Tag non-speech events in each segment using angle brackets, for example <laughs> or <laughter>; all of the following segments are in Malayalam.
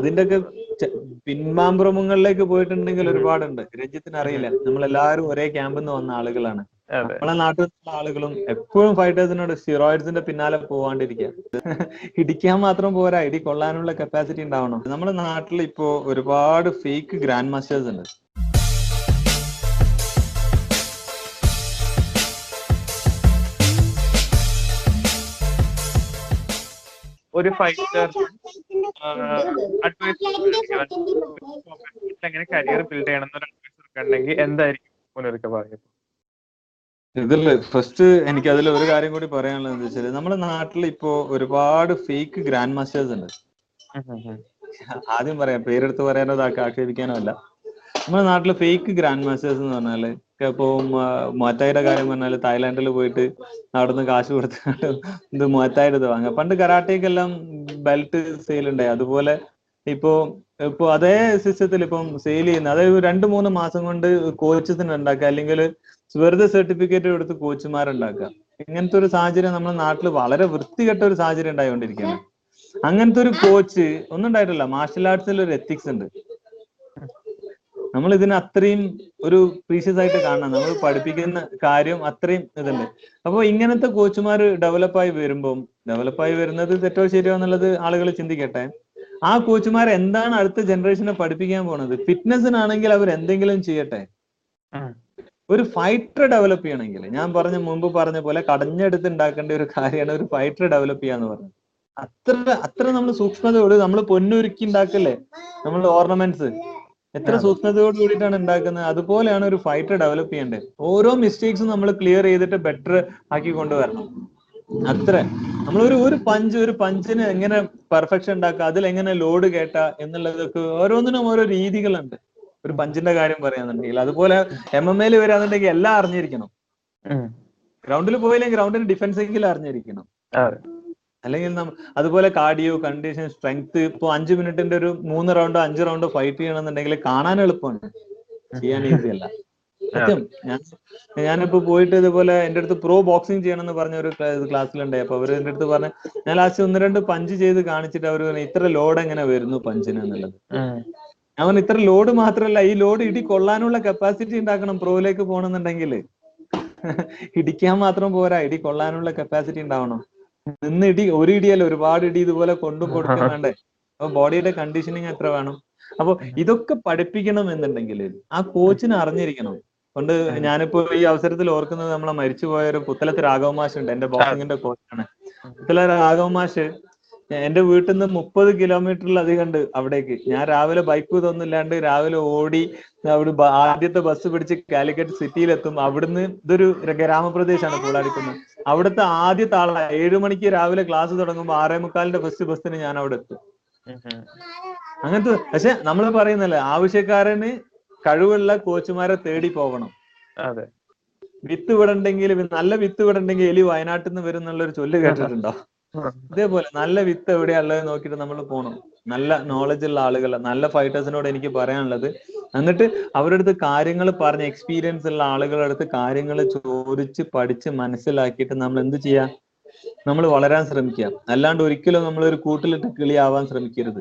അതിന്റെ ഒക്കെ പിൻമാമ്പുറമുകളിലേക്ക് പോയിട്ടുണ്ടെങ്കിൽ ഒരുപാടുണ്ട്. രഞ്ജിത്തിന് അറിയില്ല. നമ്മളെല്ലാവരും ഒരേ ക്യാമ്പിൽ നിന്ന് വന്ന ആളുകളാണ്. നമ്മളെ നാട്ടിൽ നിന്നുള്ള ആളുകളും എപ്പോഴും ഫൈറ്റേഴ്സിനോട് സ്റ്റിറോയിഡ്സിന്റെ പിന്നാലെ പോവാണ്ടിരിക്കുക <laughs> ഇടിക്കാൻ മാത്രം പോരാ. ഇടി കൊള്ളാനുള്ള കപ്പാസിറ്റി ഉണ്ടാവണം. നമ്മുടെ നാട്ടിൽ ഇപ്പോ ഒരുപാട് ഫേക്ക് ഗ്രാൻഡ് മാസ്റ്റേഴ്സ് ഉണ്ട്. ഒരു ഫൈറ്റർ അഡ്വൈസ് എങ്ങനെ കരിയർ ബിൽഡ് ചെയ്യണം എന്നൊരു അഡ്വൈസ് ഒക്കെ ഉണ്ടെങ്കിൽ എന്തായിരിക്കും? മുന്നൊരുക്ക പറയുന്നത് ഇതിൽ ഫസ്റ്റ് എനിക്ക് അതിൽ ഒരു കാര്യം കൂടി പറയാനുള്ളത് എന്താ വെച്ചാൽ നമ്മുടെ നാട്ടിൽ ഇപ്പോ ഒരുപാട് ഫേക്ക് ഗ്രാൻഡ് മാസ്റ്റേഴ്സ് ഉണ്ട്. ആദ്യം പറയാം പേരെടുത്ത് പറയാനോ അത് ആക്ഷേപിക്കാനോ അല്ല. നമ്മുടെ നാട്ടിൽ ഫേക്ക് ഗ്രാൻഡ് മാസ്റ്റേഴ്സ് എന്ന് പറഞ്ഞാൽ ഇപ്പൊ മുവത്തായിയുടെ കാര്യം പറഞ്ഞാൽ തായ്ലാന്റിൽ പോയിട്ട് അവിടുന്ന് കാശ് കൊടുത്ത് <laughs> ഇത് മുവത്തായിട്ട് വാങ്ങുക പണ്ട് കരാട്ടയ്ക്കെല്ലാം ബെൽറ്റ് സെയിൽ ഉണ്ടായി. അതുപോലെ ഇപ്പോ ഇപ്പൊ അതേ സിസ്റ്റത്തിൽ ഇപ്പം സെയിൽ ചെയ്യുന്ന അതായത് രണ്ട് മൂന്ന് മാസം കൊണ്ട് കോച്ചസിന് ഉണ്ടാക്കുക അല്ലെങ്കിൽ വെറുതെ സർട്ടിഫിക്കറ്റ് എടുത്ത് കോച്ചുമാരുണ്ടാക്കുക. ഇങ്ങനത്തെ ഒരു സാഹചര്യം നമ്മുടെ നാട്ടിൽ വളരെ വൃത്തികെട്ട ഒരു സാഹചര്യം ഉണ്ടായിക്കൊണ്ടിരിക്കുകയാണ്. അങ്ങനത്തെ ഒരു കോച്ച് ഒന്നും ഉണ്ടായിട്ടില്ല. മാർഷൽ ആർട്സിൽ ഒരു എത്തിക്സ് ഉണ്ട്. നമ്മൾ ഇതിനെ അത്രയും ഒരു പ്രീഷ്യസ് ആയിട്ട് കാണണം. നമ്മൾ പഠിപ്പിക്കുന്ന കാര്യം അത്രയും ഇതുണ്ട് അപ്പോൾ ഇങ്ങനത്തെ കോച്ചുമാർ ഡെവലപ്പായി വരുമ്പം ഡെവലപ്പായി വരുന്നത് തെറ്റോ ശരിയോ എന്നുള്ളത് ആളുകൾ ചിന്തിക്കട്ടെ. ആ കോച്ചുമാർ എന്താണ് അടുത്ത ജനറേഷനെ പഠിപ്പിക്കാൻ പോണത്? ഫിറ്റ്നസിനാണെങ്കിൽ അവർ എന്തെങ്കിലും ചെയ്യട്ടെ. ഒരു ഫൈറ്റർ ഡെവലപ്പ് ചെയ്യണമെങ്കിൽ ഞാൻ പറഞ്ഞ മുമ്പ് പറഞ്ഞ പോലെ കടഞ്ഞെടുത്ത് ഉണ്ടാക്കേണ്ട ഒരു കാര്യമാണ് ഒരു ഫൈറ്റർ ഡെവലപ്പ് ചെയ്യാന്ന് പറഞ്ഞത്. അത്ര അത്ര നമ്മൾ സൂക്ഷ്മതയോട് നമ്മൾ പൊന്നുരുക്കി ഉണ്ടാക്കല്ലേ? നമ്മൾ ഓർണമെന്റ്സ് എത്ര സൂക്ഷ്മതയോട് കൂടിയിട്ടാണ് ഉണ്ടാക്കുന്നത്? അതുപോലെയാണ് ഒരു ഫൈറ്റർ ഡെവലപ്പ് ചെയ്യേണ്ടത് ഓരോ മിസ്റ്റേക്സും നമ്മൾ ക്ലിയർ ചെയ്തിട്ട് ബെറ്റർ ആക്കി കൊണ്ടുവരണം അത്ര. നമ്മളൊരു ഒരു പഞ്ച് ഒരു പഞ്ചിന് എങ്ങനെ പെർഫെക്ഷൻ ഉണ്ടാക്കുക അതിൽ എങ്ങനെ ലോഡ് കേട്ട എന്നുള്ളതൊക്കെ ഓരോന്നിനും ഓരോ രീതികളുണ്ട്. ഒരു പഞ്ചിന്റെ കാര്യം പറയാന്നുണ്ടെങ്കിൽ. അതുപോലെ എം എം എയിൽ വരാന്നുണ്ടെങ്കിൽ എല്ലാം അറിഞ്ഞിരിക്കണം. ഗ്രൗണ്ടിൽ പോയില്ലെങ്കിൽ ഗ്രൗണ്ടിന് ഡിഫൻസ് എങ്കിലും അറിഞ്ഞിരിക്കണം. അല്ലെങ്കിൽ അതുപോലെ കാർഡിയോ കണ്ടീഷൻ സ്ട്രെങ്ത് ഇപ്പൊ അഞ്ചു മിനിറ്റിന്റെ ഒരു മൂന്ന് റൗണ്ടോ അഞ്ച് റൗണ്ടോ ഫൈറ്റ് ചെയ്യണമെന്നുണ്ടെങ്കിൽ കാണാൻ എളുപ്പമാണ്. ചെയ്യാൻ ഈസി അല്ല. സത്യം. ഞാൻ ഞാനിപ്പോ പോയിട്ട് ഇതുപോലെ എന്റെ അടുത്ത് പ്രോ ബോക്സിംഗ് ചെയ്യണം എന്ന് പറഞ്ഞ ഒരു ക്ലാസ്സിലുണ്ടായി അപ്പൊ അവർ എന്റെ അടുത്ത് പറഞ്ഞ ഞാൻ ലാസ്റ്റ് ഒന്ന് രണ്ട് പഞ്ച് ചെയ്ത് കാണിച്ചിട്ട് അവർ ഇത്ര ലോഡ് എങ്ങനെ വരുന്നു പഞ്ചിന് എന്നുള്ളത്. ഞാൻ പറഞ്ഞു ഇത്ര ലോഡ് മാത്രമല്ല ഈ ലോഡ് ഇടി കൊള്ളാനുള്ള കപ്പാസിറ്റി ഉണ്ടാക്കണം പ്രോയിലേക്ക് പോകണമെന്നുണ്ടെങ്കിൽ ഇടിക്കാൻ മാത്രം പോരാ ഇടി കൊള്ളാനുള്ള കപ്പാസിറ്റി ഉണ്ടാവണം. നിന്ന് ഇടി ഒരു ഇടിയല്ല ഒരുപാട് ഇടി ഇതുപോലെ കൊണ്ടു കൊടുക്കുന്നുണ്ടേ അപ്പൊ ബോഡിയുടെ കണ്ടീഷനിങ് എത്ര വേണം? അപ്പൊ ഇതൊക്കെ പഠിപ്പിക്കണം എന്നുണ്ടെങ്കിൽ ആ കോച്ചിന് അറിഞ്ഞിരിക്കണം. കൊണ്ട് ഞാനിപ്പോ ഈ അവസരത്തിൽ ഓർക്കുന്നത് നമ്മളെ മരിച്ചുപോയ ഒരു പുത്തലത്ത് രാഘവ ഉണ്ട് എന്റെ ബോക്സിങ്ങിന്റെ കോച്ചാണ് പുത്തല രാഘവ മാഷ് എന്റെ വീട്ടിൽ നിന്ന് മുപ്പത് കിലോമീറ്ററിലധികം ഉണ്ട് അവിടേക്ക്. ഞാൻ രാവിലെ ബൈക്ക് ഇതൊന്നുമില്ലാണ്ട് രാവിലെ ഓടി അവിടെ ആദ്യത്തെ ബസ് പിടിച്ച് കാലിക്കറ്റ് സിറ്റിയിലെത്തും അവിടുന്ന് ഇതൊരു ഗ്രാമപ്രദേശമാണ് കൂടാടിക്കുന്നത് അവിടുത്തെ ആദ്യത്തെ ആളാണ് ഏഴു മണിക്ക് രാവിലെ ക്ലാസ് തുടങ്ങുമ്പോൾ ആറേ മുക്കാലിന്റെ ഫസ്റ്റ് ബസ്സിന് ഞാൻ അവിടെ എത്തും. അങ്ങനത്തെ പക്ഷെ നമ്മൾ പറയുന്നല്ലേ ആവശ്യക്കാരന് കഴിവുള്ള കോച്ചുമാരെ തേടി പോകണം. അതെ. വിത്ത് വിടണ്ടെങ്കിൽ നല്ല വിത്ത് വിടണ്ടെങ്കിൽ എലി വയനാട്ടിൽ നിന്ന് വരും എന്നുള്ള ഒരു ചൊല്ല് കേട്ടിട്ടുണ്ടോ? അതേപോലെ നല്ല വിത്ത് എവിടെയാ ഉള്ളത് നോക്കിയിട്ട് നമ്മൾ പോകണം നല്ല നോളജ് ഉള്ള ആളുകൾ നല്ല ഫൈറ്റേഴ്സിനോട് എനിക്ക് പറയാനുള്ളത് എന്നിട്ട് അവരുടെ അടുത്ത് കാര്യങ്ങൾ പറഞ്ഞ് എക്സ്പീരിയൻസ് ഉള്ള ആളുകളുടെ അടുത്ത് കാര്യങ്ങൾ ചോദിച്ച് പഠിച്ച് മനസ്സിലാക്കിയിട്ട് നമ്മൾ എന്ത് ചെയ്യാ? നമ്മൾ വളരാൻ ശ്രമിക്കുക. അല്ലാണ്ട് ഒരിക്കലും നമ്മൾ ഒരു കൂട്ടിലിട്ട് കിളിയാവാൻ ശ്രമിക്കരുത്.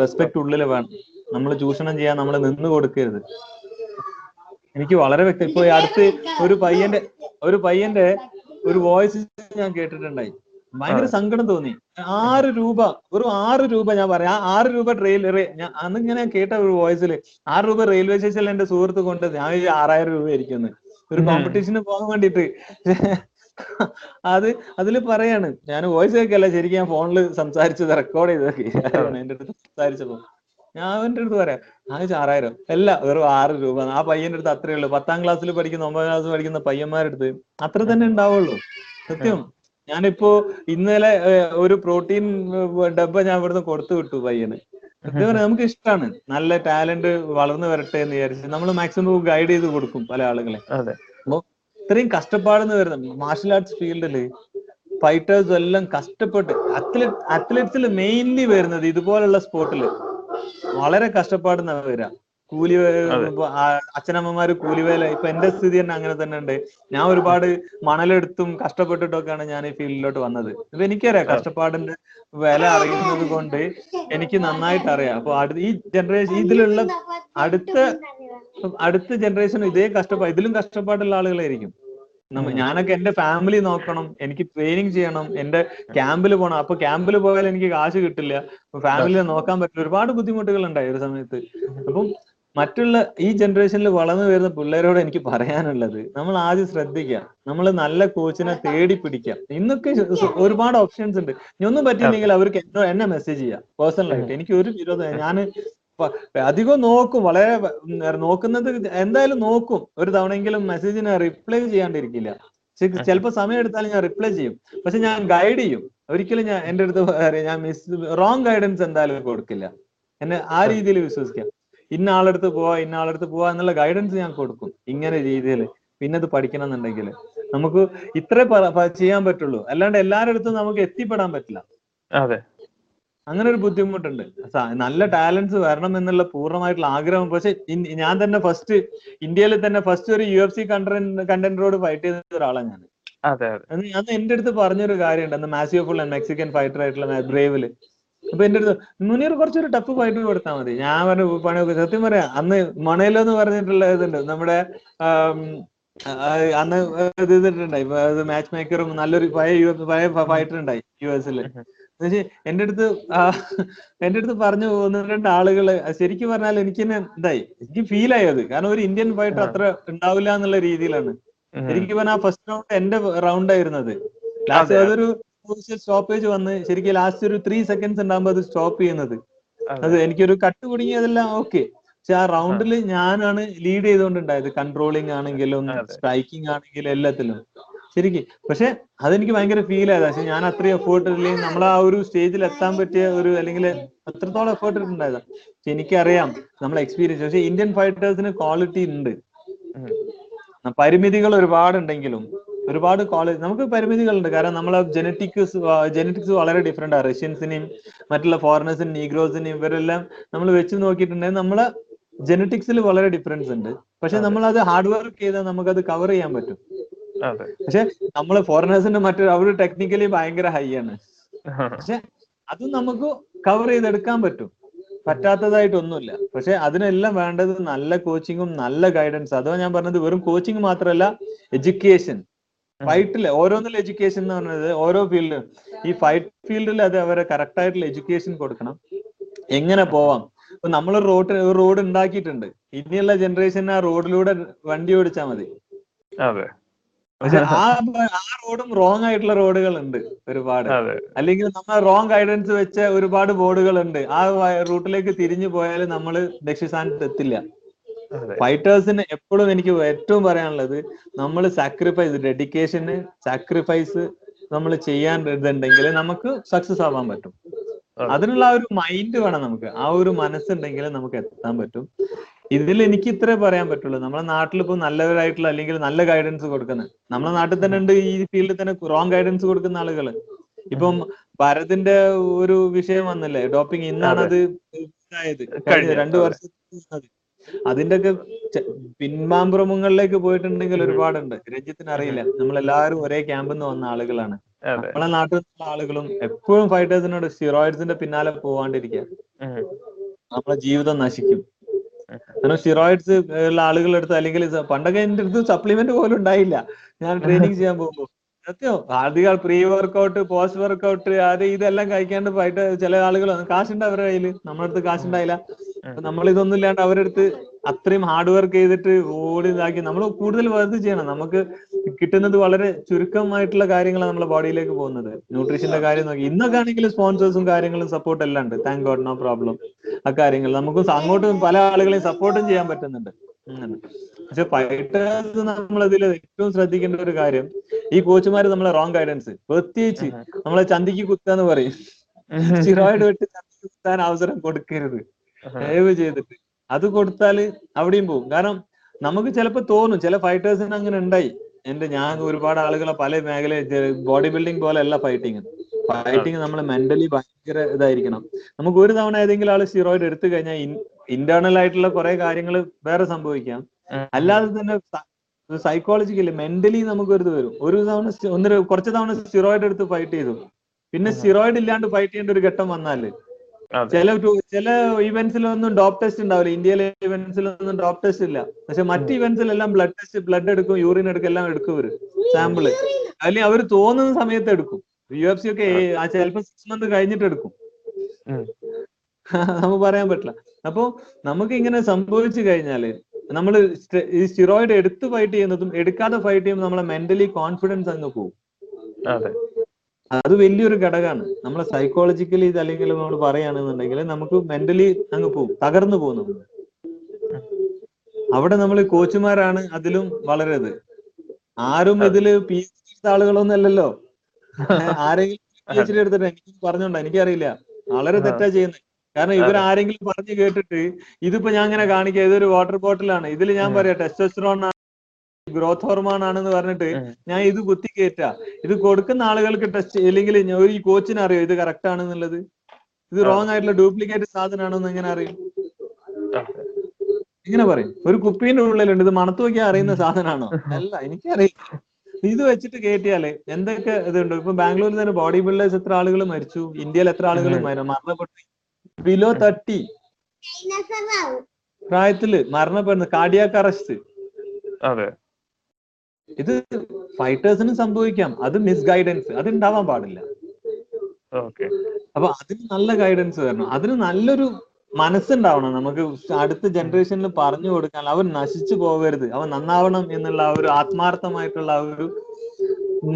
റെസ്പെക്ട് ഉള്ളിൽ വേണം. നമ്മൾ ചൂഷണം ചെയ്യാൻ നമ്മൾ നിന്ന് കൊടുക്കരുത്. എനിക്ക് വളരെ വ്യക്തം ഇപ്പൊ അടുത്ത് ഒരു പയ്യന്റെ ഒരു പയ്യന്റെ ഒരു വോയിസ് ഞാൻ കേട്ടിട്ടുണ്ടായി. ഭയങ്കര സങ്കടം തോന്നി. ആറ് രൂപ ഒരു ആറ് രൂപ ഞാൻ പറയാം. ആ ആറ് രൂപ ട്രെയിൽ ഞാൻ അന്നിങ്ങനെ കേട്ട ഒരു വോയിസിൽ ആറ് രൂപ റെയിൽവേ സ്റ്റേഷനിൽ എന്റെ സുഹൃത്ത് കൊണ്ട് ഞാൻ ആറായിരം രൂപ ആയിരിക്കുന്നു ഒരു കോമ്പറ്റീഷന് പോകാൻ വേണ്ടിട്ട് അത് അതിൽ പറയാണ് ഞാൻ വോയിസ് കേൾക്കല്ല ശരിക്കും ഞാൻ ഫോണിൽ സംസാരിച്ചത് റെക്കോർഡ് ചെയ്തൊക്കെ എന്റെ അടുത്ത് സംസാരിച്ചപ്പോ ഞാൻ അവന്റെ അടുത്ത് പറയാം ആ ആറായിരം അല്ല വെറും ആറ് രൂപ ആ പയ്യന്റെ അടുത്ത് അത്രേ ഉള്ളൂ. പത്താം ക്ലാസ്സിൽ പഠിക്കുന്ന ഒമ്പതാം ക്ലാസ്സിൽ പഠിക്കുന്ന പയ്യന്മാരുടെ അടുത്ത് അത്ര തന്നെ ഉണ്ടാവുള്ളൂ. സത്യം. ഞാനിപ്പോ ഇന്നലെ ഒരു പ്രോട്ടീൻ ഡബ്ബ ഞാൻ ഇവിടുന്ന് കൊടുത്തു വിട്ടു പയ്യന്. സത്യം നമുക്ക് ഇഷ്ടമാണ് നല്ല ടാലന്റ് വളർന്നു വരട്ടെ എന്ന് വിചാരിച്ച് നമ്മൾ മാക്സിമം ഗൈഡ് ചെയ്ത് കൊടുക്കും പല ആളുകളെ. അപ്പോ ഇത്രയും കഷ്ടപ്പാടെന്ന് വരുന്ന മാർഷൽ ആർട്സ് ഫീൽഡിൽ ഫൈറ്റേഴ്സ് എല്ലാം കഷ്ടപ്പെട്ട് അത്ലറ്റ് അത്ലറ്റ്സിൽ മെയിൻലി വരുന്നത് ഇതുപോലുള്ള സ്പോർട്ടിൽ വളരെ കഷ്ടപ്പാടുന്ന വരാം. കൂലി അച്ഛനമ്മമാര് കൂലിവേല ഇപ്പൊ എന്റെ സ്ഥിതി തന്നെ അങ്ങനെ തന്നെ ഉണ്ട്. ഞാൻ ഒരുപാട് മണലെടുത്തും കഷ്ടപ്പെട്ടിട്ടൊക്കെയാണ് ഞാൻ ഈ ഫീൽഡിലോട്ട് വന്നത്. ഇപ്പൊ എനിക്കറിയാം കഷ്ടപ്പാടിന്റെ വില അറിയുന്നത് കൊണ്ട് എനിക്ക് നന്നായിട്ട് അറിയാം. അപ്പൊ ഈ ജനറേഷൻ ഇതിലുള്ള അടുത്ത അടുത്ത ജനറേഷൻ ഇതേ കഷ്ടപ്പാട് ഇതിലും കഷ്ടപ്പാടുള്ള ആളുകളായിരിക്കും. ഞാനൊക്കെ എന്റെ ഫാമിലി നോക്കണം എനിക്ക് ട്രെയിനിങ് ചെയ്യണം എന്റെ ക്യാമ്പിൽ പോകണം അപ്പൊ ക്യാമ്പിൽ പോയാൽ എനിക്ക് കാശ് കിട്ടില്ല. ഫാമിലിയെ നോക്കാൻ പറ്റില്ല. ഒരുപാട് ബുദ്ധിമുട്ടുകൾ ഉണ്ടായി ഒരു സമയത്ത്. അപ്പം മറ്റുള്ള ഈ ജനറേഷനിൽ വളർന്നു വരുന്ന പിള്ളേരോട് എനിക്ക് പറയാനുള്ളത് നമ്മൾ ആദ്യം ശ്രദ്ധിക്കുക നമ്മൾ നല്ല കോച്ചിനെ തേടി പിടിക്കാം. ഇന്നൊക്കെ ഒരുപാട് ഓപ്ഷൻസ് ഉണ്ട്. ഇനി ഒന്നും പറ്റിയില്ലെങ്കിൽ അവർക്ക് എന്നോ എന്നെ മെസ്സേജ് ചെയ്യാം. പേഴ്സണലായിട്ട് എനിക്ക് ഒരു വിരോധം ഞാൻ അധികം നോക്കും. വളരെ നോക്കുന്നത് എന്തായാലും നോക്കും. ഒരു തവണയെങ്കിലും മെസ്സേജിന് റിപ്ലൈ ചെയ്യാണ്ടിരിക്കില്ല. ചിലപ്പോൾ സമയം എടുത്താലും ഞാൻ റിപ്ലൈ ചെയ്യും. പക്ഷെ ഞാൻ ഗൈഡ് ചെയ്യും. ഒരിക്കലും ഞാൻ എന്റെ അടുത്ത് ഞാൻ മിസ് റോങ് ഗൈഡൻസ് എന്തായാലും കൊടുക്കില്ല. എന്നെ ആ. രീതിയിൽ വിശ്വസിക്കാം. ഇന്ന ആളെടുത്ത് പോവാ ഇന്ന ആളെടുത്ത് പോവാ എന്നുള്ള ഗൈഡൻസ് ഞാൻ കൊടുക്കും ഇങ്ങനെ രീതിയിൽ പിന്നെ അത് പഠിക്കണം എന്നുണ്ടെങ്കിൽ നമുക്ക് ഇത്രേ ചെയ്യാൻ പറ്റുള്ളൂ. അല്ലാണ്ട് എല്ലാവരുടെ അടുത്തും നമുക്ക് എത്തിപ്പെടാൻ പറ്റില്ല. അതെ. അങ്ങനെ ഒരു ബുദ്ധിമുട്ടുണ്ട്. നല്ല ടാലൻസ് വരണം എന്നുള്ള പൂർണമായിട്ടുള്ള ആഗ്രഹം. പക്ഷെ ഞാൻ തന്നെ ഫസ്റ്റ് ഇന്ത്യയിൽ തന്നെ ഫസ്റ്റ് ഒരു യു എഫ് സി കണ്ടന്റ് കണ്ടന്ററോട് ഫൈറ്റ് ചെയ്ത ഒരാളാണ് ഞാൻ അന്ന് എന്റെ അടുത്ത് പറഞ്ഞൊരു കാര്യമുണ്ട്. അന്ന് മാസിയോ ഫുൾ മെക്സിക്കൻ ഫൈറ്റർ ആയിട്ടുള്ള ബ്രേവിൽ അപ്പൊ എന്റെ അടുത്ത് മുനീർ കുറച്ചൊരു ടഫ് ഫൈറ്റ് കൊടുത്താൽ മതി. ഞാൻ പറഞ്ഞു പണി സത്യം പറയാം അന്ന് മണയിലോ എന്ന് പറഞ്ഞിട്ടുള്ള ഇതുണ്ട്. നമ്മുടെ അന്ന് ഇത് ഇതിട്ടുണ്ടായി മാച്ച് മേക്കറും നല്ലൊരു പഴയ യു പഴയ ഫൈറ്റർ ഉണ്ടായി യു എസിൽ എന്റെ അടുത്ത് എന്റെ അടുത്ത് പറഞ്ഞു ഒന്ന് രണ്ട് ആളുകൾ ശരിക്കും പറഞ്ഞാൽ എനിക്ക് തന്നെ ഇതായി. എനിക്ക് ഫീൽ ആയി അത്. കാരണം ഒരു ഇന്ത്യൻ ഫൈറ്റർ അത്ര ഉണ്ടാവില്ല എന്നുള്ള രീതിയിലാണ്. എനിക്ക് ശരിക്കും ആ ഫസ്റ്റ് റൗണ്ട് എന്റെ റൗണ്ട് ആയിരുന്നത്. ലാസ്റ്റ് അതെ. അതൊരു സ്റ്റോപ്പേജ് വന്ന് ശരിക്കും ലാസ്റ്റ് ഒരു ത്രീ സെക്കൻഡ്സ് ഉണ്ടാകുമ്പോൾ അത് സ്റ്റോപ്പ് ചെയ്യുന്നത്. അതെ. എനിക്കൊരു കട്ട് കുടുങ്ങിയതെല്ലാം ഓക്കെ പക്ഷെ ആ റൗണ്ടിൽ ഞാനാണ് ലീഡ് ചെയ്തുകൊണ്ടുണ്ടായത് കൺട്രോളിങ് ആണെങ്കിലും സ്ട്രൈക്കിംഗ് ആണെങ്കിലും എല്ലാത്തിലും. ശരിക്കും. പക്ഷെ അതെനിക്ക് ഭയങ്കര ഫീൽ ആയത്. പക്ഷെ ഞാൻ അത്രയും എഫേർട്ട് ഇല്ലെങ്കിൽ നമ്മൾ ആ ഒരു സ്റ്റേജിൽ എത്താൻ പറ്റിയ ഒരു അല്ലെങ്കിൽ അത്രത്തോളം എഫേർട്ട് ഇട്ടുണ്ടായതാ പക്ഷെ എനിക്കറിയാം നമ്മളെ എക്സ്പീരിയൻസ് പക്ഷെ ഇന്ത്യൻ ഫൈറ്റേഴ്സിന് ക്വാളിറ്റി ഉണ്ട്. പരിമിതികൾ ഒരുപാടുണ്ടെങ്കിലും ഒരുപാട് കോളേജ് നമുക്ക് പരിമിതികളുണ്ട്. കാരണം നമ്മളെ ജനറ്റിക്സ് ജനറ്റിക്സ് വളരെ ഡിഫറെന്റ് ആണ് റഷ്യൻസിനെയും മറ്റുള്ള ഫോറിനേഴ്സിനും നീഗ്രോസിനെയും ഇവരെല്ലാം നമ്മൾ വെച്ച് നോക്കിയിട്ടുണ്ടെങ്കിൽ നമ്മളെ ജനറ്റിക്സിൽ വളരെ ഡിഫറൻസ് ഉണ്ട്. പക്ഷെ നമ്മൾ അത് ഹാർഡ് വർക്ക് ചെയ്താൽ അത് കവർ ചെയ്യാൻ പറ്റും. പക്ഷെ നമ്മൾ ഫോറിനേഴ്സിന്റെ മറ്റൊരു അവർ ടെക്നിക്കലി ഭയങ്കര ഹൈ ആണ്. പക്ഷെ അത് നമുക്ക് കവർ ചെയ്തെടുക്കാൻ പറ്റും. പറ്റാത്തതായിട്ടൊന്നുമില്ല. പക്ഷെ അതിനെല്ലാം വേണ്ടത് നല്ല കോച്ചിങ്ങും നല്ല ഗൈഡൻസ് അഥവാ ഞാൻ പറഞ്ഞത് വെറും കോച്ചിങ് മാത്രമല്ല എഡ്യൂക്കേഷൻ ഫൈറ്റിൽ ഓരോന്നിൽ എഡ്യൂക്കേഷൻ എന്ന് പറഞ്ഞത് ഓരോ ഫീൽഡിലും ഈ ഫൈറ്റ് ഫീൽഡിൽ അത് അവരെ കറക്റ്റ് ആയിട്ടുള്ള എഡ്യൂക്കേഷൻ കൊടുക്കണം. എങ്ങനെ പോവാം? ഇപ്പൊ നമ്മൾ റോഡ് റോഡ് ഉണ്ടാക്കിയിട്ടുണ്ട്. ഇനിയുള്ള ജനറേഷൻ ആ റോഡിലൂടെ വണ്ടി ഓടിച്ചാൽ മതി. പക്ഷെ ആ ആ റോഡും റോങ് ആയിട്ടുള്ള റോഡുകൾ ഉണ്ട് ഒരുപാട് അല്ലെങ്കിൽ നമ്മൾ റോങ് ഗൈഡൻസ് വെച്ച ഒരുപാട് ബോർഡുകൾ ഉണ്ട് ആ റൂട്ടിലേക്ക് തിരിഞ്ഞു പോയാൽ നമ്മൾ ലക്ഷ്യസ്ഥാനത്ത് എത്തില്ല. ഫൈറ്റേഴ്സിന് എപ്പോഴും എനിക്ക് ഏറ്റവും പറയാനുള്ളത് നമ്മൾ സാക്രിഫൈസ് ഡെഡിക്കേഷന് സാക്രിഫൈസ് നമ്മൾ ചെയ്യാൻ ഇതുണ്ടെങ്കിൽ നമുക്ക് സക്സസ് ആവാൻ പറ്റും. അതിനുള്ള ആ ഒരു മൈൻഡ് വേണം നമുക്ക്. ആ ഒരു മനസ്സുണ്ടെങ്കിൽ നമുക്ക് എത്താൻ പറ്റും. ഇതിൽ എനിക്ക് ഇത്രേ പറയാൻ പറ്റുള്ളൂ. നമ്മുടെ നാട്ടിൽ ഇപ്പൊ നല്ലവരായിട്ടുള്ള അല്ലെങ്കിൽ നല്ല ഗൈഡൻസ് കൊടുക്കുന്ന നമ്മുടെ നാട്ടിൽ തന്നെ ഉണ്ട് ഈ ഫീൽഡിൽ തന്നെ റോങ് ഗൈഡൻസ് കൊടുക്കുന്ന ആളുകൾ ഇപ്പം ഭരതിന്റെ ഒരു വിഷയം വന്നില്ലേ? ഡോപ്പിംഗ് ഇന്നാണ് അത്. ഇതായത്. രണ്ടു വർഷം വർഷത്തിൽ അതിന്റെ ഒക്കെ പിൻമാമ്പ്രമങ്ങളിലേക്ക് പോയിട്ടുണ്ടെങ്കിൽ ഒരുപാടുണ്ട്. രഞ്ജിത്തിന് അറിയില്ല നമ്മളെല്ലാവരും ഒരേ ക്യാമ്പിൽ നിന്ന് വന്ന ആളുകളാണ്. നമ്മളെ നാട്ടിൽ നിന്നുള്ള ആളുകളും എപ്പോഴും ഫൈറ്റേഴ്സിനോട് സ്റ്റിറോയിഡ്സിന്റെ പിന്നാലെ പോവാണ്ടിരിക്കുക. നമ്മളെ ജീവിതം നശിക്കും. കാരണം സ്റ്റിറോയിഡ്സ് ഉള്ള ആളുകളുടെ അടുത്ത് അല്ലെങ്കിൽ പണ്ടൊക്കെ എന്റെ അടുത്ത് സപ്ലിമെന്റ് പോലും ഉണ്ടായില്ല. ഞാൻ ട്രെയിനിങ് ചെയ്യാൻ പോകുമ്പോൾ സത്യം. ആദ്യ പ്രീ വർക്കൗട്ട് പോസ്റ്റ് വർക്കൗട്ട് അത് ഇതെല്ലാം കഴിക്കാണ്ട് ഫൈറ്റ് ചില ആളുകൾ കാശുണ്ട് അവരുടെ കയ്യിൽ നമ്മുടെ അടുത്ത് കാശുണ്ടായില്ല. ഇതൊന്നും ഇല്ലാണ്ട് അവരുടെ അടുത്ത് അത്രയും ഹാർഡ് വർക്ക് ചെയ്തിട്ട് ഓടി ഇതാക്കി. നമ്മൾ കൂടുതൽ വർക്ക് ചെയ്യണം. നമുക്ക് കിട്ടുന്നത് വളരെ ചുരുക്കമായിട്ടുള്ള കാര്യങ്ങളാണ് നമ്മുടെ ബോഡിയിലേക്ക് പോകുന്നത്. ന്യൂട്രീഷന്റെ കാര്യം നോക്കി. ഇന്നൊക്കെ ആണെങ്കിൽ സ്പോൺസേഴ്സും കാര്യങ്ങളും സപ്പോർട്ട് എല്ലാം ഉണ്ട്. താങ്ക് ഗോഡ് നോ പ്രോബ്ലം ആ കാര്യങ്ങൾ നമുക്ക് അങ്ങോട്ടും പല ആളുകളെയും സപ്പോർട്ടും ചെയ്യാൻ പറ്റുന്നുണ്ട്. പക്ഷെ ഫൈറ്റേഴ്സ് നമ്മൾ അതിൽ ഏറ്റവും ശ്രദ്ധിക്കേണ്ട ഒരു കാര്യം ഈ കോച്ചുമാര് നമ്മളെ റോങ് ഗൈഡൻസ് പ്രത്യേകിച്ച് നമ്മളെ ചന്തിക്ക് കുത്താന്ന് പറയും. <laughs> സ്റ്റിറോയിഡ് വെട്ടി ചന്തിക്ക് കുത്താൻ അവസരം കൊടുക്കരുത്. ദയവ് ചെയ്തിട്ട്. അത് കൊടുത്താൽ അവിടെയും പോകും. കാരണം നമുക്ക് ചിലപ്പോൾ തോന്നും ചില ഫൈറ്റേഴ്സിന് അങ്ങനെ ഉണ്ടായി. എന്റെ ഞാൻ ഒരുപാട് ആളുകളെ പല മേഖല ബോഡി ബിൽഡിംഗ് പോലെ അല്ല ഫൈറ്റിങ് ഫൈറ്റിംഗ് നമ്മൾ മെന്റലി ഭയങ്കര ഇതായിരിക്കണം. നമുക്ക് ഒരു തവണ ഏതെങ്കിലും ആൾ സ്റ്റിറോയിഡ് എടുത്തു കഴിഞ്ഞാൽ ഇന്റേണൽ ആയിട്ടുള്ള കുറെ കാര്യങ്ങൾ വേറെ സംഭവിക്കാം. അല്ലാതെ തന്നെ സൈക്കോളജിക്കലി മെന്റലി നമുക്ക് ഒരു വരും. ഒരു തവണ ഒന്നര കുറച്ച് തവണ സ്റ്റിറോയിഡ് എടുത്ത് ഫൈറ്റ് ചെയ്തു. പിന്നെ. സ്റ്റിറോയിഡ് ഇല്ലാണ്ട് ഫൈറ്റ് ചെയ്യേണ്ട ഒരു ഘട്ടം വന്നാൽ ചില ചില ഇവന്റ്സിലൊന്നും ഡോപ് ടെസ്റ്റ് ഉണ്ടാവില്ല. ഇന്ത്യയിലെ ഇവന്റ്സിലൊന്നും ഡോപ് ടെസ്റ്റ് ഇല്ല. പക്ഷെ മറ്റ് ഇവന്റ്സിലെല്ലാം ബ്ലഡ് ടെസ്റ്റ് ബ്ലഡ് എടുക്കും യൂറിൻ എടുക്കും എല്ലാം എടുക്കും ഇവർ. സാമ്പിൾ അല്ലെങ്കിൽ അവർ തോന്നുന്ന സമയത്ത് എടുക്കും. യു എഫ് സി ഒക്കെ ആ. ചിലപ്പോ സിക്സ് മന്ത് കഴിഞ്ഞിട്ട് എടുക്കും. <laughs> നമുക്ക് പറയാൻ പറ്റില്ല. അപ്പോ നമുക്ക് ഇങ്ങനെ സംഭവിച്ചു കഴിഞ്ഞാൽ നമ്മൾ ഈ സ്റ്റിറോയിഡ് എടുത്ത് ഫൈറ്റ് ചെയ്യുന്നതും എടുക്കാതെ ഫൈറ്റ് ചെയ്യുമ്പോൾ നമ്മളെ മെന്റലി കോൺഫിഡൻസ് അങ്ങ് പോകും അതെ വലിയൊരു ഘടകമാണ്. നമ്മളെ സൈക്കോളജിക്കലി ഇത് അല്ലെങ്കിൽ നമ്മൾ പറയുകയാണെന്നുണ്ടെങ്കിൽ നമുക്ക് മെന്റലി അങ്ങ് പോകും. തകർന്നു പോകും നമ്മൾ അവിടെ നമ്മൾ കോച്ചുമാരാണ് അതിലും വളരെ ഇത് ആരും ഇതിൽ പി എച്ച് ഡി എടുത്ത ആളുകളൊന്നും അല്ലല്ലോ. ആരെങ്കിലും പി എച്ച് ഡി എടുത്തിട്ട് എനിക്ക് പറഞ്ഞോണ്ടോ? എനിക്കറിയില്ല. വളരെ തെറ്റാ ചെയ്യുന്നത് കാരണം ഇവർ ആരെങ്കിലും പറഞ്ഞു കേട്ടിട്ട് ഇതിപ്പോ ഞാൻ ഇങ്ങനെ കാണിക്കുക ഇതൊരു വാട്ടർ ബോട്ടിലാണ് ഇതിൽ ഞാൻ. പറയാം ടെസ്റ്റോസ്റ്ററോൺ ഗ്രോത്ത് ഹോർമോൺ ആണെന്ന് പറഞ്ഞിട്ട് ഞാൻ ഇത് കുത്തി കേറ്റാ ഇത് കൊടുക്കുന്ന ആളുകൾക്ക് ടെസ്റ്റ് അല്ലെങ്കിൽ ഞാൻ ഒരു ഈ കോച്ചിന് അറിയോ ഇത് കറക്റ്റ് ആണെന്നുള്ളത്? ഇത്. റോങ് ആയിട്ടുള്ള ഡ്യൂപ്ലിക്കേറ്റ് സാധനമാണെന്ന് എങ്ങനെ അറിയും? ഇങ്ങനെ എങ്ങനെ പറയും. ഒരു കുപ്പീന്റെ ഉള്ളിലുണ്ട്. ഇത് മണത്ത് നോക്കിയാൽ അറിയുന്ന സാധനമാണോ അല്ല എനിക്കറിയില്ല. ഇത് വെച്ചിട്ട് കേട്ടിയാലേ എന്തൊക്കെ ഇതുണ്ട്? ഇപ്പൊ ബാംഗ്ലൂരിൽ തന്നെ ബോഡി ബിൽഡേഴ്സ് എത്ര ആളുകൾ മരിച്ചു? ഇന്ത്യയിൽ എത്ര ആളുകൾ മരണപ്പെട്ടു. ബിലോ തട്ടി പ്രായത്തിൽ മരണപ്പെടുന്നു കാർഡിയാക് അറസ്റ്റ് അതെ. ഇത് ഫൈറ്റേഴ്സിനും സംഭവിക്കാം. അത് മിസ് ഗൈഡൻസ് അത് ഉണ്ടാവാൻ പാടില്ല. ഓക്കെ അപ്പൊ അതിന് നല്ല ഗൈഡൻസ് തരണം. അതിന് നല്ലൊരു മനസ്സുണ്ടാവണം. നമുക്ക് അടുത്ത ജനറേഷനിൽ പറഞ്ഞു കൊടുക്കാൻ അവൻ നശിച്ചു പോകരുത്. അവൻ നന്നാവണം എന്നുള്ള ആ ഒരു ആത്മാർത്ഥമായിട്ടുള്ള ആ ഒരു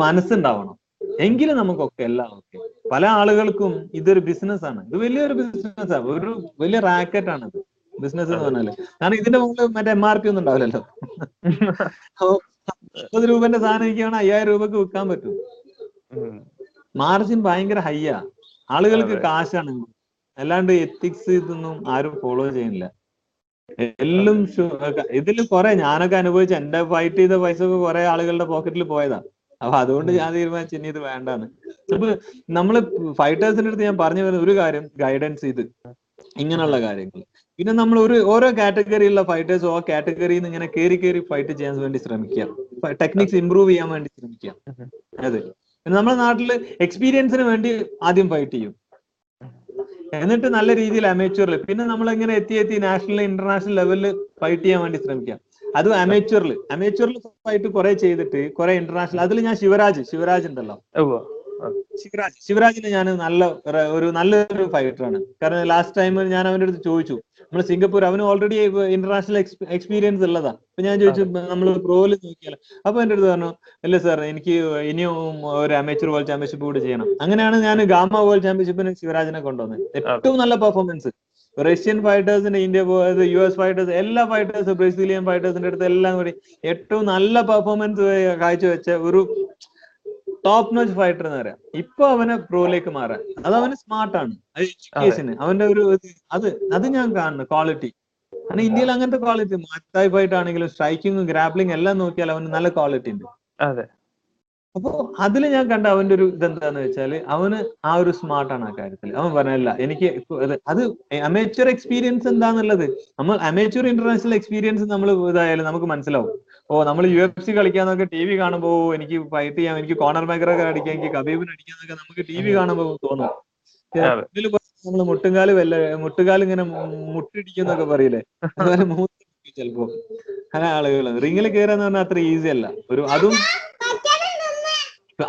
മനസ്സുണ്ടാവണം. എങ്കിലും നമുക്കൊക്കെ എല്ലാം ഓക്കെ പല ആളുകൾക്കും ഇതൊരു ബിസിനസ് ആണ്. ഇത് വലിയൊരു ബിസിനസ് ആണ് ഒരു വലിയ റാക്കറ്റ് ആണ് ഇത് ബിസിനസ് എന്ന് പറഞ്ഞാൽ. കാരണം ഇതിന്റെ മുകളിൽ മറ്റേ എം ആർ പി ഒന്നും ഉണ്ടാവില്ലല്ലോ. <laughs> മുപ്പത് രൂപന്റെ സാധനം എനിക്കാണ് അയ്യായിരം രൂപക്ക് വിൽക്കാൻ പറ്റും. മാർജിൻ ഭയങ്കര ഹൈയാ ആളുകൾക്ക്. കാശാണ്. അല്ലാണ്ട് എത്തിക്സ് ഇതൊന്നും ആരും ഫോളോ ചെയ്യുന്നില്ല. എല്ലാം ഇതിൽ കുറെ ഞാനൊക്കെ അനുഭവിച്ച എന്റെ ഫൈറ്റ് ചെയ്ത പൈസ ഒക്കെ കുറെ ആളുകളുടെ പോക്കറ്റിൽ പോയതാ. അപ്പൊ അതുകൊണ്ട് ഞാൻ തീരുമാനിച്ചു ഇനി ഇത് വേണ്ടാന്ന്. അപ്പൊ നമ്മൾ ഫൈറ്റേഴ്സിന്റെ അടുത്ത് ഞാൻ പറഞ്ഞു വരുന്ന ഒരു കാര്യം ഗൈഡൻസ് ഇത്. ഇങ്ങനെയുള്ള കാര്യങ്ങൾ പിന്നെ നമ്മൾ ഒരു ഓരോ കാറ്റഗറിയിലുള്ള ഫൈറ്റേഴ്സ് ആ കാറ്റഗറിയിൽ നിന്ന് ഇങ്ങനെ കയറി കയറി ഫൈറ്റ് ചെയ്യാൻ വേണ്ടി ശ്രമിക്കുക. ടെക്നിക്സ് ഇമ്പ്രൂവ് ചെയ്യാൻ വേണ്ടി ശ്രമിക്കുക. അതെ. നമ്മുടെ നാട്ടിൽ എക്സ്പീരിയൻസിന് വേണ്ടി ആദ്യം ഫൈറ്റ് ചെയ്യും. എന്നിട്ട് നല്ല രീതിയിൽ അമേച്വറിൽ പിന്നെ നമ്മൾ ഇങ്ങനെ എത്തി എത്തി നാഷണൽ ഇന്റർനാഷണൽ ലെവലിൽ ഫൈറ്റ് ചെയ്യാൻ വേണ്ടി ശ്രമിക്കാം. അതും അമേച്വറിൽ അമേച്വറിൽ ഫൈറ്റ് കുറെ ചെയ്തിട്ട് കുറെ ഇന്റർനാഷണൽ അതിൽ ഞാൻ ശിവരാജ് ശിവരാജ് ഉണ്ടല്ലോ. ശിവരാജ് ശിവരാജിന് ഞാൻ നല്ല ഒരു- നല്ലൊരു ഫൈറ്റർ ആണ്. കാരണം ലാസ്റ്റ് ടൈം ഞാൻ അവന്റെ അടുത്ത് ചോദിച്ചു. നമ്മൾ സിംഗപ്പൂർ അവന് ഓൾറെഡി ഇന്റർനാഷണൽ എക്സ്പീരിയൻസ് ഉള്ളതാ. അപ്പൊ ഞാൻ ചോദിച്ചു നമ്മൾ പ്രോയിൽ നോക്കിയാലോ? അപ്പൊ എന്റെ അടുത്ത് പറഞ്ഞു അല്ല സാർ എനിക്ക് ഇനിയും ഒരു അമേച്ചർ വേൾഡ് ചാമ്പ്യൻഷിപ്പ് കൂടി ചെയ്യണം. അങ്ങനെയാണ് ഞാൻ ഗാമ വേൾഡ് ചാമ്പ്യൻഷിപ്പിന് ശിവരാജിനെ കൊണ്ടുവന്നത്. ഏറ്റവും നല്ല പെർഫോമൻസ് റഷ്യൻ ഫൈറ്റേഴ്സിന്റെ ഇന്ത്യ പോയത് യു എസ് ഫൈറ്റേഴ്സ് എല്ലാ ഫൈറ്റേഴ്സ് ബ്രസീലിയൻ ഫൈറ്റേഴ്സിന്റെ അടുത്ത് എല്ലാം കൂടി ഏറ്റവും നല്ല പെർഫോമൻസ് കാഴ്ചവെച്ച ഒരു ടോപ്പ് നോച്ച് ഫൈറ്റർ എന്ന് പറയാം. ഇപ്പൊ അവനെ പ്രോയിലേക്ക് മാറാൻ. അത് അവന് സ്മാർട്ടാണ് അത് എഡ്യൂക്കേഷന് അവന്റെ ഒരു അത് അത് ഞാൻ കാണുന്നു ക്വാളിറ്റി കാരണം ഇന്ത്യയിൽ അങ്ങനത്തെ ക്വാളിറ്റി മാറ്റായി ഫൈറ്റ് ആണെങ്കിലും സ്ട്രൈക്കിങ്ങും ഗ്രാപ്ലിംഗ് എല്ലാം നോക്കിയാൽ അവന് നല്ല ക്വാളിറ്റി ഉണ്ട്. അതെ. അപ്പോ അതിൽ ഞാൻ കണ്ട അവന്റെ ഒരു ഇതെന്താന്ന് വെച്ചാൽ അവന് ആ ഒരു സ്മാർട്ടാണ് ആ കാര്യത്തിൽ. അവൻ പറഞ്ഞല്ല എനിക്ക് അത് അത് അമേച്വർ എക്സ്പീരിയൻസ് എന്താന്നുള്ളത്? നമ്മൾ അമേച്വർ ഇന്റർനാഷണൽ എക്സ്പീരിയൻസ് നമ്മൾ ഇതായാലും നമുക്ക് മനസ്സിലാവും. ഓ നമ്മൾ യു എഫ് സി കളിക്കാന്നൊക്കെ ടി വി കാണുമ്പോ എനിക്ക് ഫൈറ്റ് ചെയ്യാം എനിക്ക് കോർണർ മേക്കറൊക്കെ അടിക്കാം എനിക്ക് കബീബിന് അടിക്കാന്നൊക്കെ നമുക്ക് ടി വി കാണുമ്പോ തോന്നും. നമ്മൾ മുട്ടുകാൽ വല്ല മുട്ടുകാൽ ഇങ്ങനെ മുട്ടിടിക്കുന്നൊക്കെ പറയില്ലേ? അതുപോലെ മൂത്ത് ചിലപ്പോ. അങ്ങനെ ആളുകൾ റിങ്ങിൽ കയറാന്ന് പറഞ്ഞാൽ അത്ര ഈസി അല്ല. ഒരു അതും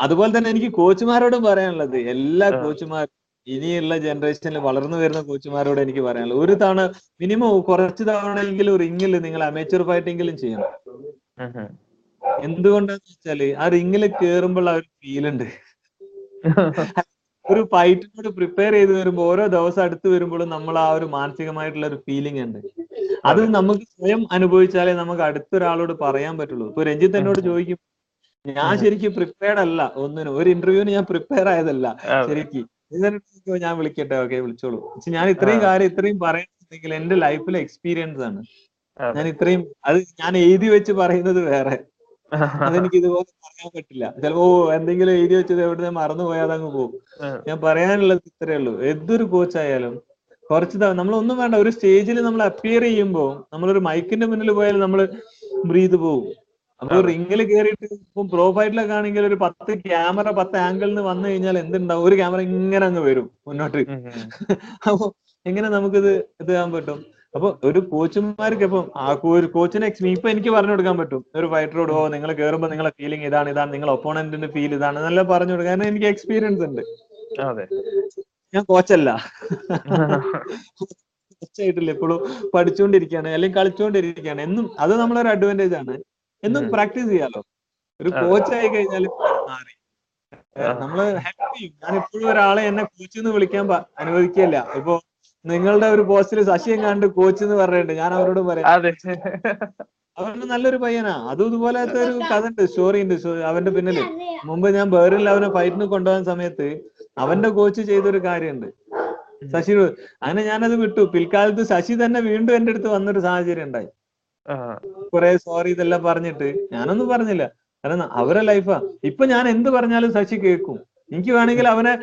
അതുപോലെ തന്നെ എനിക്ക് കോച്ചുമാരോടും പറയാനുള്ളത്. എല്ലാ. കോച്ചുമാരും ഇനിയുള്ള ജനറേഷനിൽ വളർന്നു വരുന്ന കോച്ചുമാരോട് എനിക്ക് പറയാനുള്ളത്. ഒരു തവണ മിനിമം കുറച്ച് തവണയെങ്കിലും റിങ്ങിൽ നിങ്ങൾ അമേച്ചർ ഫൈറ്റെങ്കിലും ചെയ്യണം. എന്തുകൊണ്ടാന്ന് വെച്ചാൽ ആ റിങ്ങിൽ കേറുമ്പോൾ ആ ഒരു ഫീൽ ഉണ്ട് ഒരു ഫൈറ്റിനോട് പ്രിപ്പയർ ചെയ്ത് വരുമ്പോൾ ഓരോ ദിവസം അടുത്ത് വരുമ്പോഴും നമ്മൾ ആ ഒരു മാനസികമായിട്ടുള്ള ഒരു ഫീലിംഗ് ഉണ്ട് അത് നമുക്ക് സ്വയം അനുഭവിച്ചാലേ നമുക്ക് അടുത്തൊരാളോട് പറയാൻ പറ്റുള്ളൂ. ഇപ്പൊ രഞ്ജിത്ത് എന്നോട് ചോദിക്കും ഞാൻ ശരിക്കും പ്രിപ്പയർഡ് അല്ല. ഒന്നിനും ഒരു ഇന്റർവ്യൂവിന് ഞാൻ പ്രിപ്പയർ ആയതല്ല. ശരിക്ക്. ഞാൻ വിളിക്കട്ടെ? ഓക്കെ വിളിച്ചോളൂ. ഞാൻ ഇത്രയും കാര്യം ഇത്രയും പറയുന്നുണ്ടെങ്കിൽ എന്റെ ലൈഫിലെ എക്സ്പീരിയൻസ് ആണ്. ഞാൻ ഇത്രയും അത് ഞാൻ എഴുതി വെച്ച് പറയുന്നത് വേറെ. <laughs> അതെനിക്ക് ഇതുപോലെ പറയാൻ പറ്റില്ല. ചിലപ്പോ എന്തെങ്കിലും എഴുതി വെച്ചത് എവിടെ മറന്നു പോയാൽ അതങ്ങ് പോകും ഞാൻ പറയാനുള്ളത് ഇത്രയേ ഉള്ളൂ. എന്തൊരു കോച്ചായാലും കുറച്ച് തവണ നമ്മളൊന്നും വേണ്ട. ഒരു സ്റ്റേജിൽ നമ്മൾ അപ്പിയർ ചെയ്യുമ്പോൾ നമ്മളൊരു മൈക്കിന്റെ മുന്നിൽ പോയാൽ നമ്മൾ ബ്രീത് പോകും അപ്പൊ റിംഗിൽ കയറിയിട്ട് ഇപ്പം പ്രോഫൈറ്റിലൊക്കെ ആണെങ്കിൽ ഒരു പത്ത് ക്യാമറ പത്ത് ആംഗിളിൽ നിന്ന് വന്നു കഴിഞ്ഞാൽ എന്തുണ്ടാവും? ഒരു ക്യാമറ ഇങ്ങനെ അങ്ങ് വരും മുന്നോട്ട്. <laughs> അപ്പൊ എങ്ങനെ നമുക്കിത് ഇത് ചെയ്യാൻ പറ്റും? അപ്പൊ ഒരു കോച്ചുമാർക്ക് ഇപ്പം ആ ഒരു കോച്ചിനെ ഇപ്പൊ എനിക്ക് പറഞ്ഞു കൊടുക്കാൻ പറ്റും. ഒരു ഫൈറ്ററോട് ഓ നിങ്ങൾ കയറുമ്പോൾ നിങ്ങളെ ഫീലിംഗ് ഇതാണ് ഇതാണ് നിങ്ങൾ ഒപ്പോണന്റിന്റെ ഫീൽ ഇതാണ് നല്ല പറഞ്ഞു കൊടുക്കാൻ. കാരണം എനിക്ക് എക്സ്പീരിയൻസ് ഉണ്ട്. അതെ. ഞാൻ കോച്ചല്ല. കോച്ചായിട്ടില്ല എപ്പോഴും പഠിച്ചുകൊണ്ടിരിക്കുകയാണ് അല്ലെങ്കിൽ കളിച്ചുകൊണ്ടിരിക്കുകയാണ് എന്നും അത് നമ്മളൊരു അഡ്വാന്റേജ് ആണ്. എന്നും പ്രാക്ടീസ് ചെയ്യാലോ. ഒരു കോച്ചായി കഴിഞ്ഞാൽ മാറി. നമ്മൾ ചെയ്യും ഞാൻ എപ്പോഴും ഒരാളെ എന്നെ കോച്ച് എന്ന് വിളിക്കാൻ അനുവദിക്കില്ല ഇപ്പൊ നിങ്ങളുടെ ഒരു പോസ്റ്റിൽ ശശിയും കണ്ട് കോച്ച് എന്ന് പറയുന്നുണ്ട് ഞാൻ അവരോട് പറയാം. അതെ. അവന് നല്ലൊരു പയ്യനാ. അതും ഇതുപോലത്തെ ഒരു കഥ ഉണ്ട് സ്റ്റോറി ഉണ്ട്. അവന്റെ പിന്നിൽ. മുമ്പ് ഞാൻ ബേറിൽ അവനെ ഫൈറ്റിന് കൊണ്ടുപോകാൻ സമയത്ത് അവന്റെ കോച്ച് ചെയ്തൊരു കാര്യമുണ്ട്. ശശി അങ്ങനെ ഞാനത് വിട്ടു. പിൽക്കാലത്ത് ശശി തന്നെ വീണ്ടും എന്റെ അടുത്ത് വന്നൊരു സാഹചര്യം ഉണ്ടായി. കുറെ സോറി ഇതെല്ലാം പറഞ്ഞിട്ട് ഞാനൊന്നും പറഞ്ഞില്ല. കാരണം അവരെ ലൈഫാ ഇപ്പൊ ഞാൻ എന്ത് പറഞ്ഞാലും ശശി കേൾക്കും. എനിക്ക് വേണമെങ്കിൽ അവനെ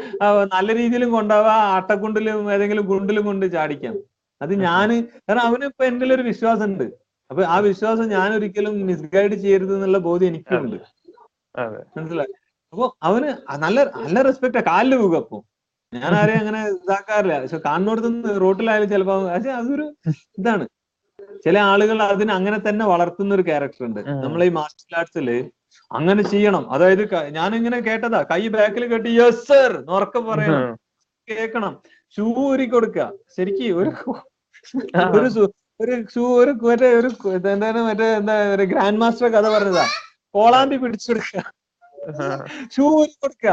നല്ല രീതിയിലും കൊണ്ടാവാ ആട്ടക്കുണ്ടിലും ഏതെങ്കിലും കുണ്ടിലും കൊണ്ട് ചാടിക്കാം. അത് ഞാൻ കാരണം അവന് ഇപ്പൊ എന്റെ ഒരു വിശ്വാസം ഉണ്ട് അപ്പൊ ആ വിശ്വാസം ഞാൻ ഒരിക്കലും മിസ്ഗൈഡ് ചെയ്യരുത് എന്നുള്ള ബോധ്യം എനിക്കുണ്ട്. മനസ്സിലായി? അപ്പൊ അവന് നല്ല നല്ല റെസ്പെക്ട് കാലിൽ പോകും അപ്പൊ ഞാൻ ആരെയും അങ്ങനെ ഇതാക്കാറില്ല. പക്ഷെ കാണുന്നോടത്ത് റോട്ടിലായാലും ചിലപ്പോ പക്ഷെ അതൊരു ഇതാണ്. ചില ആളുകൾ അതിന് അങ്ങനെ തന്നെ വളർത്തുന്ന ഒരു ക്യാരക്ടർ ഉണ്ട്. നമ്മളെ ഈ മാർഷൽ ആർട്സിൽ അങ്ങനെ ചെയ്യണം. അതായത് ഞാൻ ഇങ്ങനെ കേട്ടതാ. കൈ ബാക്കിൽ കെട്ടി യെസ് സർ ഉറക്കെ പറയണം. കേക്കണം. ഷൂ ഊരി കൊടുക്ക. ശരിക്ക് ഒരു ഒരു ഒരു ഷൂ ഒരു മറ്റേ ഒരു എന്താണ് മറ്റേ എന്താ ഒരു ഗ്രാൻഡ് മാസ്റ്റർ കഥ പറഞ്ഞതാ. കോളാമ്പി പിടിച്ചെടുക്ക ഷൂ ഊരി കൊടുക്ക.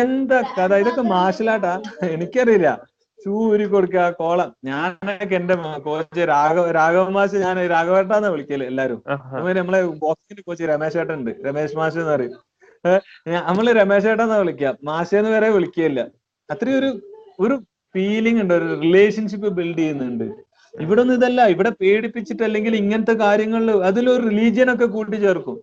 എന്താ കഥ? ഇതൊക്കെ മാർഷലാട്ടാ എനിക്കറിയില്ല. ഷൂ ഊരി കൊടുക്ക കോളം. ഞാനൊക്കെ എന്റെ കോച്ച് രാഘവ രാഘവ മാഷ് ഞാൻ രാഘവേട്ടാന്നാ വിളിക്കൽ എല്ലാരും. നമ്മളെ ബോക്സിന്റെ കോച്ച് രമേശ് ഏട്ടൻ ഉണ്ട് രമേശ് മാഷ് എന്ന് പറയും നമ്മൾ രമേശ് ഏട്ടാന്നാ വിളിക്കുക മാഷെന്ന് വരെ വിളിക്കുകയില്ല അത്രയും ഒരു ഒരു ഫീലിംഗ് ഉണ്ട് ഒരു റിലേഷൻഷിപ്പ് ബിൽഡ് ചെയ്യുന്നുണ്ട്. ഇവിടെ ഒന്നും ഇതല്ല. ഇവിടെ പേടിപ്പിച്ചിട്ട് അല്ലെങ്കിൽ ഇങ്ങനത്തെ കാര്യങ്ങളിൽ അതിലൊരു റിലീജിയൻ ഒക്കെ കൂട്ടിച്ചേർക്കും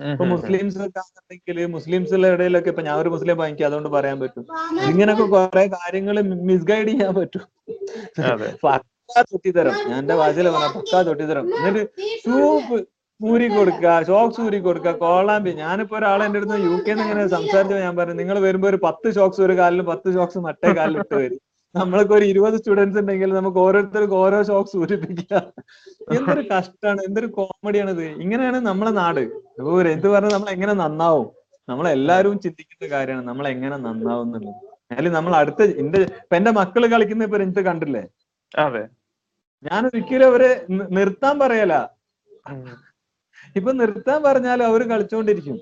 ഇപ്പൊ മുസ്ലിംസ് ഒക്കെ ആണെന്നുണ്ടെങ്കിൽ മുസ്ലിംസിന്റെ ഇടയിലൊക്കെ ഇപ്പൊ ഞാൻ ഒരു മുസ്ലിം എനിക്ക് അതുകൊണ്ട് പറയാൻ പറ്റും. ഇങ്ങനൊക്കെ കുറെ കാര്യങ്ങൾ മിസ്ഗൈഡ് ചെയ്യാൻ പറ്റും. <laughs> പക്കാ തൊട്ടിത്തരം. ഞാൻ എന്റെ വാചില പറഞ്ഞ പക്കാ തൊട്ടിത്തരം. എന്നിട്ട് സൂപ്പ് ഊരി കൊടുക്കുക ഷോക്സ് ഊരി കൊടുക്കുക കോളാമ്പി. ഞാനിപ്പോ ഒരാളെ എന്റെ അടുത്ത് യു കെന്ന് ഇങ്ങനെ സംസാരിച്ചപ്പോ ഞാൻ പറഞ്ഞു നിങ്ങൾ വരുമ്പോ ഒരു പത്ത് ഷോക്സ് ഒരു കാലിലും പത്ത് ഷോക്സ് മറ്റേ കാലിലും ഇട്ട് വരും. നമ്മൾക്ക് ഒരു ഇരുപത് സ്റ്റുഡൻസ് ഉണ്ടെങ്കിൽ നമുക്ക് ഓരോരുത്തർക്ക് ഓരോ ഷോക്ക് സൂചിപ്പിക്കുക എന്തൊരു കഷ്ടമാണ് എന്തൊരു കോമഡിയാണ് ഇത് ഇങ്ങനെയാണ് നമ്മളെ നാട്. ഒരു എന്ത് പറഞ്ഞാൽ നമ്മൾ എങ്ങനെ നന്നാവും? നമ്മളെല്ലാരും ചിന്തിക്കുന്ന കാര്യമാണ് നമ്മൾ എങ്ങനെ നന്നാവും എന്നുള്ളത്. അല്ലെങ്കിൽ നമ്മൾ അടുത്ത എന്റെ ഇപ്പൊ എന്റെ മക്കൾ കളിക്കുന്ന ഇപ്പൊ എനിക്ക് കണ്ടില്ലേ? അതെ. ഞാൻ ഒരിക്കലും അവരെ നിർത്താൻ പറയല. ഇപ്പൊ നിർത്താൻ പറഞ്ഞാൽ അവർ കളിച്ചോണ്ടിരിക്കും.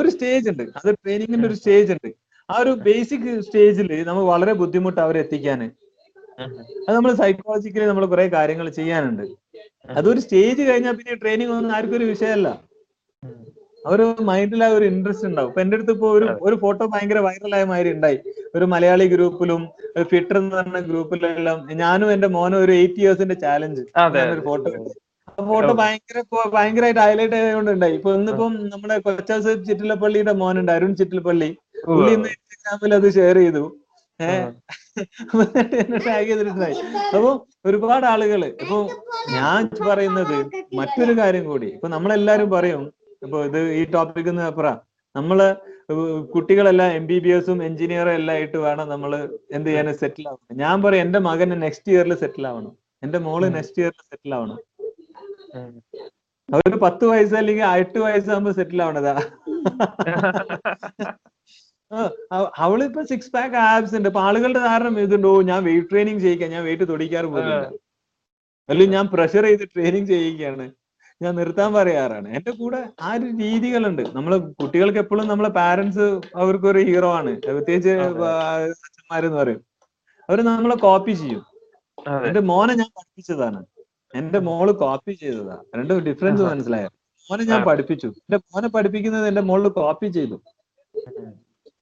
ഒരു സ്റ്റേജ് ഉണ്ട്. അത് ട്രെയിനിങ്ങിന്റെ ഒരു സ്റ്റേജ് ഉണ്ട്. ആ ഒരു ബേസിക് സ്റ്റേജിൽ നമുക്ക് വളരെ ബുദ്ധിമുട്ട് അവരെ എത്തിക്കാന്. അത് നമ്മൾ സൈക്കോളജിക്കലി നമ്മൾ കുറെ കാര്യങ്ങൾ ചെയ്യാനുണ്ട്. അതൊരു സ്റ്റേജ് കഴിഞ്ഞാൽ പിന്നെ ട്രെയിനിങ് ഒന്നും ആർക്കും ഒരു വിഷയമല്ല. ഒരു മൈൻഡിൽ ആ ഒരു ഇൻട്രസ്റ്റ് ഉണ്ടാവും. ഇപ്പൊ എന്റെ അടുത്ത് ഇപ്പോ ഒരു. ഒരു ഫോട്ടോ ഭയങ്കര വൈറലായ മാതിരി ഉണ്ടായി. ഒരു മലയാളി ഗ്രൂപ്പിലും ഫിറ്റർ എന്ന് പറഞ്ഞ ഗ്രൂപ്പിലെല്ലാം ഞാനും എന്റെ മോനും ഒരു എയ്റ്റ് ഇയേഴ്സിന്റെ ചാലഞ്ച് ഒരു ഫോട്ടോ ആ ഫോട്ടോ ഭയങ്കര ഭയങ്കരമായിട്ട് ഹൈലൈറ്റ് ആയതുകൊണ്ട് ഉണ്ടായി. ഇപ്പൊ ഇന്നിപ്പം നമ്മുടെ കൊച്ചാസ് ചിറ്റിലപ്പള്ളിയുടെ മോനുണ്ട് അരുൺ ചിറ്റിലപ്പള്ളി. പുള്ളി ഇന്ന് ഇൻസ്റ്റാഗ്രാമിൽ അത് ഷെയർ ചെയ്തു. ടാഗ് ചെയ്തിട്ടുണ്ടായി. അപ്പൊ ഒരുപാട് ആളുകൾ ഇപ്പൊ ഞാൻ പറയുന്നത് മറ്റൊരു കാര്യം കൂടി. ഇപ്പൊ നമ്മളെല്ലാരും പറയും ഇപ്പൊ ഇത് ഈ ടോപ്പിക് അപ്പുറം നമ്മൾ കുട്ടികളെല്ലാം എം ബി ബി എസും എഞ്ചിനീയറും എല്ലാം ആയിട്ട് വേണം നമ്മൾ എന്ത് ചെയ്യാനും സെറ്റിൽ ആവണം. ഞാൻ പറയും എന്റെ മകന് നെക്സ്റ്റ് ഇയറിൽ സെറ്റിൽ ആവണം. എന്റെ മോൾ നെക്സ്റ്റ് ഇയറിൽ സെറ്റിൽ ആവണം. അവർ പത്ത് വയസ്സ് അല്ലെങ്കിൽ എട്ട് വയസ്സാകുമ്പോ സെറ്റിൽ ആവണതാ. <laughs> അവളിപ്പോ സിക്സ് പാക്ക് ആബ്സ് ഉണ്ട്. ഇപ്പൊ ആളുകളുടെ ധാരണ ഇതുണ്ടോ? ഞാൻ വെയിറ്റ് ട്രെയിനിങ് ചെയ്യിക്കാൻ ഞാൻ വെയിറ്റ് തൊടിക്കാറ് അല്ലെങ്കിൽ ഞാൻ പ്രഷർ ചെയ്ത് ട്രെയിനിങ് ചെയ്യിക്കുകയാണ്. ഞാൻ നിർത്താൻ പറയാറാണ്. എന്റെ കൂടെ ആ ഒരു രീതികളുണ്ട്. നമ്മൾ കുട്ടികൾക്ക് എപ്പോഴും നമ്മളെ പാരന്റ്സ് അവർക്ക് ഒരു ഹീറോ ആണ്. പ്രത്യേകിച്ച്. അച്ഛന്മാരെന്ന് പറയും. അവർ നമ്മളെ കോപ്പി ചെയ്യും. എന്റെ മോനെ ഞാൻ പഠിപ്പിച്ചതാണ്. എന്റെ മോൾ കോപ്പി ചെയ്തതാണ് രണ്ടും ഡിഫറൻസ്. മനസ്സിലായോ? മോനെ ഞാൻ പഠിപ്പിച്ചു. എന്റെ മോനെ പഠിപ്പിക്കുന്നത് എന്റെ മോൾ കോപ്പി ചെയ്തു.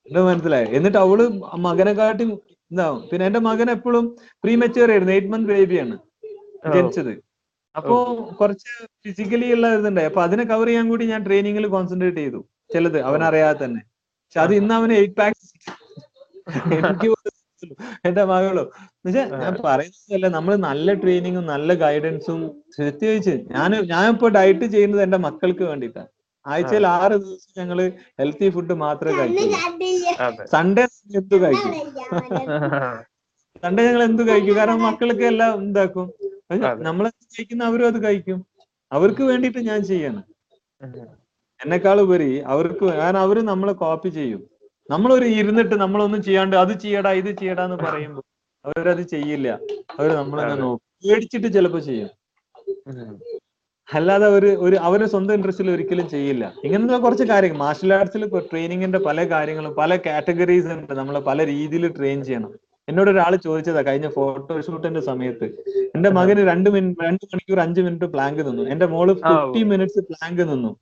ഉം. എന്റെ മനസ്സിലായോ? എന്നിട്ട് അവൾ മകനെക്കാട്ടി ഇതാവും. പിന്നെ എന്റെ മകൻ എപ്പോഴും പ്രീ മെച്ചുവർ ആയിരുന്നു എയ്റ്റ് മന്ത് ബേബിയാണ്. ജനിച്ചത്. അപ്പോ കുറച്ച് ഫിസിക്കലി ഉള്ള ഇതുണ്ട് അപ്പൊ അതിനെ കവർ ചെയ്യാൻ കൂടി ഞാൻ ട്രെയിനിങ്ങിൽ കോൺസെൻട്രേറ്റ് ചെയ്തു. ചിലത് അവനറിയാതെ തന്നെ. പക്ഷെ അത് ഇന്ന് അവന് എയ്റ്റ് പാക്സ് എനിക്ക് എന്റെ മകളോ. എന്നുവെച്ചാ ഞാൻ പറയുന്നതല്ല നമ്മൾ നല്ല ട്രെയിനിങ്ങും നല്ല ഗൈഡൻസും പ്രത്യേകിച്ച് ഞാൻ ഞാൻ ഇപ്പൊ ഡയറ്റ് ചെയ്യുന്നത് എന്റെ മക്കൾക്ക് വേണ്ടിയിട്ടാണ്. ആഴ്ചയിൽ ആറ് ദിവസം ഞങ്ങൾ ഹെൽത്തി ഫുഡ് മാത്രമേ കഴിക്കൂ സൺഡേ എന്ത് കഴിക്കും? സൺഡേ ഞങ്ങൾ എന്ത് കഴിക്കും? കാരണം മക്കൾക്ക് എല്ലാം എന്താക്കും നമ്മൾ കഴിക്കുന്ന അവരും അത് കഴിക്കും. അവർക്ക് വേണ്ടിട്ട് ഞാൻ ചെയ്യണം. എന്നെക്കാൾ ഉപരി അവർക്ക് കാരണം അവർ നമ്മളെ കോപ്പി ചെയ്യും. നമ്മളൊരു ഇരുന്നിട്ട് നമ്മളൊന്നും ചെയ്യാണ്ട് അത് ചെയ്യടാ ഇത് ചെയ്യടാ എന്ന് പറയുമ്പോൾ അവരത് ചെയ്യില്ല. അവർ നമ്മളെ നോക്കും. പേടിച്ചിട്ട് ചിലപ്പോ ചെയ്യും. അല്ലാതെ ഒരു ഒരു അവരുടെ സ്വന്തം ഇൻട്രസ്റ്റിൽ ഒരിക്കലും ചെയ്യില്ല. ഇങ്ങനത്തെ കുറച്ച് കാര്യങ്ങൾ മാർഷൽ ആർട്സിൽ ഇപ്പൊ ട്രെയിനിങ്ങിന്റെ പല കാര്യങ്ങളും പല കാറ്റഗറീസ് ഉണ്ട്. നമ്മളെ പല രീതിയിൽ ട്രെയിൻ ചെയ്യണം. എന്നോട് ഒരാൾ ചോദിച്ചതാ കഴിഞ്ഞ ഫോട്ടോ ഷൂട്ടിന്റെ സമയത്ത്. എന്റെ മകന് രണ്ട് മിനിറ്റ് രണ്ട് മണിക്കൂർ അഞ്ച് മിനിറ്റ് പ്ലാങ്ക് നിന്നു. എന്റെ മോൾ ഫിഫ്റ്റി മിനിറ്റ്സ് പ്ലാങ്ക് നിന്നു.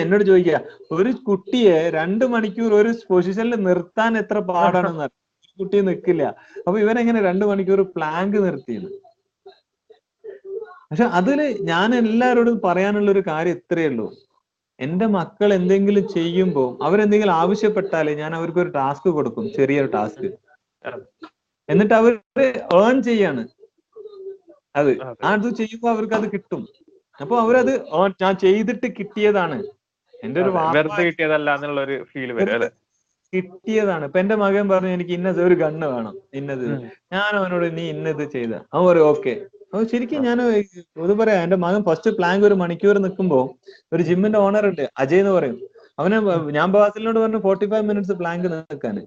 എന്നോട് ചോദിക്കുക ഒരു കുട്ടിയെ രണ്ട് മണിക്കൂർ ഒരു പൊസിഷനിൽ നിർത്താൻ എത്ര പാടാണെന്ന് കുട്ടി നിൽക്കില്ല അപ്പൊ ഇവനെങ്ങനെ രണ്ട് മണിക്കൂർ പ്ലാങ്ക് നിർത്തിയെന്ന്? പക്ഷെ അതിൽ ഞാൻ എല്ലാവരോടും പറയാനുള്ള ഒരു കാര്യം ഇത്രയേ ഉള്ളൂ. എന്റെ മക്കൾ എന്തെങ്കിലും ചെയ്യുമ്പോൾ അവരെന്തെങ്കിലും ആവശ്യപ്പെട്ടാലേ ഞാൻ അവർക്ക് ഒരു ടാസ്ക് കൊടുക്കും ചെറിയൊരു ടാസ്ക്. എന്നിട്ട് അവർ ഏൺ ചെയ്യാണ്. അത്. അതെ. ചെയ്യുമ്പോൾ അവർക്ക് അത് കിട്ടും. അപ്പൊ അവരത് ഞാൻ ചെയ്തിട്ട് കിട്ടിയതാണ്. എന്റെ ഒരു വെറുതെ കിട്ടിയതല്ല എന്നുള്ള ഒരു ഫീൽ വരും അല്ലെ? കിട്ടിയതാണ്. ഇപ്പൊ എന്റെ മകൻ പറഞ്ഞു എനിക്ക് ഇന്നത് ഒരു ഗണ്ണ് വേണം. ഇന്നത് ഞാൻ അവനോട് നീ ഇന്നത് ചെയ്ത. അവൻ പറയും ഓക്കെ. അപ്പൊ ശരിക്കും ഞാൻ ഇത് പറയാം എന്റെ മകൻ ഫസ്റ്റ് പ്ലാങ്ക് ഒരു മണിക്കൂർ നിൽക്കുമ്പോ ഒരു ജിമ്മിന്റെ ഓണർ ഉണ്ട് അജയ് എന്ന് പറയും. അവന് ഞാൻ ബാസിലിനോട് പറഞ്ഞു ഫോർട്ടി ഫൈവ് മിനിറ്റ്സ് പ്ലാങ്ക് നിൽക്കാന്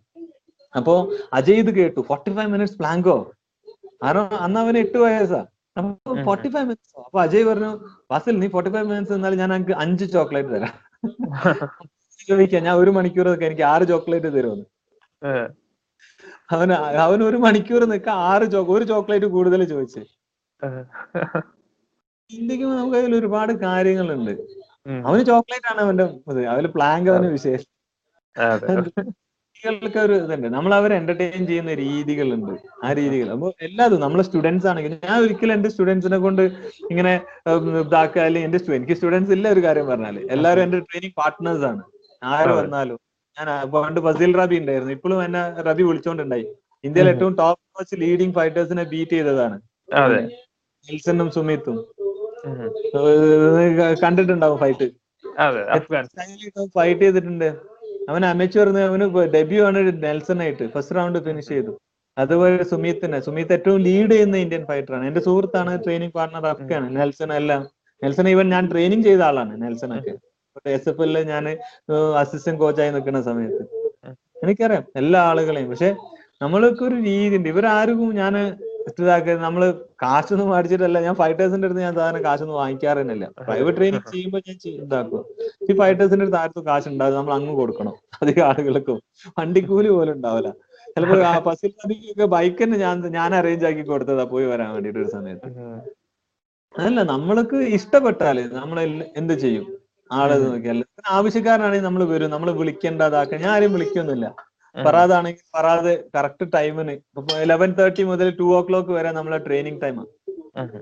അപ്പോ അജയ് ഇത് കേട്ടു ഫോർട്ടി ഫൈവ് മിനിറ്റ്സ് പ്ലാങ്കോ കാരണം അന്ന് അവന് എട്ട് വയസ്സാ. അപ്പൊ ഫോർട്ടി ഫൈവ് മിനിറ്റ്സ് അപ്പൊ അജയ് പറഞ്ഞു ബാസിൽ നീ ഫോർട്ടി ഫൈവ് മിനിറ്റ്സ് എന്നാൽ ഞാൻ എനിക്ക് അഞ്ച് ചോക്ലേറ്റ് തരാം. ചോദിക്കാം ഞാൻ ഒരു മണിക്കൂർ നിൽക്കാം എനിക്ക് ആറ് ചോക്ലേറ്റ് തരുമെന്ന്. അവന് അവൻ ഒരു മണിക്കൂർ നിൽക്കാൻ ആറ് ചോ ഒരു ചോക്ലേറ്റ് കൂടുതൽ ചോദിച്ചു. ചിന്തിക്കുമ്പോൾ നമുക്ക് അതിൽ ഒരുപാട് കാര്യങ്ങളുണ്ട്. അവന് ചോക്ലേറ്റ് ആണ് അവന്റെ ഇത്. അതിൽ പ്ലാങ്ക് അവന് വിശേഷം. കുട്ടികൾക്ക് ഒരു ഇതുണ്ട്. നമ്മൾ അവരെ എന്റർടൈൻ ചെയ്യുന്ന രീതികളുണ്ട്. ആ രീതികൾ. അപ്പൊ എല്ലാതും നമ്മളെ സ്റ്റുഡൻസ് ആണെങ്കിൽ ഞാൻ ഒരിക്കലും എന്റെ സ്റ്റുഡൻസിനെ കൊണ്ട് ഇങ്ങനെ ഇതാക്കുക അല്ലെങ്കിൽ എന്റെ എനിക്ക് സ്റ്റുഡൻസ് ഇല്ല ഒരു കാര്യം പറഞ്ഞാൽ. എല്ലാവരും എന്റെ ട്രെയിനിങ് പാർട്ട്നേഴ്സ് ആണ്. ആര് വന്നാലും. ഞാൻ പണ്ട് ഫസീൽ റബി ഉണ്ടായിരുന്നു. ഇപ്പോഴും എന്നെ റബി വിളിച്ചോണ്ടുണ്ടായി. ഇന്ത്യയിൽ ഉം. ഏറ്റവും ടോപ്പ് മോസ്റ്റ് ലീഡിംഗ് ഫൈറ്റേഴ്സിനെ ബീറ്റ് ചെയ്തതാണ്. അതെ നെൽസണും സുമിത്തും. കണ്ടിട്ടുണ്ടാവും ഫൈറ്റ് ഫൈറ്റ് ചെയ്തിട്ടുണ്ട്. അവൻ അമേച്ചർ അവന് ഡെബ്യൂ ആണ് നെൽസൺ ആയിട്ട് ഫസ്റ്റ് റൗണ്ട് ഫിനിഷ് ചെയ്തു. അതുപോലെ സുമീത്തിനെ. സുമീത്ത് ഏറ്റവും ലീഡ് ചെയ്യുന്ന ഇന്ത്യൻ ഫൈറ്റർ ആണ്. എന്റെ സുഹൃത്താണ് ട്രെയിനിങ് പാർട്ണർ അഫ്ഗാണ് നെൽസൺ എല്ലാം. നെൽസൺ ഇവൻ ഞാൻ ട്രെയിനിങ് ചെയ്ത ആളാണ് നെൽസൺ ഒക്കെ എസ് എഫ് എല്ലിൽ ഞാൻ അസിസ്റ്റന്റ് കോച്ചായി നിൽക്കുന്ന സമയത്ത്. എനിക്കറിയാം എല്ലാ ആളുകളെയും. പക്ഷെ നമ്മൾക്ക് ഒരു രീതി ഉണ്ട്. ഇവരാരും ഞാൻ ഇതാക്കുക നമ്മൾ കാശൊന്നും മേടിച്ചിട്ടല്ല. ഞാൻ ഫൈറ്റേഴ്സിന്റെ അടുത്ത് ഞാൻ സാധാരണ കാശൊന്നും വാങ്ങിക്കാറ് തന്നെയല്ല പ്രൈവറ്റ് ട്രെയിനിങ് ചെയ്യുമ്പോൾ ഞാൻ ഇതാക്കും. ഈ ഫൈറ്റേഴ്സിന്റെ അടുത്ത് ആർക്കും കാശ് ഉണ്ടാവും നമ്മൾ അങ്ങ് കൊടുക്കണം. അധികം ആളുകൾക്കും. വണ്ടിക്കൂലി പോലും ഉണ്ടാവില്ല. ചിലപ്പോ ആ ഫസിൽ നദിക്കൊക്കെ ബൈക്ക് തന്നെ ഞാൻ ഞാൻ അറേഞ്ച് ആക്കി കൊടുത്തതാ പോയി വരാൻ വേണ്ടിട്ട് ഒരു സമയത്ത്. അതല്ല നമ്മൾക്ക് ഇഷ്ടപ്പെട്ടാൽ നമ്മൾ എന്ത് ചെയ്യും? ആളെ. നോക്കിയാൽ ആവശ്യക്കാരനാണെങ്കിൽ നമ്മൾ വരും. നമ്മൾ വിളിക്കേണ്ടതാക്കാൻ. ഞാൻ ആരെയും വിളിക്കൊന്നുമില്ല. ഫറാദ് ആണെങ്കിൽ ഫറാദ് കറക്റ്റ് ടൈമിന് ഇലവൻ തേർട്ടി മുതൽ ടു ഓ ക്ലോക്ക് വരെ നമ്മളെ ട്രെയിനിങ് ടൈമാണ്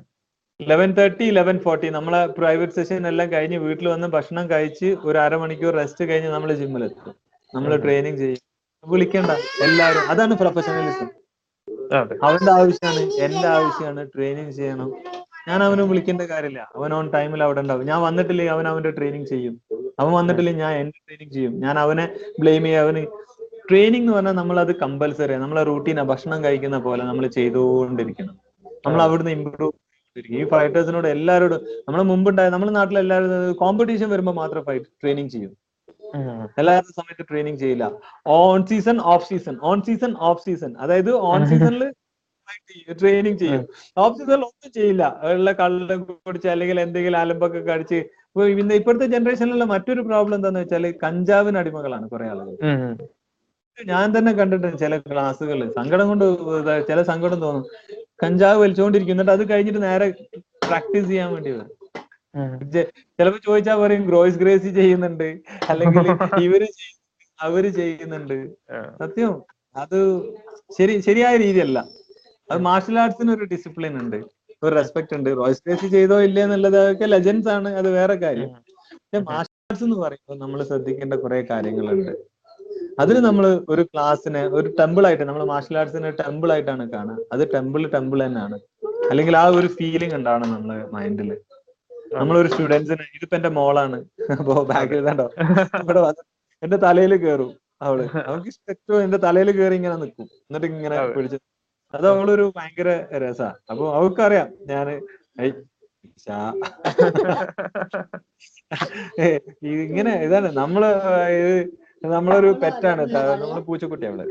ലെവൻ തേർട്ടി ലെവൻ ഫോർട്ടി നമ്മളെ പ്രൈവറ്റ് സെഷൻ എല്ലാം കഴിഞ്ഞ് വീട്ടിൽ വന്ന് ഭക്ഷണം കഴിച്ച് ഒരു അരമണിക്കൂർ റെസ്റ്റ് കഴിഞ്ഞ് നമ്മൾ ജിമ്മിലെത്തും നമ്മൾ. ട്രെയിനിങ് ചെയ്യും. വിളിക്കണ്ട. എല്ലാവരും അതാണ് പ്രൊഫഷണലിസം അവന്റെ ആവശ്യമാണ് എന്റെ ആവശ്യമാണ് ട്രെയിനിങ് ചെയ്യണം. ഞാൻ അവനെ വിളിക്കേണ്ട കാര്യമില്ല. അവൻ ഓൺ ടൈമിൽ അവിടെ ഉണ്ടാവും. ഞാൻ വന്നിട്ടില്ലെങ്കിൽ അവൻ അവന്റെ ട്രെയിനിങ് ചെയ്യും. അവൻ വന്നിട്ടില്ലെങ്കിൽ ഞാൻ എന്റെ ട്രെയിനിങ് ചെയ്യും. ഞാൻ അവനെ ബ്ലെയിം ചെയ്യും. അവന് ട്രെയിനിങ് എന്ന് പറഞ്ഞാൽ നമ്മൾ അത് കമ്പൽസറി നമ്മളെ റൂട്ടീനാ ഭക്ഷണം കഴിക്കുന്ന പോലെ നമ്മൾ ചെയ്തുകൊണ്ടിരിക്കണം. നമ്മൾ. അവിടുന്ന് ഇമ്പ്രൂവ് ഈ ഫൈറ്റേഴ്സിനോട് എല്ലാവരോടും നമ്മളെ മുമ്പുണ്ടായ നമ്മുടെ നാട്ടിൽ എല്ലാവരും കോമ്പറ്റീഷൻ വരുമ്പോൾ മാത്രം ഫൈറ്റ് ട്രെയിനിങ് ചെയ്യും. എല്ലാ സമയത്ത് ട്രെയിനിങ് ചെയ്യില്ല. On season off season on season off season അതായത് ഓൺ സീസണിൽ ട്രെയിനിങ് ചെയ്യും ഓഫ് സീസണിൽ ഒന്നും ചെയ്യില്ല. ഉള്ള കള്ളം കുടിച്ച് അല്ലെങ്കിൽ എന്തെങ്കിലും അലമ്പൊക്കെ കടിച്ച് ഇപ്പോഴത്തെ ജനറേഷനിലുള്ള മറ്റൊരു പ്രോബ്ലം എന്താന്ന് വെച്ചാൽ കഞ്ചാവിന് അടിമകളാണ് കുറെ ആളുകൾ ഞാൻ തന്നെ കണ്ടിട്ടുണ്ട് ചില ക്ലാസ്സുകൾ സങ്കടം കൊണ്ട് ചില സങ്കടം തോന്നും. കഞ്ചാവ് വലിച്ചുകൊണ്ടിരിക്കും എന്നിട്ട് അത് കഴിഞ്ഞിട്ട് നേരെ പ്രാക്ടീസ് ചെയ്യാൻ വേണ്ടി വരും. ചിലപ്പോ ചോദിച്ചാ പറയും ഗ്രോയ്സ് ഗ്രേസി ചെയ്യുന്നുണ്ട്. അല്ലെങ്കിൽ ഇവർ അവർ ചെയ്യുന്നുണ്ട്. സത്യം. അത് ശരി ശരിയായ രീതിയല്ല. അത് മാർഷൽ ആർട്സിന് ഒരു ഡിസിപ്ലിൻ ഉണ്ട്. ഒരു റെസ്പെക്ട് ഉണ്ട്. റോയ്സ് ഗ്രേസി ചെയ്തോ ഇല്ലേ എന്നുള്ളത് അതൊക്കെ ലെജൻസ് ആണ്. അത് വേറെ കാര്യം. പക്ഷെ മാർഷൽ ആർട്സ് എന്ന് പറയുമ്പോൾ നമ്മൾ ശ്രദ്ധിക്കേണ്ട കുറെ കാര്യങ്ങളുണ്ട്. അതിന് നമ്മൾ ഒരു ക്ലാസ്സിനെ ഒരു ടെമ്പിൾ ആയിട്ട് നമ്മൾ മാർഷൽ ആർട്സിനെ ടെമ്പിൾ ആയിട്ടാണ് കാണുക അത് ടെമ്പിൾ ടെമ്പിൾ തന്നെയാണ്. അല്ലെങ്കിൽ ആ ഒരു ഫീലിംഗ് ഉണ്ടാവണം നമ്മളെ മൈൻഡിൽ നമ്മളൊരു സ്റ്റുഡൻസിന് ഇതിപ്പോ എന്റെ മോളാണ്. അപ്പോ ബാക്കിൽ കണ്ടോ ഇവിടെ വന്ന് എന്റെ തലയിൽ കയറും അവൾ. അവൾക്ക് ഇഷ്ടോ എന്റെ തലയിൽ കയറി ഇങ്ങനെ നിൽക്കും എന്നിട്ട് ഇങ്ങനെ പിടിച്ചു. അത് അവളൊരു ഭയങ്കര രസാ. അപ്പൊ അവൾക്കറിയാം ഞാൻ. <laughs> ഇങ്ങനെ ഇതാണ് നമ്മൾ നമ്മളൊരു പെറ്റാണ് നമ്മൾ പൂച്ചക്കുട്ടി അവൾ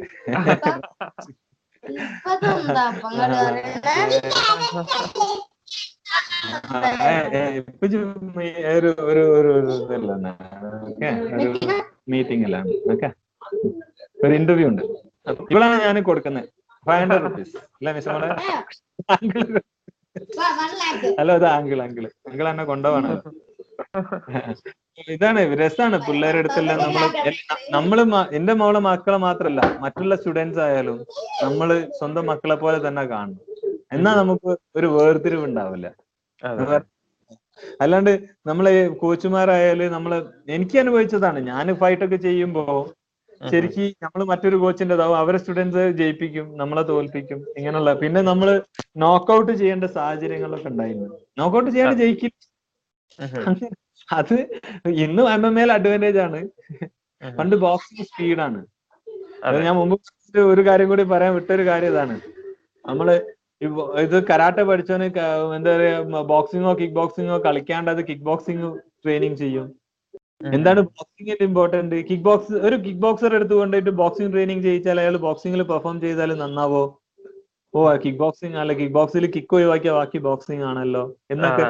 ഇപ്പതെന്താ അപ്പങ്ങൾ ഏ, ഏ, ഇപ്പൊ ഒരു ഒരു ഒരു ഇതല്ല ഓക്കെ ഒരു മീറ്റിംഗ് അല്ല ഓക്കെ. ഒരു ഇന്റർവ്യൂ ഉണ്ട്. ഇവളാണ് ഞാൻ കൊടുക്കുന്നത് ഫൈവ് ഹൺഡ്രഡ് റുപ്പീസ് അല്ല മിസ് നമ്മളെ ഹലോ അത് ആങ്കിൾ ആങ്കിൾ ആങ്കിൾ എന്നെ കൊണ്ടുപോവാണ് <laughs> ഇതാണ് രസാണ് പിള്ളേരുടെ അടുത്തെല്ലാം നമ്മൾ എല്ല- നമ്മൾ എന്റെ മോളെ മക്കളെ മാത്രല്ല മറ്റുള്ള സ്റ്റുഡൻസ് ആയാലും നമ്മൾ സ്വന്തം മക്കളെ പോലെ തന്നെ കാണണം. എന്നാ നമുക്ക് ഒരു വേർതിരിവ് ഉണ്ടാവില്ല. അല്ലാണ്ട് നമ്മളെ കോച്ചുമാരായാൽ നമ്മൾ എനിക്ക് അനുഭവിച്ചതാണ് ഞാൻ ഫൈറ്റ് ഒക്കെ ചെയ്യുമ്പോ ശരിക്ക് നമ്മൾ മറ്റൊരു കോച്ചിന്റെ അതാവും അവരെ സ്റ്റുഡൻസ് ജയിപ്പിക്കും നമ്മളെ തോൽപ്പിക്കും ഇങ്ങനെയുള്ള പിന്നെ നമ്മൾ നോക്കൗട്ട് ചെയ്യേണ്ട സാഹചര്യങ്ങളൊക്കെ ഉണ്ടായിരുന്നു. നോക്കൗട്ട് ചെയ്യാണ്ട് ജയിക്കും അങ്ങനെ അത് ഇന്നും എം എം എൽ അഡ്വാന്റേജ് ആണ്. പണ്ട് ബോക്സിംഗ് സ്പീഡാണ് അത് ഞാൻ മുമ്പ് ഒരു കാര്യം കൂടി പറയാൻ വിട്ടൊരു കാര്യം ഇതാണ്. നമ്മൾ ഇത് കരാട്ടെ പഠിച്ചവന് എന്താ പറയാ ബോക്സിങ്ങോ കിക്ക് ബോക്സിങ്ങോ കളിക്കാണ്ട് അത് കിക്ക് ബോക്സിംഗ് ട്രെയിനിങ് ചെയ്യും എന്താണ് ബോക്സിംഗിന്റെ ഇമ്പോർട്ടന്റ് കിക്ക് ബോക്സ് ഒരു കിക്ക് ബോക്സർ എടുത്ത് കൊണ്ടുപോയിട്ട് ബോക്സിംഗ് ട്രെയിനിങ് ചെയ്യിച്ചാൽ അയാൾ ബോക്സിംഗിൽ പെർഫോം ചെയ്താൽ നന്നാവോ? ഓ കിക്ക് ബോക്സിംഗ് അല്ല കിക്ക് ബോക്സിൽ കിക്ക് ഒഴിവാക്കിയ ബാക്കി ബോക്സിംഗ് ആണല്ലോ. എന്നൊക്കെ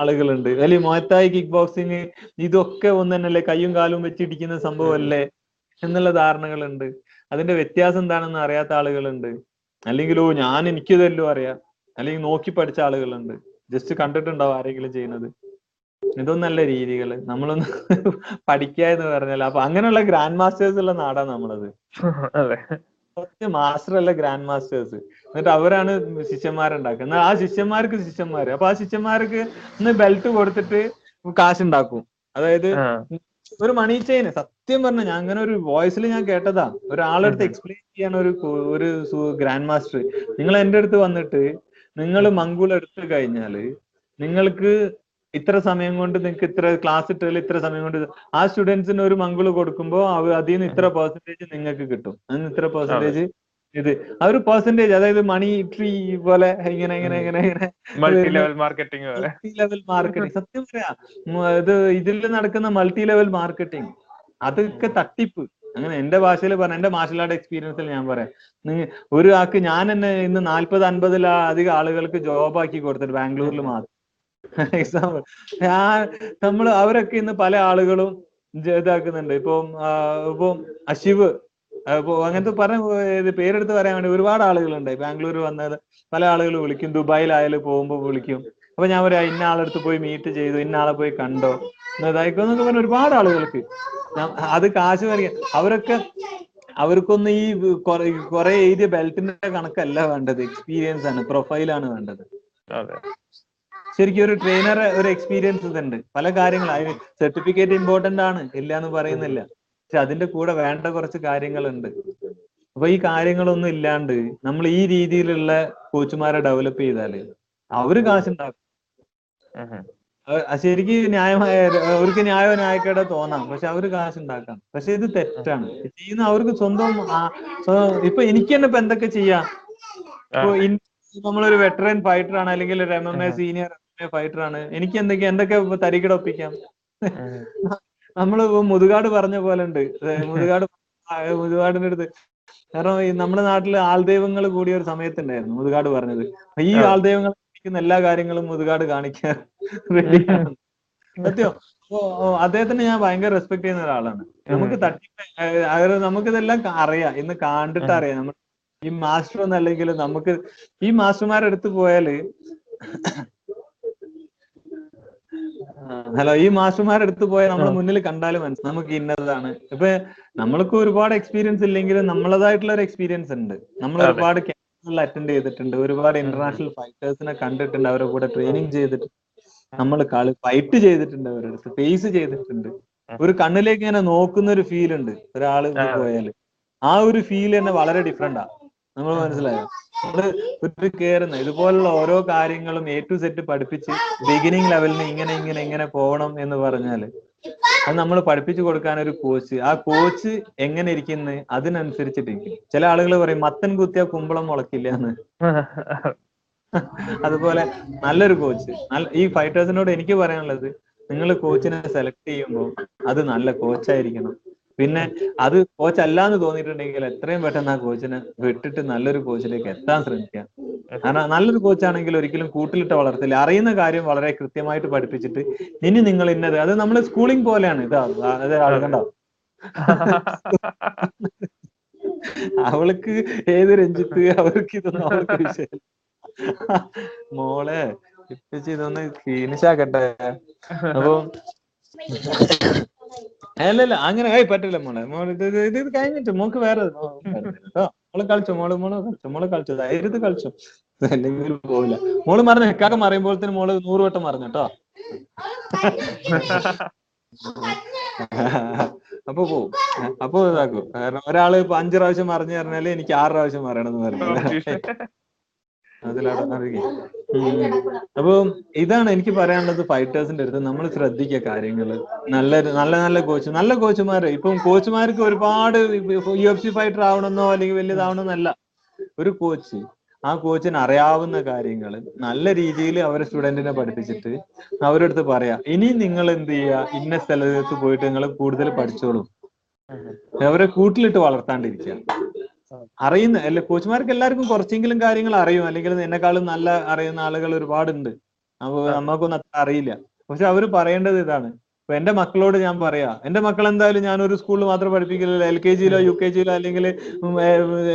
ആളുകളുണ്ട്. അല്ലെങ്കിൽ മോയത്തായി കിക്ക് ബോക്സിങ് ഇതൊക്കെ ഒന്ന് തന്നെയല്ലേ കയ്യും കാലും വെച്ചിടിക്കുന്ന സംഭവമല്ലേ? എന്നുള്ള ധാരണകളുണ്ട്. അതിന്റെ വ്യത്യാസം എന്താണെന്ന് അറിയാത്ത ആളുകളുണ്ട്. അല്ലെങ്കിൽ ഓ ഞാൻ എനിക്കിതെല്ലോ അറിയാം. അല്ലെങ്കിൽ നോക്കി പഠിച്ച ആളുകളുണ്ട്. ജസ്റ്റ് കണ്ടിട്ടുണ്ടാവും ആരെങ്കിലും ചെയ്യുന്നത്. ഇതൊന്നല്ല രീതികൾ. നമ്മളൊന്ന് പഠിക്കുക എന്ന് പറഞ്ഞാൽ അപ്പൊ അങ്ങനെയുള്ള ഗ്രാൻഡ് മാസ്റ്റേഴ്സ് ഉള്ള നാടാണ് നമ്മളത്. അതെ. മാസ്റ്റർ അല്ല ഗ്രാൻഡ് മാസ്റ്റേഴ്സ് എന്നിട്ട് അവരാണ് ശിഷ്യന്മാരുണ്ടാക്കുക. എന്നാൽ ആ ശിഷ്യന്മാർക്ക് ശിഷ്യന്മാര്. അപ്പൊ ആ ശിഷ്യന്മാർക്ക് ഇന്ന് ബെൽറ്റ് കൊടുത്തിട്ട് കാശുണ്ടാക്കും. അതായത് ഒരു മണി ചെയിന് സത്യം പറഞ്ഞ ഞാൻ അങ്ങനെ ഒരു വോയിസിൽ ഞാൻ കേട്ടതാ. ഒരാളടുത്ത് എക്സ്പ്ലെയിൻ ചെയ്യാൻ ഒരു ഒരു ഗ്രാൻഡ് മാസ്റ്റർ നിങ്ങൾ എന്റെ അടുത്ത് വന്നിട്ട് നിങ്ങൾ മങ്കുൾ എടുത്തു കഴിഞ്ഞാൽ നിങ്ങൾക്ക് ഇത്ര സമയം കൊണ്ട് നിങ്ങൾക്ക് ഇത്ര ക്ലാസ് ഇട്ടാൽ ഇത്ര സമയം കൊണ്ട് ആ സ്റ്റുഡൻസിന് ഒരു മംഗിൾ കൊടുക്കുമ്പോൾ അതിൽ നിന്ന് ഇത്ര പെർസെന്റേജ് നിങ്ങൾക്ക് കിട്ടും. അതിന് ഇത്ര പെർസെന്റേജ് ഇത്. ആ ഒരു പെർസെന്റേജ് അതായത് മണി ട്രീ പോലെ ഇങ്ങനെ ഇങ്ങനെ ഇങ്ങനെ ഇങ്ങനെ. Multi level marketing multi level marketing സത്യം പറയാ ഇത് ഇതിൽ നടക്കുന്ന മൾട്ടി ലെവൽ മാർക്കറ്റിംഗ് അതൊക്കെ തട്ടിപ്പ്. അങ്ങനെ എന്റെ ഭാഷയിൽ പറഞ്ഞ എന്റെ മാർഷൽ ആർട്ട് എക്സ്പീരിയൻസിൽ ഞാൻ പറയാം. നിങ്ങ ഒരു ആൾക്ക് ഞാൻ തന്നെ ഇന്ന് നാല്പത് അൻപതിൽ അധികം ആളുകൾക്ക് ജോബ് ആക്കി കൊടുത്തിട്ട് ബാംഗ്ലൂരിൽ മാത്രം. <laughs> എക്സാമ്പിൾ ഞാൻ നമ്മൾ അവരൊക്കെ ഇന്ന് പല ആളുകളും ഇതാക്കുന്നുണ്ട്. ഇപ്പം ഇപ്പം അശിവ് അങ്ങനത്തെ പറഞ്ഞ പേരെടുത്ത് പറയാൻ വേണ്ടി ഒരുപാട് ആളുകളുണ്ട്. ബാംഗ്ലൂർ വന്നത് പല ആളുകൾ വിളിക്കും. ദുബായിലായാലും പോകുമ്പോൾ വിളിക്കും. അപ്പൊ ഞാൻ പറയാ ഇന്ന ആളെടുത്ത് പോയി മീറ്റ് ചെയ്തു. ഇന്ന ആളെ പോയി കണ്ടോ? ഇതായിക്കോ പറഞ്ഞ ഒരുപാട് ആളുകൾക്ക്. അത് കാശ് പറയാ അവരൊക്കെ അവർക്കൊന്നും ഈ കുറെ എഴുതിയ ബെൽറ്റിന്റെ കണക്കല്ല വേണ്ടത്. എക്സ്പീരിയൻസ് ആണ് പ്രൊഫൈലാണ് വേണ്ടത്. ശരിക്കും ഒരു ട്രെയിനർ ഒരു എക്സ്പീരിയൻസ് ഇതുണ്ട്. പല കാര്യങ്ങളും സർട്ടിഫിക്കറ്റ് ഇമ്പോർട്ടന്റ് ആണ്. ഇല്ല എന്ന് പറയുന്നില്ല. പക്ഷെ അതിന്റെ കൂടെ വേണ്ട കുറച്ച് കാര്യങ്ങളുണ്ട്. അപ്പൊ ഈ കാര്യങ്ങളൊന്നും ഇല്ലാണ്ട് നമ്മൾ ഈ രീതിയിലുള്ള കോച്ചുമാരെ ഡെവലപ്പ് ചെയ്താൽ അവർ കാശുണ്ടാക്കും. ശരിക്കും ന്യായമായ അവർക്ക് ന്യായോ ന്യായക്കേടോ തോന്നാം. പക്ഷെ അവർ കാശുണ്ടാക്കാം. പക്ഷെ ഇത് തെറ്റാണ്. ചെയ്യുന്ന അവർക്ക് സ്വന്തം ഇപ്പൊ എനിക്ക് തന്നെ ഇപ്പൊ എന്തൊക്കെ ചെയ്യാം? ഇപ്പൊ നമ്മളൊരു വെറ്ററൻ ഫൈറ്റർ ആണ് അല്ലെങ്കിൽ ഒരു M M A senior fighter ആണ്. എനിക്ക് എന്തൊക്കെ എന്തൊക്കെ തരികിട ഒപ്പിക്കാം. നമ്മൾ മുതുകാട് പറഞ്ഞ പോലെ ഉണ്ട്. മുതുകാട് മുതുകാടിന്റെ അടുത്ത്. കാരണം ഈ നമ്മുടെ നാട്ടിൽ ആൾദൈവങ്ങൾ കൂടിയ ഒരു സമയത്തുണ്ടായിരുന്നു മുതുകാട് പറഞ്ഞത്. ഈ. ആൾദൈവങ്ങൾ കാണിക്കുന്ന എല്ലാ കാര്യങ്ങളും മുതുകാട് കാണിക്കാൻ റെഡിയാണ്. സത്യം. അപ്പോ അദ്ദേഹത്തിന് ഞാൻ ഭയങ്കര റെസ്പെക്ട് ചെയ്യുന്ന ഒരാളാണ്. നമുക്ക് തട്ടിപ്പ് ഏഹ് അതായത് നമുക്കിതെല്ലാം അറിയാം. ഇന്ന് കണ്ടിട്ട് അറിയാം. നമ്മൾ ഈ മാസ്റ്റർ ഒന്നല്ലെങ്കിൽ നമുക്ക് ഈ മാസ്റ്റർമാരുടെ അടുത്ത് പോയാൽ ഹലോ ഈ മാസ്റ്റർമാരുടെ അടുത്ത് പോയാൽ നമ്മൾ മുന്നിൽ കണ്ടാലും മനസ്സിലാവും നമുക്ക് ഇന്നതാണ്. ഇപ്പൊ നമ്മൾക്ക് ഒരുപാട് എക്സ്പീരിയൻസ് ഇല്ലെങ്കിലും നമ്മളതായിട്ടുള്ള ഒരു എക്സ്പീരിയൻസ് ഉണ്ട്. നമ്മൾ ഒരുപാട് കോഴ്സുകൾ അറ്റൻഡ് ചെയ്തിട്ടുണ്ട്. ഒരുപാട് ഇന്റർനാഷണൽ ഫൈറ്റേഴ്സിനെ കണ്ടിട്ടുണ്ട് അവരുടെ കൂടെ ട്രെയിനിങ് ചെയ്തിട്ടുണ്ട് നമ്മൾ കളി ഫൈറ്റ് ചെയ്തിട്ടുണ്ട് അവരുടെ അടുത്ത് ഫേസ് ചെയ്തിട്ടുണ്ട്. ഒരു കണ്ണിലേക്ക് ഇങ്ങനെ നോക്കുന്ന ഒരു ഫീൽ ഉണ്ട് ഒരാൾ പോയാൽ ആ. ഒരു ഫീൽ തന്നെ വളരെ ഡിഫറെന്റാ നമ്മൾ മനസ്സിലായോ? നമ്മൾ ഒരു കേറുന്ന ഇതുപോലുള്ള ഓരോ കാര്യങ്ങളും എ ടു സെറ്റ് പഠിപ്പിച്ച് ബിഗിനിങ് ലെവലിന് ഇങ്ങനെ ഇങ്ങനെ ഇങ്ങനെ പോകണം എന്ന് പറഞ്ഞാൽ അത് നമ്മൾ പഠിപ്പിച്ചു കൊടുക്കാൻ ഒരു കോച്ച് ആ കോച്ച് എങ്ങനെ ഇരിക്കുന്നു അതിനനുസരിച്ചിട്ടിരിക്കും ചില ആളുകൾ പറയും മത്തൻ കുത്തിയ കുമ്പളം മുളക്കില്ല എന്ന് <laughs> അതുപോലെ നല്ലൊരു കോച്ച് ഈ ഫൈറ്റേഴ്സിനോട് എനിക്ക് പറയാനുള്ളത് നിങ്ങൾ കോച്ചിനെ സെലക്ട് ചെയ്യുമ്പോൾ അത് നല്ല കോച്ചായിരിക്കണം പിന്നെ അത് കോച്ച് അല്ലാന്ന് തോന്നിയിട്ടുണ്ടെങ്കിൽ എത്രയും പെട്ടെന്ന് ആ കോച്ചിനെ വിട്ടിട്ട് നല്ലൊരു കോച്ചിലേക്ക് എത്താൻ ശ്രമിക്കുക കാരണം നല്ലൊരു കോച്ചാണെങ്കിൽ ഒരിക്കലും കൂട്ടിലിട്ട് വളർത്തില്ല. അറിയുന്ന കാര്യം വളരെ കൃത്യമായിട്ട് പഠിപ്പിച്ചിട്ട് ഇനി നിങ്ങൾ ഇന്നത് അത് നമ്മൾ സ്കൂളിംഗ് പോലെയാണ്. ഇതാ അത് കണ്ടോ? അവൾക്ക് ഏത് രഞ്ജിത്ത് അവർക്ക് ഇതൊന്നും അവൾക്ക് മോളെ ഇതൊന്ന് ഫിനിഷാക്കട്ടെ അപ്പൊ അല്ലല്ല അങ്ങനെ ആയി പറ്റില്ല മോളെ. മോളെ ഇത് ഇത് ഇത് കഴിഞ്ഞിട്ട് മോക്ക് വേറെ മോൾ കളിച്ചു? മോൾ മോൾ കളിച്ചു? മോൾ കളിച്ചു? ധൈര്യത്തിൽ കളിച്ചു? അല്ലെങ്കിൽ പോവില്ല. മോൾ മറിഞ്ഞ ഇക്കാക്ക തന്നെ മോൾ നൂറ് വട്ടം മറിഞ്ഞു കേട്ടോ? അപ്പൊ പോവും. അപ്പൊ ഇതാക്കും. കാരണം ഒരാൾ ഇപ്പൊ അഞ്ചു പ്രാവശ്യം മറിഞ്ഞു പറഞ്ഞാൽ എനിക്ക് ആറ് പ്രാവശ്യം മറിയണം എന്ന് പറഞ്ഞു അറിയുക അപ്പൊ ഇതാണ് എനിക്ക് പറയാനുള്ളത് ഫൈറ്റേഴ്സിന്റെ അടുത്ത്. നമ്മൾ ശ്രദ്ധിക്കുക കാര്യങ്ങൾ നല്ല നല്ല നല്ല കോച്ച് നല്ല കോച്ചുമാര് ഇപ്പം കോച്ചുമാർക്ക് ഒരുപാട് യു എഫ് സി ഫൈറ്റർ ആവണമെന്നോ അല്ലെങ്കിൽ വലിയതാവണമെന്നല്ല ഒരു കോച്ച് ആ കോച്ചിന് അറിയാവുന്ന കാര്യങ്ങൾ നല്ല രീതിയിൽ അവരെ സ്റ്റുഡന്റിനെ പഠിപ്പിച്ചിട്ട് അവരുടെ അടുത്ത് പറയാ ഇനി നിങ്ങൾ എന്ത് ചെയ്യുക ഇന്ന സ്ഥലത്ത് പോയിട്ട് നിങ്ങൾ കൂടുതൽ പഠിച്ചോളൂ. അവരെ കൂട്ടിലിട്ട് വളർത്താണ്ടിരിക്കുക അറിയുന്ന അല്ലെ കോച്ചുമാർക്ക് എല്ലാവർക്കും കുറച്ചെങ്കിലും കാര്യങ്ങൾ അറിയും. അല്ലെങ്കിൽ എന്നെക്കാളും നല്ല അറിയുന്ന ആളുകൾ ഒരുപാടുണ്ട്. അപ്പൊ നമുക്കൊന്നും അത്ര അറിയില്ല. പക്ഷെ അവർ പറയേണ്ടത് ഇതാണ്. ഇപ്പൊ എന്റെ മക്കളോട് ഞാൻ പറയാ എന്റെ മക്കൾ എന്തായാലും ഞാൻ ഒരു സ്കൂളിൽ മാത്രം പഠിപ്പിക്കില്ല. എൽ കെ ജിയിലോ യു കെ ജിയിലോ അല്ലെങ്കിൽ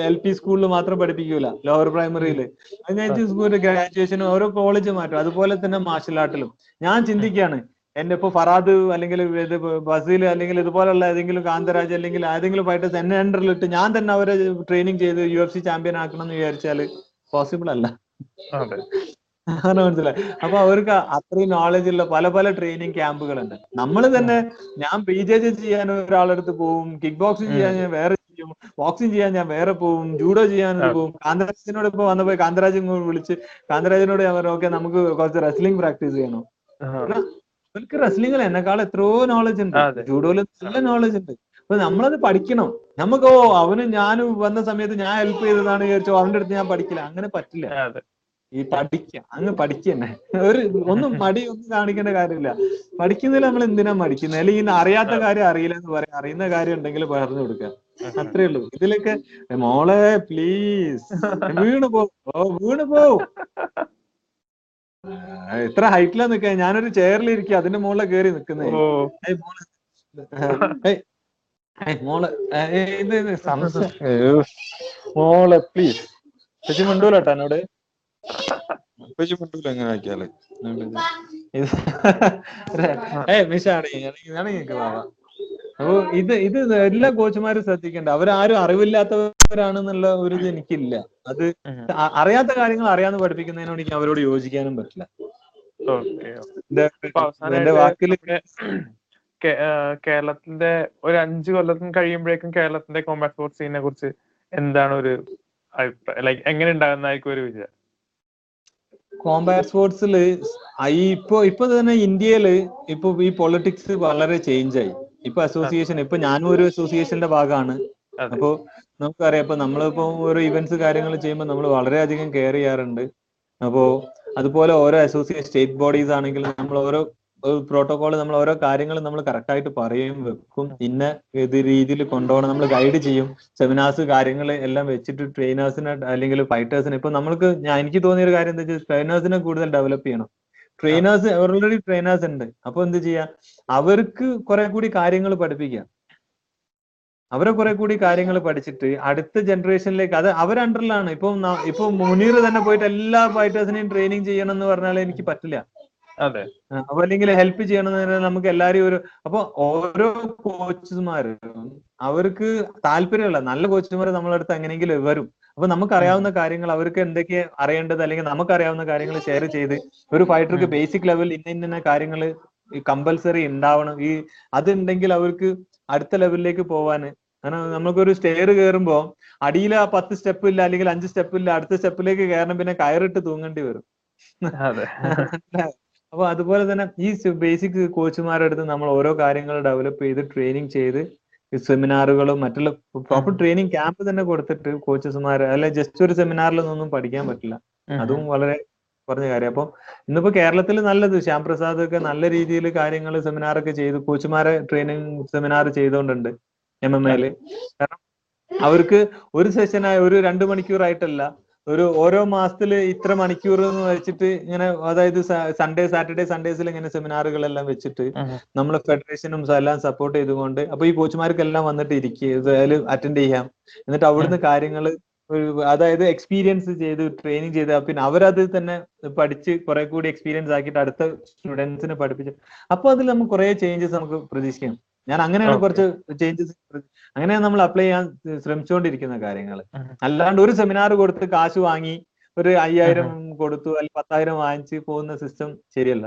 എൽ പി സ്കൂളിൽ മാത്രം പഠിപ്പിക്കൂല. ലോവർ പ്രൈമറിയിൽ അത് ഞാൻ ഗ്രാജുവേഷനും ഓരോ കോളേജ് മാറ്റും. അതുപോലെ തന്നെ മാർഷൽ ആർട്ടിലും. ഞാൻ ചിന്തിക്കുകയാണ് എന്റെ ഇപ്പൊ ഫറാദ് അല്ലെങ്കിൽ ഇത് ബസീൽ അല്ലെങ്കിൽ ഇതുപോലുള്ള ഏതെങ്കിലും കാന്തരാജ് അല്ലെങ്കിൽ ഏതെങ്കിലും ഫൈറ്റേഴ്സ് എന്നെ അണ്ടറിലിട്ട് ഞാൻ തന്നെ അവരെ ട്രെയിനിങ് ചെയ്ത് യു എഫ് സി ചാമ്പ്യൻ ആക്കണം എന്ന് വിചാരിച്ചാൽ പോസിബിൾ അല്ല. അങ്ങനെ മനസ്സിലായി അപ്പൊ അവർക്ക് അത്രയും നോളജ് ഉള്ള പല പല ട്രെയിനിങ് ക്യാമ്പുകളുണ്ട് നമ്മൾ തന്നെ ഞാൻ പി ജെ ജെ ചെയ്യാൻ ഒരാളടുത്ത് പോവും കിക്ക് ബോക്സിംഗ് ചെയ്യാൻ ഞാൻ വേറെ ചെയ്യും ബോക്സിംഗ് ചെയ്യാൻ ഞാൻ വേറെ പോവും ജൂഡോ ചെയ്യാൻ പോവും. കാന്തരാജിനോട് ഇപ്പൊ വന്നപ്പോ കാന്തരാജ് വിളിച്ച് കാന്തരാജിനോട് ഞാൻ പറഞ്ഞു ഓക്കെ നമുക്ക് കുറച്ച് റെസ്ലിംഗ് പ്രാക്ടീസ് ചെയ്യണം. അവർക്ക് റെസ്ലിംഗിൽ എന്നെക്കാൾ എത്രയോ നോളജ് ഉണ്ട്. ജൂഡോയിൽ നല്ല നോളജ് ഉണ്ട്. അപ്പൊ നമ്മളത് പഠിക്കണം. നമുക്ക് ഓ അവന് ഞാൻ വന്ന സമയത്ത് ഞാൻ ഹെൽപ്പ് ചെയ്തതാണ് വിചാരിച്ചോ അവന്റെ അടുത്ത് ഞാൻ പഠിക്കില്ല. അങ്ങനെ പറ്റില്ല. ഈ പഠിക്ക അങ്ങ് പഠിക്ക തന്നെ ഒരു ഒന്നും മടി ഒന്നും കാണിക്കേണ്ട കാര്യമില്ല. പഠിക്കുന്നതിൽ നമ്മൾ എന്തിനാ മടിക്കുന്നത്? അല്ലെങ്കിൽ ഇന്ന് അറിയാത്ത കാര്യം അറിയില്ല എന്ന് പറയാം. അറിയുന്ന കാര്യം ഉണ്ടെങ്കിൽ പറഞ്ഞു കൊടുക്കുക. അത്രേ ഉള്ളൂ. ഇതിലൊക്കെ മോളെ പ്ലീസ് <laughs> വീണ് പോ. ഓ വീണ് പോ. എത്ര ഹൈറ്റിലാ നിക്ക? ഞാനൊരു ചെയറിൽ ഇരിക്കുക അതിന്റെ മുകളിൽ കേറി നിക്കുന്നേ. മോൾ. ഇത് പ്ലീസ് ചേച്ചി മിണ്ടൂല കേട്ടോ എന്നോട്? ചേച്ചി മിണ്ടൂല എങ്ങനെ ആക്കിയാൽ. ഏ ഏയ് ഞാൻ ഇതാണെങ്കിൽ വാവാ അപ്പൊ ഇത് ഇത് എല്ലാ കോച്ചുമാരും ശ്രദ്ധിക്കേണ്ട. അവരാരും അറിവില്ലാത്തവരാണെന്നുള്ള ഒരു ഇത് എനിക്കില്ല. അത് അറിയാത്ത കാര്യങ്ങൾ അറിയാന്ന് പഠിപ്പിക്കുന്നതിനോട് എനിക്ക് അവരോട് യോജിക്കാനും പറ്റില്ല. എന്റെ വാക്കിൽ കേരളത്തിന്റെ ഒരു അഞ്ചു കൊല്ലത്തിന് കഴിയുമ്പോഴേക്കും കേരളത്തിന്റെ കോമ്പാക്ട് സ്പോർട്സ് സീനെ കുറിച്ച് എന്താണ് ഒരു ലൈക്ക് എങ്ങനെ ഉണ്ടാകുന്നതായിരിക്കും ഒരു വിചാരം? കോമ്പാക്ട് സ്പോർട്സിൽ ഈ ഇപ്പൊ ഇപ്പൊ തന്നെ ഇന്ത്യയിൽ ഇപ്പൊ ഈ പൊളിറ്റിക്സ് വളരെ ചേഞ്ച് ആയി. ഇപ്പൊ അസോസിയേഷൻ ഇപ്പൊ ഞാനും ഒരു അസോസിയേഷന്റെ ഭാഗമാണ്. അപ്പോ നമുക്കറിയാം ഇപ്പൊ നമ്മളിപ്പോ ഓരോ ഇവന്റ്സ് കാര്യങ്ങൾ ചെയ്യുമ്പോൾ നമ്മൾ വളരെയധികം കെയർ ചെയ്യാറുണ്ട്. അപ്പോ അതുപോലെ ഓരോ അസോസിയേഷൻ സ്റ്റേറ്റ് ബോഡീസ് ആണെങ്കിലും നമ്മൾ ഓരോ പ്രോട്ടോകോൾ നമ്മൾ ഓരോ കാര്യങ്ങൾ നമ്മൾ കറക്റ്റ് ആയിട്ട് പറയും വെക്കും. ഇന്ന ഏത് രീതിയിൽ കൊണ്ടുപോകണം നമ്മൾ ഗൈഡ് ചെയ്യും. സെമിനാർസ് കാര്യങ്ങൾ എല്ലാം വെച്ചിട്ട് ട്രെയിനേഴ്സിനെ അല്ലെങ്കിൽ ഫൈറ്റേഴ്സിനെ ഇപ്പൊ നമ്മൾക്ക് ഞാൻ എനിക്ക് തോന്നിയ ഒരു കാര്യം എന്താ വെച്ചാൽ ട്രെയിനേഴ്സിനെ കൂടുതൽ ഡെവലപ്പ് ചെയ്യണം. ട്രെയിനേഴ്സ് ഓൾറെഡി ട്രെയിനേഴ്സ് ഉണ്ട്. അപ്പൊ എന്ത് ചെയ്യാ? അവർക്ക് കുറെ കൂടി കാര്യങ്ങൾ പഠിപ്പിക്കാം. അവരെ കുറെ കൂടി കാര്യങ്ങൾ പഠിച്ചിട്ട് അടുത്ത ജനറേഷനിലേക്ക് അത് അവർ അണ്ടറിലാണ് ഇപ്പൊ ഇപ്പൊ മുനീർ തന്നെ പോയിട്ട് എല്ലാ ഫൈറ്റേഴ്സിനെയും ട്രെയിനിങ് ചെയ്യണം എന്ന് പറഞ്ഞാൽ എനിക്ക് പറ്റില്ല. അതെ. അപ്പൊ അല്ലെങ്കിൽ ഹെൽപ്പ് ചെയ്യണമെന്ന് നമുക്ക് എല്ലാരെയും ഒരു അപ്പൊ ഓരോ കോച്ചുമാരും അവർക്ക് താല്പര്യമുള്ള നല്ല കോച്ചുമാർ നമ്മളെ അടുത്ത് എങ്ങനെയെങ്കിലും വരും. അപ്പൊ നമുക്ക് അറിയാവുന്ന കാര്യങ്ങൾ അവർക്ക് എന്തൊക്കെ അറിയേണ്ടത് അല്ലെങ്കിൽ നമുക്ക് അറിയാവുന്ന കാര്യങ്ങൾ ഷെയർ ചെയ്ത് ഒരു ഫൈറ്റർക്ക് ബേസിക് ലെവൽ ഇന്ന ഇന്ന കാര്യങ്ങൾ കമ്പൽസറി ഉണ്ടാവണം ഈ അതുണ്ടെങ്കിൽ അവർക്ക് അടുത്ത ലെവലിലേക്ക് പോവാന് കാരണം നമുക്കൊരു സ്റ്റെയർ കയറുമ്പോൾ അടിയിൽ ആ പത്ത് സ്റ്റെപ്പ് ഇല്ല അല്ലെങ്കിൽ അഞ്ച് സ്റ്റെപ്പ് ഇല്ല അടുത്ത സ്റ്റെപ്പിലേക്ക് കയറണം പിന്നെ കയറിട്ട് തൂങ്ങേണ്ടി വരും. അതെ. <laughs> അപ്പൊ അതുപോലെ തന്നെ ഈ ബേസിക് കോച്ചുമാരുടെ അടുത്ത് നമ്മൾ ഓരോ കാര്യങ്ങൾ ഡെവലപ്പ് ചെയ്ത് ട്രെയിനിങ് ചെയ്ത് സെമിനാറുകളും മറ്റുള്ള പ്രോപ്പർ ട്രെയിനിങ് ക്യാമ്പ് തന്നെ കൊടുത്തിട്ട് കോച്ചസ്മാർ അല്ലെ ജസ്റ്റ് ഒരു സെമിനാറിൽ നിന്നൊന്നും പഠിക്കാൻ പറ്റില്ല. അതും വളരെ പറഞ്ഞ കാര്യം. അപ്പം ഇന്നിപ്പോ കേരളത്തിൽ നല്ലത് ശ്യാം പ്രസാദ് ഒക്കെ നല്ല രീതിയിൽ കാര്യങ്ങൾ സെമിനാറൊക്കെ ചെയ്ത് ചെയ്തു കോച്ചുമാരെ ട്രെയിനിങ് സെമിനാർ ചെയ്തുകൊണ്ടുണ്ട് എം എം എയിൽ കാരണം അവർക്ക് ഒരു സെഷനായി ഒരു രണ്ട് മണിക്കൂറായിട്ടല്ല ഒരു ഓരോ മാസത്തിൽ ഇത്ര മണിക്കൂർ എന്ന് വെച്ചിട്ട് ഇങ്ങനെ അതായത് സൺഡേ സാറ്റർഡേ സൺഡേസിൽ ഇങ്ങനെ സെമിനാറുകളെല്ലാം വെച്ചിട്ട് നമ്മൾ ഫെഡറേഷനും എല്ലാം സപ്പോർട്ട് ചെയ്തുകൊണ്ട് അപ്പൊ ഈ കോച്ചുമാർക്കെല്ലാം വന്നിട്ട് ഇരിക്കുക അറ്റൻഡ് ചെയ്യാം. എന്നിട്ട് അവിടുന്ന് കാര്യങ്ങൾ അതായത് എക്സ്പീരിയൻസ് ചെയ്ത് ട്രെയിനിങ് ചെയ്ത് പിന്നെ അവരത് തന്നെ പഠിച്ച് കുറെ കൂടി എക്സ്പീരിയൻസ് ആക്കിയിട്ട് അടുത്ത സ്റ്റുഡൻസിനെ പഠിപ്പിച്ച്. അപ്പൊ അതിൽ നമുക്ക് കുറെ ചേഞ്ചസ് നമുക്ക് പ്രതീക്ഷിക്കാം. ഞാൻ അങ്ങനെയാണ് കുറച്ച് ചേഞ്ചസ് അങ്ങനെയാണ് നമ്മൾ അപ്ലൈ ചെയ്യാൻ ശ്രമിച്ചുകൊണ്ടിരിക്കുന്ന കാര്യങ്ങൾ. അല്ലാണ്ട് ഒരു സെമിനാർ കൊടുത്ത് കാശ് വാങ്ങി ഒരു അയ്യായിരം കൊടുത്തു അല്ലെങ്കിൽ പത്തായിരം വാങ്ങിച്ച് പോകുന്ന സിസ്റ്റം ശരിയല്ല.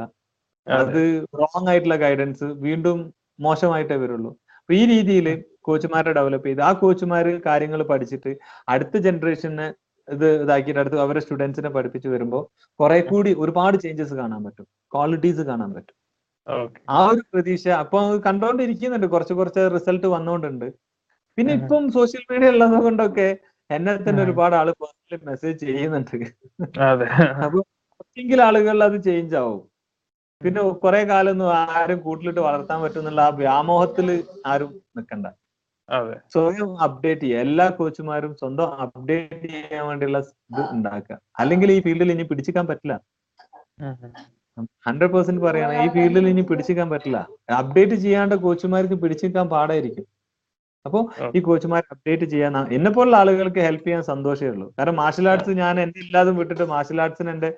അത്. റോങ് ആയിട്ടുള്ള ഗൈഡൻസ് വീണ്ടും മോശമായിട്ടേ വരുള്ളൂ. അപ്പൊ ഈ രീതിയിൽ കോച്ചുമാരെ ഡെവലപ്പ് ചെയ്ത് ആ കോച്ചുമാർ കാര്യങ്ങൾ പഠിച്ചിട്ട് അടുത്ത ജനറേഷനെ ഇത് ഇതാക്കിയിട്ട് അടുത്ത് അവരെ സ്റ്റുഡൻസിനെ പഠിപ്പിച്ച് വരുമ്പോൾ കുറെ കൂടി ഒരുപാട് ചേഞ്ചസ് കാണാൻ പറ്റും. ക്വാളിറ്റീസ് കാണാൻ പറ്റും. ആ ഒരു പ്രതീക്ഷ. അപ്പൊ കണ്ടോണ്ടിരിക്കുന്നുണ്ട്. കുറച്ച് കുറച്ച് റിസൾട്ട് വന്നുകൊണ്ടുണ്ട് പിന്നെ. ഇപ്പം സോഷ്യൽ മീഡിയ ഉള്ളത് കൊണ്ടൊക്കെ എന്നെ തന്നെ ഒരുപാട് ആൾ പേഴ്സണലി മെസ്സേജ് ചെയ്യുന്നുണ്ട്. അപ്പൊ കുറച്ചെങ്കിലും ആളുകളിൽ അത് ചേഞ്ച് ആവും. പിന്നെ കുറെ കാലം ഒന്നും ആരും കൂട്ടിലിട്ട് വളർത്താൻ പറ്റുന്നുള്ള ആ വ്യാമോഹത്തിൽ ആരും നിൽക്കണ്ട സ്വയം അപ്ഡേറ്റ് ചെയ്യുക. എല്ലാ കോച്ചുമാരും സ്വന്തം അപ്ഡേറ്റ് ചെയ്യാൻ വേണ്ടിയുള്ള ഇത് ഉണ്ടാക്കുക. അല്ലെങ്കിൽ ഈ ഫീൽഡിൽ ഇനി പിടിച്ചിക്കാൻ പറ്റില്ല. ഹൺഡ്രഡ് പെർസെന്റ് പറയാണ്. ഈ ഫീൽഡിൽ ഇനി പിടിച്ചിക്കാൻ പറ്റില്ല. അപ്ഡേറ്റ് ചെയ്യാണ്ട് കോച്ചുമാർക്ക് പിടിച്ചിക്കാൻ പാടായിരിക്കും. അപ്പോ ഈ കോച്ചുമാർ അപ്ഡേറ്റ് ചെയ്യാൻ എന്നെ പോലുള്ള ആളുകൾക്ക് ഹെൽപ്പ് ചെയ്യാൻ സന്തോഷമേ ഉള്ളൂ. കാരണം മാർഷൽ ആർട്സ് ഞാൻ എന്നെ ഇല്ലാതെ വിട്ടിട്ട് മാർഷൽ ആർട്സിന് എന്റെ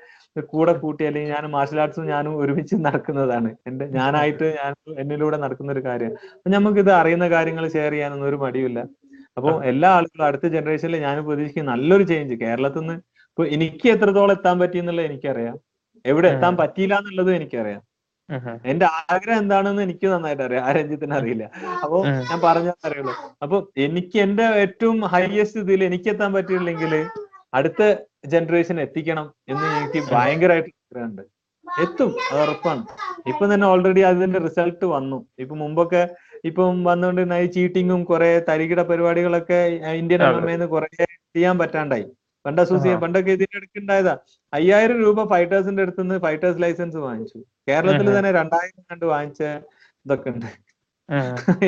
കൂടെ കൂട്ടി അല്ലെങ്കിൽ ഞാൻ മാർഷൽ ആർട്സും ഞാനും ഒരുമിച്ച് നടക്കുന്നതാണ്. എന്റെ ഞാനായിട്ട് ഞാൻ എന്നിലൂടെ നടക്കുന്ന ഒരു കാര്യം. അപ്പൊ നമുക്ക് ഇത് അറിയുന്ന കാര്യങ്ങൾ ഷെയർ ചെയ്യാനൊന്നും ഒരു മടിയില്ല അപ്പോൾ എല്ലാ ആളുകളും അടുത്ത ജനറേഷനിൽ ഞാൻ പ്രതീക്ഷിക്കുന്ന നല്ലൊരു ചേഞ്ച് കേരളത്തിൽ നിന്ന് ഇപ്പൊ എനിക്ക് എത്രത്തോളം എത്താൻ പറ്റി എന്നുള്ളത് എനിക്കറിയാം. എവിടെ എത്താൻ. പറ്റിയില്ല എന്നുള്ളതും എനിക്കറിയാം. എന്റെ ആഗ്രഹം എന്താണെന്ന് എനിക്ക് നന്നായിട്ട് അറിയാം. ആ രഞ്ജിത്തിന് അറിയില്ല. അപ്പൊ ഞാൻ പറഞ്ഞാൽ അറിയുള്ളൂ അപ്പൊ എനിക്ക് എന്റെ ഏറ്റവും ഹൈയസ്റ്റ് ഇതിൽ എനിക്ക് എത്താൻ പറ്റിയില്ലെങ്കിൽ അടുത്ത ജനറേഷൻ എത്തിക്കണം എന്ന് എനിക്ക് ഭയങ്കരമായിട്ട് ആഗ്രഹമുണ്ട്. എത്തും. അത് ഉറപ്പാണ്. ഇപ്പൊ തന്നെ ഓൾറെഡി അതിന്റെ റിസൾട്ട് വന്നു. ഇപ്പൊ മുമ്പൊക്കെ ഇപ്പം വന്നുകൊണ്ടിരുന്ന ഈ ചീറ്റിങ്ങും കുറെ തരികിട പരിപാടികളൊക്കെ ഇന്ത്യൻ അതെ. നിന്ന് എം കുറെ ചെയ്യാൻ പറ്റാണ്ടായി. പണ്ട് അസോസിയേഷൻ. പണ്ടൊക്കെ ഇതിന്റെ ഇടയ്ക്ക് ഉണ്ടായതാ അയ്യായിരം രൂപ ഫൈറ്റേഴ്സിന്റെ അടുത്ത് നിന്ന് ഫൈറ്റേഴ്സ് ലൈസൻസ് വാങ്ങിച്ചു. കേരളത്തിൽ തന്നെ രണ്ടായിരം കണ്ട് വാങ്ങിച്ച ഇതൊക്കെ ഉണ്ട്.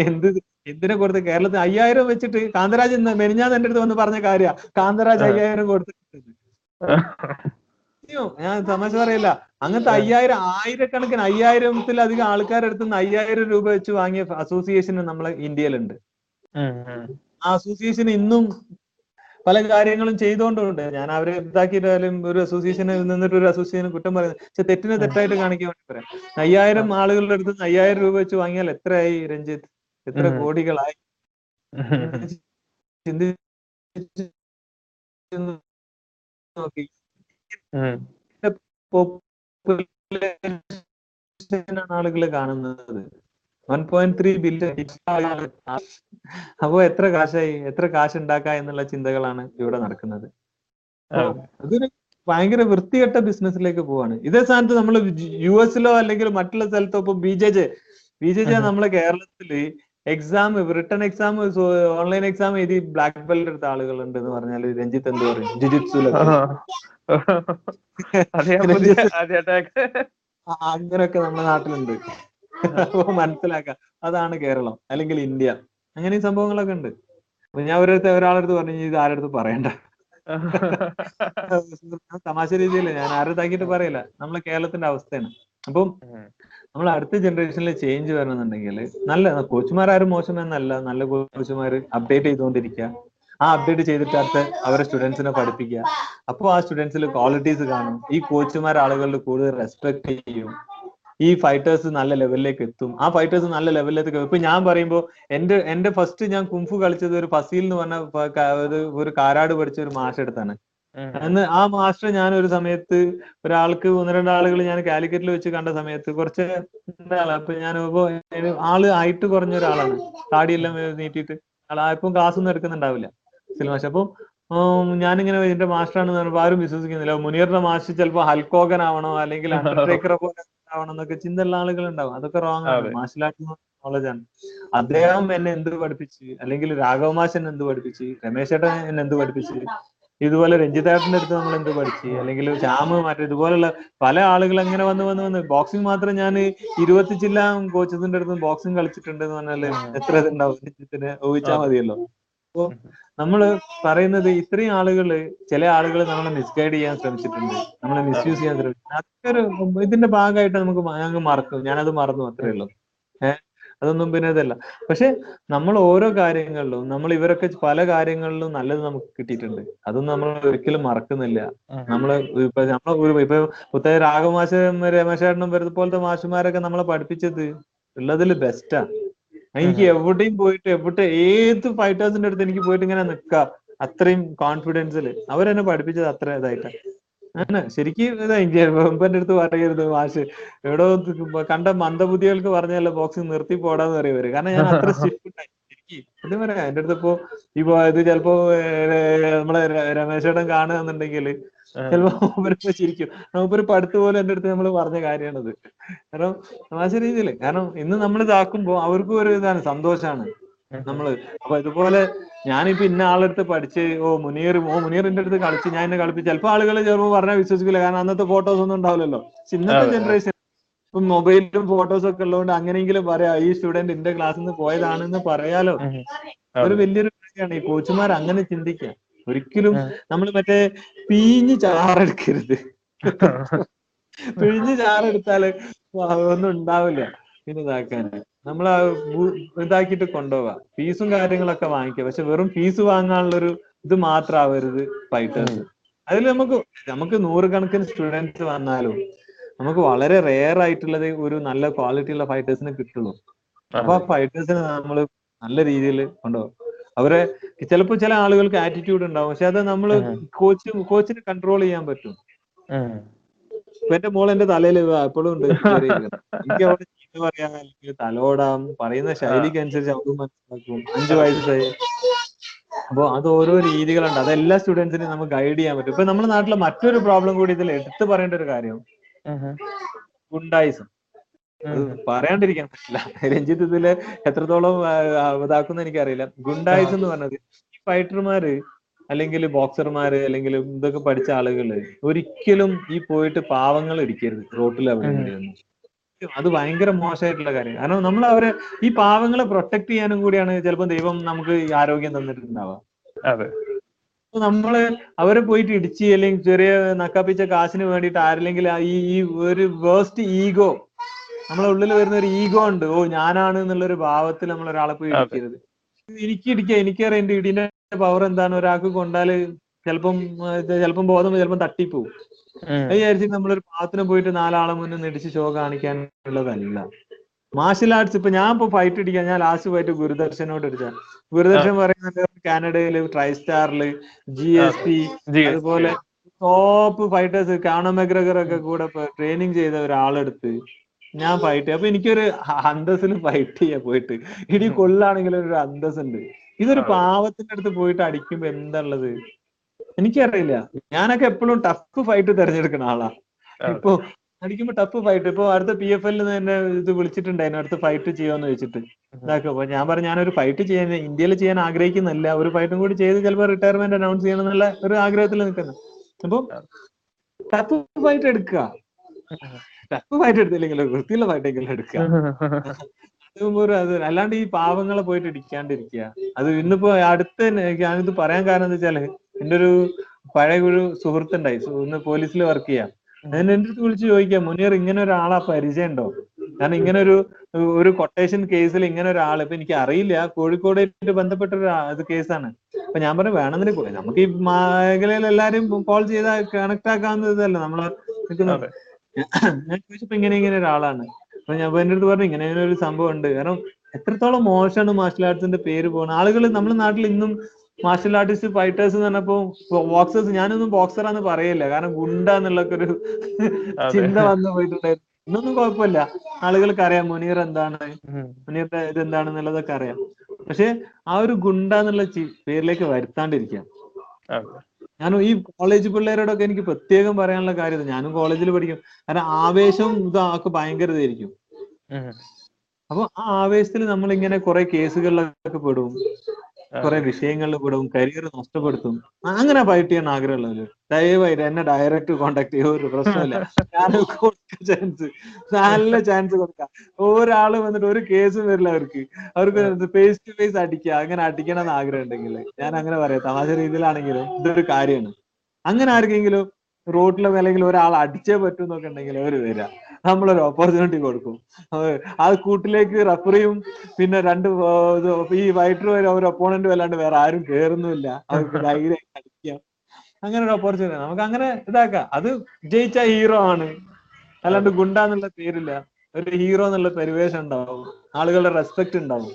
എന്ത് എന്തിനെ കൊടുത്ത് കേരളത്തിൽ അയ്യായിരം വെച്ചിട്ട് കാന്തരാജ് മെനിഞ്ഞാൻ മെനിഞ്ഞാന്ന് എന്റെ അടുത്ത് വന്ന് പറഞ്ഞ കാര്യ. കാന്തരാജ്. അയ്യായിരം കൊടുത്തിട്ടുണ്ട് അയ്യോ, ഞാൻ തമാശ പറയില്ല. അങ്ങനത്തെ അയ്യായിരം ആയിരക്കണക്കിന് അയ്യായിരത്തിലധികം ആൾക്കാരുടെ അടുത്ത് നിന്ന് അയ്യായിരം രൂപ വെച്ച് വാങ്ങിയ അസോസിയേഷൻ നമ്മളെ ഇന്ത്യയിലുണ്ട്. ആ അസോസിയേഷൻ ഇന്നും പല കാര്യങ്ങളും ചെയ്തുകൊണ്ടുണ്ട് ഞാൻ അവരെ ഇതാക്കിയിട്ടാലും ഒരു അസോസിയേഷനിൽ നിന്നിട്ട് ഒരു അസോസിയേഷൻ കുറ്റം പറയുന്നത്. പക്ഷെ തെറ്റിനെ തെറ്റായിട്ട് കാണിക്കാൻ വേണ്ടി പറയാം. അയ്യായിരം ആളുകളുടെ അടുത്ത് നിന്ന് അയ്യായിരം രൂപ വെച്ച് വാങ്ങിയാൽ എത്രയായി രഞ്ജിത്ത്? എത്ര. കോടികളായി? <laughs> നോക്കി. പോപ്പുലേഷനാണ് ആളുകൾ കാണുന്നത്. വൺ പോയിന്റ് ത്രീ ബില്യൺ അപ്പോ എത്ര കാശായി? എത്ര കാശ് ഉണ്ടാക്കാം എന്നുള്ള ചിന്തകളാണ് ഇവിടെ നടക്കുന്നത്. അതൊരു ഭയങ്കര വൃത്തികെട്ട ബിസിനസ്സിലേക്ക് പോവാണ്. ഇതേ സ്ഥാനത്ത് നമ്മൾ യു എസിലോ അല്ലെങ്കിൽ മറ്റുള്ള സ്ഥലത്തോ ഇപ്പൊ B J J B J J. നമ്മളെ കേരളത്തിൽ exam written exam online exam എഴുതി ബ്ലാക്ക് ബെൽറ്റ് എടുത്ത ആളുകളുണ്ട് എന്ന് പറഞ്ഞാൽ രഞ്ജിത്ത് എന്ത് പറയും? ജിജിത്സുലൊക്കെ അങ്ങനെയൊക്കെ നമ്മുടെ നാട്ടിലുണ്ട്. അപ്പൊ മനസ്സിലാക്കാം. അതാണ് കേരളം അല്ലെങ്കിൽ ഇന്ത്യ. അങ്ങനെ ഈ സംഭവങ്ങളൊക്കെ ഉണ്ട്. അപ്പൊ ഞാൻ ഒരിടത്ത് ഒരാളടുത്ത് പറഞ്ഞു ഇത് അടുത്ത് പറയണ്ട. തമാശ രീതിയില്ല ഞാൻ ആരുടെ പറയില്ല. നമ്മളെ കേരളത്തിന്റെ അവസ്ഥയാണ്. അപ്പം നമ്മൾ അടുത്ത ജനറേഷനിൽ ചേഞ്ച് വരണമെന്നുണ്ടെങ്കിൽ നല്ല കോച്ചുമാരും മോശം എന്നല്ല നല്ല കോച്ചുമാർ അപ്ഡേറ്റ് ചെയ്തുകൊണ്ടിരിക്കുക. ആ അപ്ഡേറ്റ് ചെയ്തിട്ട് അടുത്ത അവരെ സ്റ്റുഡൻസിനെ പഠിപ്പിക്കുക. അപ്പോൾ ആ സ്റ്റുഡൻസിൽ ക്വാളിറ്റീസ് കാണും. ഈ കോച്ചുമാർ ആളുകളിൽ കൂടുതൽ റെസ്പെക്ട് ചെയ്യും. ഈ ഫൈറ്റേഴ്സ് നല്ല ലെവലിലേക്ക് എത്തും. ആ ഫൈറ്റേഴ്സ് നല്ല ലെവലിലേക്ക്. ഇപ്പൊ ഞാൻ പറയുമ്പോ എന്റെ എന്റെ ഫസ്റ്റ് ഞാൻ കുംഫു കളിച്ചത് ഒരു ഫസീൽ എന്ന് പറഞ്ഞ ഒരു- കാരാട് പഠിച്ച ഒരു മാസ്റ്റർ എടുത്താണ് അന്ന് ആ മാസ്റ്റർ ഞാൻ ഒരു സമയത്ത് ഒരാൾക്ക് ഒന്ന് രണ്ട് ആളുകൾ ഞാൻ കാലിക്കറ്റിൽ വെച്ച് കണ്ട സമയത്ത് കുറച്ച് അപ്പൊ ഞാൻ ഇപ്പൊ ആൾ ആയിട്ട് കുറഞ്ഞ ഒരാളാണ്. താടിയെല്ലാം നീട്ടിയിട്ട് ആൾ ആർക്കും ക്ലാസ് ഒന്നും എടുക്കുന്നുണ്ടാവില്ല സിനിമാഷ് അപ്പൊ ഞാനിങ്ങനെ എന്റെ മാസ്റ്ററാണെന്ന് പറഞ്ഞപ്പോ ആരും വിശ്വസിക്കുന്നില്ല. മുനീറിന്റെ മാസ്റ്റർ ചിലപ്പോ ഹൽക്കോഗൻ ആവണോ അല്ലെങ്കിൽ <laughs> അണ്ടർടേക്കറെ പോലെ ആവണം എന്നൊക്കെ ചിന്തയുള്ള ആളുകൾ ഉണ്ടാവും അതൊക്കെ റോങ് ആണ്. മാർഷൽ ആർട്ട് നോളജ് ആണ്. അദ്ദേഹം എന്നെ എന്ത് പഠിപ്പിച്ച്? അല്ലെങ്കിൽ രാഘവ മാഷ് എന്നെ എന്ത് പഠിപ്പിച്ച്? രമേശ് ചേട്ടൻ എന്നെ എന്ത് പഠിപ്പിച്ച്? ഇതുപോലെ രഞ്ജിതാട്ടിന്റെ അടുത്ത് നമ്മൾ എന്ത് പഠിച്ച്? അല്ലെങ്കിൽ ശ്യാമ് മറ്റേ ഇതുപോലുള്ള പല ആളുകൾ അങ്ങനെ വന്ന് വന്ന് വന്ന് ബോക്സിംഗ് മാത്രം ഞാൻ ഇരുപത്തി ചില്ല കോച്ചസിന്റെ അടുത്ത് ബോക്സിംഗ് കളിച്ചിട്ടുണ്ട് എന്ന് പറഞ്ഞാൽ എത്ര ഇതുണ്ടാവും? രഞ്ജിത്തിന് ഊഹിച്ചാൽ മതിയല്ലോ. അപ്പൊ നമ്മൾ പറയുന്നത് ഇത്രയും ആളുകൾ ചില ആളുകൾ നമ്മളെ മിസ്ഗൈഡ് ചെയ്യാൻ ശ്രമിച്ചിട്ടുണ്ട്. നമ്മളെ മിസ്യൂസ് ചെയ്യാൻ ശ്രമിച്ചിട്ടുണ്ട്. അതൊക്കെ ഒരു ഇതിന്റെ ഭാഗമായിട്ട് നമുക്ക് ഞങ്ങൾ മറക്കും. ഞാനത് മറന്നു അത്രേ ഉള്ളൂ. ഏഹ് അതൊന്നും പിന്നെ ഇതല്ല. പക്ഷെ നമ്മൾ ഓരോ കാര്യങ്ങളിലും നമ്മൾ ഇവരൊക്കെ പല കാര്യങ്ങളിലും നല്ലത് നമുക്ക് കിട്ടിയിട്ടുണ്ട്. അതൊന്നും നമ്മൾ ഒരിക്കലും മറക്കുന്നില്ല. നമ്മൾ നമ്മൾ ഇപ്പൊ നമ്മളെ ഇപ്പൊ പുത്തേ രാഘവമാശ രമേശേട്ടനും വരുന്ന പോലത്തെ മാഷുമാരൊക്കെ നമ്മളെ പഠിപ്പിച്ചത് ഉള്ളതിൽ ബെസ്റ്റാ എനിക്ക് എവിടെയും പോയിട്ട് എവിടെ ഏത് ഫൈറ്റേഴ്സിന്റെ അടുത്ത് എനിക്ക് പോയിട്ട് ഇങ്ങനെ നിക്ക. അത്രയും കോൺഫിഡൻസിൽ അവരെന്നെ പഠിപ്പിച്ചത് അത്ര ഇതായിട്ട്. ആണ്. ശരിക്കും ഇതാ എനിക്ക് എന്റെ അടുത്ത് പറയരുത് മാഷ്. എവിടോ കണ്ട മന്ദബുദ്ധികൾക്ക് പറഞ്ഞല്ലോ ബോക്സിംഗ് നിർത്തി പോടാന്ന് പറയവര് കാരണം ഞാൻ അത്ര <laughs> ശരിക്കും എന്താ പറയാ. എന്റെ അടുത്ത് ഇപ്പോ ഇപ്പൊ ഇത് ചിലപ്പോ നമ്മളെ ര- രമേശേട്ടൻ കാണുകയെന്നുണ്ടെങ്കിൽ ചിലപ്പോ മൂപ്പരിപ്പോ ചിരിക്കും. മൂപ്പര് പടുത്ത് പോലെ എന്റെ അടുത്ത് നമ്മൾ പറഞ്ഞ കാര്യമാണത്. കാരണം തമാശ രീതിയിൽ കാരണം ഇന്ന് നമ്മൾ ഇതാക്കുമ്പോ അവർക്കും ഒരു ഇതാണ് സന്തോഷാണ് നമ്മൾ. അപ്പൊ ഇതുപോലെ ഞാനിപ്പോ ഇന്ന ആളെടുത്ത് പഠിച്ച് ഓ മുനീർ ഓ മുനീറിന്റെ അടുത്ത് കളിച്ച് ഞാൻ എന്നെ കളിപ്പിച്ച് ചിലപ്പോ ആളുകൾ ചിലപ്പോ പറഞ്ഞാൽ വിശ്വസിക്കില്ല. കാരണം അന്നത്തെ ഫോട്ടോസ് ഒന്നും ഉണ്ടാവില്ലല്ലോ. ഇന്നത്തെ. ജനറേഷൻ ഇപ്പൊ മൊബൈലിലും ഫോട്ടോസ് ഒക്കെ ഉള്ളതുകൊണ്ട് അങ്ങനെയെങ്കിലും പറയാം ഈ സ്റ്റുഡന്റ് എന്റെ ക്ലാസ്സിൽ നിന്ന് പോയതാണെന്ന് പറയാലോ. ഒരു വലിയൊരു കാര്യമാണ് ഈ കോച്ചുമാർ അങ്ങനെ ചിന്തിക്കുക. ഒരിക്കലും നമ്മൾ മറ്റേ പീഞ്ഞ് ചാറെടുക്കരുത്. <laughs> പിഴിഞ്ഞ് ചാറെടുത്താൽ ഒന്നും ഉണ്ടാവില്ല. പിന്നെ ഇതാക്കാൻ നമ്മൾ ഇതാക്കിയിട്ട് കൊണ്ടുപോവാ. ഫീസും കാര്യങ്ങളൊക്കെ വാങ്ങിക്കുക. പക്ഷെ വെറും ഫീസ് വാങ്ങാനുള്ളൊരു ഇത് മാത്രമാവരുത് ഫൈറ്റേഴ്സ്. അതിൽ നമുക്ക് നമുക്ക് നൂറുകണക്കിന് സ്റ്റുഡൻസ് വന്നാലും നമുക്ക് വളരെ റെയർ ആയിട്ടുള്ളത് ഒരു നല്ല ക്വാളിറ്റി ഉള്ള ഫൈറ്റേഴ്സിനെ കിട്ടുള്ളൂ. അപ്പൊ ആ ഫൈറ്റേഴ്സിനെ നമ്മൾ നല്ല രീതിയിൽ കൊണ്ടുപോകും. അവരെ ചിലപ്പോ ചില ആളുകൾക്ക് ആറ്റിറ്റ്യൂഡ് ഉണ്ടാവും പക്ഷെ അത് നമ്മൾ കോച്ച് കോച്ചിന് കൺട്രോൾ ചെയ്യാൻ പറ്റും. ഇപ്പൊ എന്റെ മോൾ എന്റെ തലയിൽ എപ്പോഴും ഉണ്ട്. എനിക്ക് അവിടെ ചീത്ത പറയാൻ അല്ലെങ്കിൽ തലോടാം പറയുന്ന ശൈലിക്ക് അനുസരിച്ച് അവരും മനസ്സിലാക്കും അഞ്ചു വയസ്സായി അപ്പൊ അത് ഓരോ രീതികളുണ്ട് അതെല്ലാ സ്റ്റുഡൻസിനും നമുക്ക് ഗൈഡ് ചെയ്യാൻ പറ്റും ഇപ്പൊ നമ്മുടെ നാട്ടിലെ മറ്റൊരു പ്രോബ്ലം കൂടി ഇതിൽ എടുത്തു പറയേണ്ട ഒരു കാര്യം. ഗുണ്ടായിസം. പറയാണ്ടിരിക്കാൻ പറ്റില്ല. രഞ്ജിത്ത് ഇതിൽ എത്രത്തോളം ഇതാക്കുന്ന എനിക്കറിയില്ല. ഗുണ്ടായിസ് എന്ന് പറഞ്ഞത് ഈ ഫൈറ്റർമാര് അല്ലെങ്കിൽ ബോക്സർമാര് അല്ലെങ്കിൽ ഇതൊക്കെ പഠിച്ച ആളുകൾ ഒരിക്കലും ഈ പോയിട്ട് പാവങ്ങൾ ഇടിക്കരുത് റോട്ടിൽ അവിടെ അത് ഭയങ്കര മോശമായിട്ടുള്ള കാര്യം. കാരണം നമ്മൾ അവരെ ഈ പാവങ്ങളെ പ്രൊട്ടക്ട് ചെയ്യാനും കൂടിയാണ് ചിലപ്പോൾ ദൈവം നമുക്ക് ഈ ആരോഗ്യം തന്നിട്ടുണ്ടാവുക. അതെ. നമ്മൾ അവരെ പോയിട്ട് ഇടിച്ച് അല്ലെങ്കിൽ ചെറിയ നക്കാപ്പിച്ച കാശിന് വേണ്ടിയിട്ട് ആരില്ലെങ്കിൽ ഈ ഈ ഒരു വേസ്റ്റ് ഈഗോ നമ്മളെ ഉള്ളിൽ വരുന്ന ഒരു ഈഗോ ഉണ്ട്. ഓ ഞാനാണ് എന്നുള്ള ഒരു ഭാവത്തിൽ നമ്മൾ ഒരാളെ പോയി ഇരിക്കരുത് ഇടിക്കരുത്. എനിക്ക് ഇടിക്കുക എനിക്കറിയാം എന്റെ ഇടിന്റെ പവർ എന്താണ്. ഒരാൾക്ക് കൊണ്ടാൽ ചിലപ്പം ചിലപ്പം ബോധം ചിലപ്പം തട്ടിപ്പോവും. അത് വിചാരിച്ചിട്ട് നമ്മളൊരു പാവത്തിന് പോയിട്ട് നാലാളെ മുന്നിൽ ഇടിച്ച് ഷോ കാണിക്കാനുള്ളതല്ല. മാർഷൽ ആർട്സ് ഇപ്പൊ ഞാൻ ഇപ്പൊ ഫൈറ്റ് ഇടിക്കാൻ ഞാൻ ലാസ്റ്റ് പോയിട്ട് ഗുരുദർശനോട് അടിച്ച ഗുരുദർശൻ പറയുന്നത് കാനഡയിൽ ട്രൈ സ്റ്റാറിൽ ജി എസ് പി അതുപോലെ ടോപ്പ് ഫൈറ്റേഴ്സ് കാണോ മെഗ്രഗർ ഒക്കെ കൂടെ ട്രെയിനിങ് ചെയ്ത ഒരാളെടുത്ത് ഞാൻ ഫൈറ്റ് അപ്പൊ എനിക്കൊരു അന്തസ്സിൽ ഫൈറ്റ് ചെയ്യാ പോയിട്ട്. ഇടി കൊള്ളാണെങ്കിലും ഒരു അന്തസ് ഉണ്ട് ഇതൊരു പാവത്തിന്റെ അടുത്ത് പോയിട്ട് അടിക്കുമ്പോ എന്താള്ളത് എനിക്കറിയില്ല. ഞാനൊക്കെ എപ്പോഴും ടഫ് ഫൈറ്റ് തിരഞ്ഞെടുക്കുന്ന ആളാ. ഇപ്പൊ അടിക്കുമ്പോ ടഫ് ഫൈറ്റ് ഇപ്പൊ അടുത്ത പി എഫ് എല്ലിൽ തന്നെ ഇത് വിളിച്ചിട്ടുണ്ടായിരുന്നു അടുത്ത ഫൈറ്റ് ചെയ്യാന്ന് വെച്ചിട്ട്. ഇതാക്കും. അപ്പൊ ഞാൻ പറഞ്ഞു ഞാനൊരു ഫൈറ്റ് ചെയ്യാൻ ഇന്ത്യയിൽ ചെയ്യാൻ ആഗ്രഹിക്കുന്നില്ല. ഒരു ഫൈറ്റും കൂടി ചെയ്ത് ചിലപ്പോൾ റിട്ടയർമെന്റ് അനൗൺസ് ചെയ്യണം എന്നുള്ള ഒരു ആഗ്രഹത്തിൽ നിൽക്കുന്നു. അപ്പൊ ടഫ് ഫൈറ്റ് എടുക്കുക. ടഫ് ഫൈറ്റ് എടുത്തില്ലെങ്കിലും വൃത്തിയുള്ള ഫൈറ്റ് എടുക്കുക <laughs> അതുമ്പോ ഒരു അത്. അല്ലാണ്ട് ഈ പാവങ്ങളെ പോയിട്ട് ഇടിക്കാണ്ടിരിക്കുക അത് ഇന്നിപ്പോ അടുത്ത ഞാനിത് പറയാൻ കാരണം എന്താ വെച്ചാൽ എന്റെ ഒരു പഴയ ഒരു സുഹൃത്തുണ്ടായി ഇന്ന് പോലീസിൽ വർക്ക് ചെയ്യാം. അതിന് എന്റെ അടുത്ത് വിളിച്ച് ചോദിക്കാം മുനീർ ഇങ്ങനെ ഒരാളാ പരിചയം ഉണ്ടോ കാരണം ഇങ്ങനെ ഒരു ഒരു കൊട്ടേഷൻ കേസിൽ ഇങ്ങനെ ഒരാൾ ഇപ്പൊ എനിക്ക് അറിയില്ല. കോഴിക്കോടായിട്ട് ബന്ധപ്പെട്ട ഒരു അത് കേസാണ് അപ്പൊ ഞാൻ പറഞ്ഞു വേണമെന്നില്ല നമുക്ക് ഈ മേഖലയിൽ എല്ലാരും കോൾ ചെയ്താൽ കണക്ട് ആക്കാവുന്ന ഇതല്ല നമ്മൾ നിൽക്കുന്നത്. ഞാൻ ചോദിച്ചപ്പോ ഇങ്ങനെ ഇങ്ങനെ ഒരാളാണ്. അപ്പൊ ഞാൻ എന്റെ അടുത്ത് പറഞ്ഞു ഇങ്ങനെ ഒരു സംഭവം ഉണ്ട്. കാരണം എത്രത്തോളം മോശമാണ് മാർഷൽ ആർട്സിന്റെ പേര് പോകുന്നത് ആളുകൾ നമ്മുടെ നാട്ടിൽ ഇന്നും മാർഷൽ ആർട്ടിസ്റ്റ് ഫൈറ്റേഴ്സ് എന്ന് പറഞ്ഞപ്പോ ബോക്സേഴ്സ് ഞാനൊന്നും ബോക്സറാന്ന് പറയില്ല. കാരണം ഗുണ്ട എന്നുള്ളൊക്കെ ഒരു ചിന്ത വന്നു പോയിട്ടുണ്ടായിരുന്നു. ഇന്നൊന്നും കുഴപ്പമില്ല. ആളുകൾക്ക് അറിയാം മുനീർ എന്താണ്. മുനീറിന്റെ ഇത് എന്താണെന്നുള്ളതൊക്കെ അറിയാം. പക്ഷെ ആ ഒരു ഗുണ്ട എന്നുള്ള പേരിലേക്ക് വരുത്താണ്ടിരിക്കുക അതെ. ഞാൻ ഈ കോളേജ് പിള്ളേരോടൊക്കെ എനിക്ക് പ്രത്യേകം പറയാനുള്ള കാര്യം. ഞാനും കോളേജിൽ പഠിക്കും കാരണം ആവേശവും ഇതാക്ക് ഭയങ്കര ഇതായിരിക്കും. അപ്പൊ ആ ആവേശത്തിൽ നമ്മൾ ഇങ്ങനെ കുറെ കേസുകളിലൊക്കെ പെടും കുറെ വിഷയങ്ങളിൽ വിടും കരിയർ നഷ്ടപ്പെടുത്തും. അങ്ങനെ ഫൈറ്റ് ചെയ്യാൻ ആഗ്രഹമുള്ളവര്. ദയവായിട്ട് എന്നെ ഡയറക്റ്റ് കോണ്ടാക്ട് ചെയ്യുക ഒരു പ്രശ്നമില്ല ഞാൻ ചാൻസ് നല്ല ചാൻസ് കൊടുക്കാം. ഒരാൾ വന്നിട്ട് ഒരു കേസും വരില്ല അവർക്ക്. അവർക്ക് ഫേസ് ടു ഫേസ് അടിക്കുക അങ്ങനെ അടിക്കണം എന്ന് ആഗ്രഹം ഉണ്ടെങ്കിൽ ഞാൻ അങ്ങനെ പറയാം. തമാശ രീതിയിലാണെങ്കിലും ഇതൊരു കാര്യമാണ്. അങ്ങനെ ആർക്കെങ്കിലും റോട്ടിലും അല്ലെങ്കിൽ ഒരാൾ അടിച്ചേ പറ്റും എന്നൊക്കെ ഉണ്ടെങ്കിൽ അവർ വരിക നമ്മളൊരു ഓപ്പർച്യൂണിറ്റി കൊടുക്കും. ആ കൂട്ടിലേക്ക് റഫറിയും പിന്നെ രണ്ട് ഈ വൈറ്റ് വരെ ഒരു ഒപ്പോണന്റ് വല്ലാണ്ട് വേറെ ആരും കേറുന്നില്ല അവർക്ക് ധൈര്യം കളിക്കാം. അങ്ങനെ ഒരു ഓപ്പർച്യൂണിറ്റി നമുക്ക് അങ്ങനെ ഇതാക്കാം. അത് ജയിച്ച ഹീറോ ആണ്. അല്ലാണ്ട് ഗുണ്ട എന്നുള്ള പേരില്ല. ഒരു ഹീറോ എന്നുള്ള പരിവേഷം ഉണ്ടാവും. ആളുകളുടെ റെസ്പെക്ട് ഉണ്ടാവും.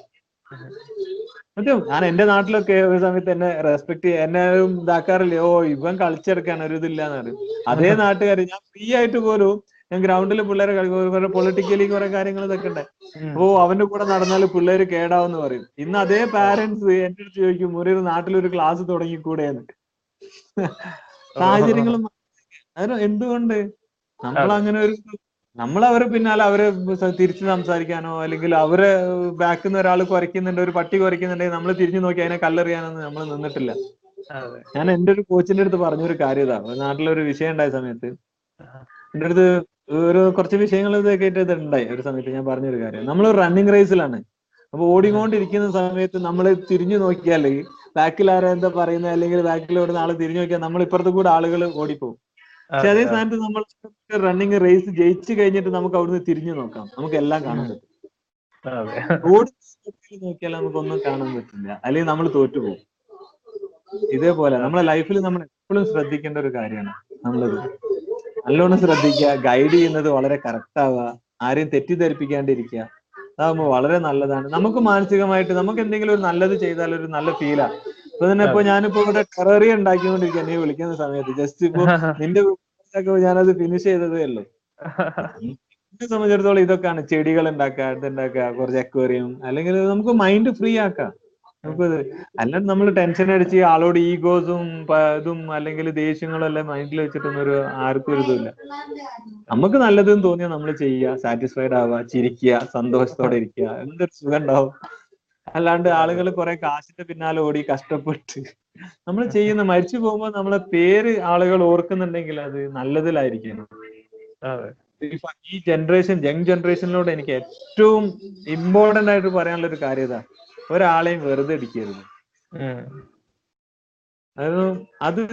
സത്യം. ഞാൻ എന്റെ നാട്ടിലൊക്കെ ഒരു സമയത്ത് എന്നെ റെസ്പെക്ട് എന്നെ ഇതാക്കാറില്ല? ഓ ഇവൻ കളിച്ചെടുക്കാൻ ഒരു ഇതില്ലാന്ന് പറയും. അതേ നാട്ടുകാർ ഞാൻ ഫ്രീ ആയിട്ട് പോലും ഞാൻ ഗ്രൗണ്ടിൽ പിള്ളേരെ കളിക്കും പൊളിറ്റിക്കലി കുറെ കാര്യങ്ങൾ ഇതൊക്കെ ഉണ്ട്. അപ്പോ അവന്റെ കൂടെ നടന്നാൽ പിള്ളേര് കേടാവെന്ന് പറയും. ഇന്ന് അതേ പാരന്റ്സ് എന്റെ അടുത്ത് ചോദിക്കും ഒരു നാട്ടിലൊരു ക്ലാസ് തുടങ്ങിക്കൂടെയെന്ന് സാഹചര്യങ്ങൾ അതിന് എന്തുകൊണ്ട്? നമ്മൾ അങ്ങനെ ഒരു നമ്മൾ അവരെ പിന്നാലെ അവരെ തിരിച്ചു സംസാരിക്കാനോ അല്ലെങ്കിൽ അവരെ ബാക്കിൽ നിന്ന് ഒരാൾ കുറയ്ക്കുന്നുണ്ട് ഒരു പട്ടി കുറയ്ക്കുന്നുണ്ടെങ്കിൽ നമ്മൾ തിരിഞ്ഞു നോക്കി അതിനെ കല്ലെറിയാനൊന്നും നമ്മൾ നിന്നിട്ടില്ല. ഞാൻ എന്റെ ഒരു കോച്ചിന്റെ അടുത്ത് പറഞ്ഞൊരു കാര്യം ഇതാ. നാട്ടിലൊരു വിഷയം ഉണ്ടായ സമയത്ത് എന്റെ അടുത്ത് ഒരു കുറച്ച് വിഷയങ്ങൾ ഇതൊക്കെ ആയിട്ട് ഇത് ഉണ്ടായി ഒരു സമയത്ത് ഞാൻ പറഞ്ഞൊരു കാര്യം. നമ്മൾ റണ്ണിങ് റേസിലാണ് അപ്പൊ ഓടിക്കൊണ്ടിരിക്കുന്ന സമയത്ത് നമ്മൾ തിരിഞ്ഞു നോക്കിയാൽ ബാക്കിൽ ആരാ എന്താ പറയുന്നത് അല്ലെങ്കിൽ ബാക്കിൽ ഓടുന്ന ആൾ തിരിഞ്ഞു നോക്കിയാൽ നമ്മൾ ഇപ്പുറത്ത് കൂടെ ആളുകൾ ഓടിപ്പോകും പക്ഷെ അതേ സ്ഥാനത്ത് നമ്മൾ റണ്ണിങ് റേസ് ജയിച്ചു കഴിഞ്ഞിട്ട് നമുക്ക് അവിടുന്ന് തിരിഞ്ഞു നോക്കാം. നമുക്ക് എല്ലാം കാണാൻ പറ്റും. ഓടി നോക്കിയാൽ നമുക്കൊന്നും കാണാൻ പറ്റില്ല. അല്ലെങ്കിൽ നമ്മൾ തോറ്റുപോകും. ഇതേപോലെ നമ്മളെ ലൈഫിൽ നമ്മൾ എപ്പോഴും ശ്രദ്ധിക്കേണ്ട ഒരു കാര്യമാണ് നമ്മളത്. നല്ലോണം ശ്രദ്ധിക്കുക ഗൈഡ് ചെയ്യുന്നത് വളരെ കറക്റ്റ് ആവുക ആരെയും തെറ്റിദ്ധരിപ്പിക്കാണ്ടിരിക്കുക. അതാകുമ്പോൾ വളരെ നല്ലതാണ്. നമുക്ക് മാനസികമായിട്ട് നമുക്ക് എന്തെങ്കിലും ഒരു നല്ലത് ചെയ്താൽ ഒരു നല്ല ഫീലാ ഇപ്പൊ തന്നെ ഇപ്പൊ ഞാനിപ്പോ ഇവിടെ ടെററി ഉണ്ടാക്കിക്കൊണ്ടിരിക്കുക നീ വിളിക്കുന്ന സമയത്ത് ജസ്റ്റ് ഇപ്പൊ <laughs> നിന്റെ ഞാനത് ഫിനിഷ് ചെയ്തതേ ഉള്ളൂ. എന്നെ സംബന്ധിച്ചിടത്തോളം ഇതൊക്കെയാണ് ചെടികൾ ഉണ്ടാക്കുക ഇതുണ്ടാക്കുക കുറച്ച് അക്വേറിയം അല്ലെങ്കിൽ നമുക്ക് മൈൻഡ് ഫ്രീ ആക്കാം. അല്ലാണ്ട് നമ്മൾ ടെൻഷൻ അടിച്ച് ആളോട് ഈഗോസും ഇതും അല്ലെങ്കിൽ ദേഷ്യങ്ങളും എല്ലാം മൈൻഡിൽ വെച്ചിട്ടൊന്നും ഒരു ആർക്കും ഒരു ഇതുമില്ല. നമുക്ക് നല്ലതെന്ന് തോന്നിയാൽ നമ്മൾ ചെയ്യുക. സാറ്റിസ്ഫൈഡ് ആവുക ചിരിക്കുക സന്തോഷത്തോടെ ഇരിക്കുക. എന്തൊരു സുഖം ഉണ്ടാവും അല്ലാണ്ട് ആളുകൾ കുറെ കാശിന്റെ പിന്നാലെ ഓടി കഷ്ടപ്പെട്ട് നമ്മൾ ചെയ്യുന്ന മരിച്ചു പോകുമ്പോൾ നമ്മളെ പേര് ആളുകൾ ഓർക്കുന്നുണ്ടെങ്കിൽ അത് നല്ലതിലായിരിക്കും. ഈ ജനറേഷൻ യങ് ജനറേഷനിലൂടെ എനിക്ക് ഏറ്റവും ഇമ്പോർട്ടന്റ് ആയിട്ട് പറയാനുള്ള ഒരു കാര്യം ഇതാ. ഒരാളെയും വെറുതെ അടിക്കരുത്. അത്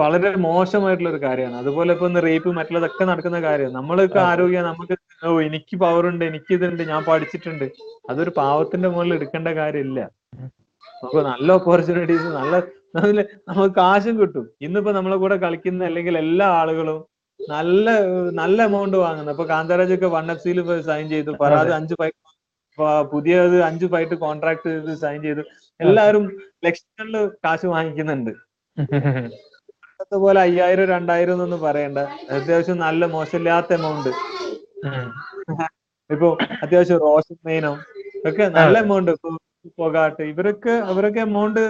വളരെ മോശമായിട്ടുള്ള ഒരു കാര്യമാണ്. അതുപോലെ ഇപ്പൊ റേപ്പ് മറ്റുള്ളതൊക്കെ നടക്കുന്ന കാര്യമാണ്. നമ്മളൊക്കെ ആരോഗ്യ നമുക്ക് ഓ എനിക്ക് പവർ ഉണ്ട് എനിക്ക് ഇതുണ്ട് ഞാൻ പഠിച്ചിട്ടുണ്ട്. അതൊരു പാവത്തിന്റെ മുകളിൽ എടുക്കേണ്ട കാര്യമില്ല. നമുക്ക് നല്ല ഓപ്പർച്യൂണിറ്റീസ് നല്ല നമുക്ക് കാശും കിട്ടും. ഇന്നിപ്പോ നമ്മളെ കൂടെ കളിക്കുന്ന അല്ലെങ്കിൽ എല്ലാ ആളുകളും നല്ല നല്ല എമൗണ്ട് വാങ്ങുന്നു അപ്പൊ കാന്തരാജ് ഒക്കെ വൺ എഫ് സിയിൽ സൈൻ ചെയ്തു. പരാതി അഞ്ച് ഫൈറ്റ് പുതിയത് അഞ്ചു ഫൈറ്റ് കോൺട്രാക്ട് ചെയ്ത് സൈൻ ചെയ്ത്. എല്ലാവരും ലക്ഷങ്ങളിൽ കാശ് വാങ്ങിക്കുന്നുണ്ട്. പോലെ അയ്യായിരം രണ്ടായിരം എന്നൊന്നും പറയണ്ട. അത്യാവശ്യം നല്ല മോശമില്ലാത്ത എമൗണ്ട്. ഇപ്പൊ അത്യാവശ്യം റോഷൻ മെയിനോ ഒക്കെ നല്ല എമൗണ്ട് ഇപ്പൊ പൊകാട്ട് ഇവരൊക്കെ അവരൊക്കെ എമൗണ്ട്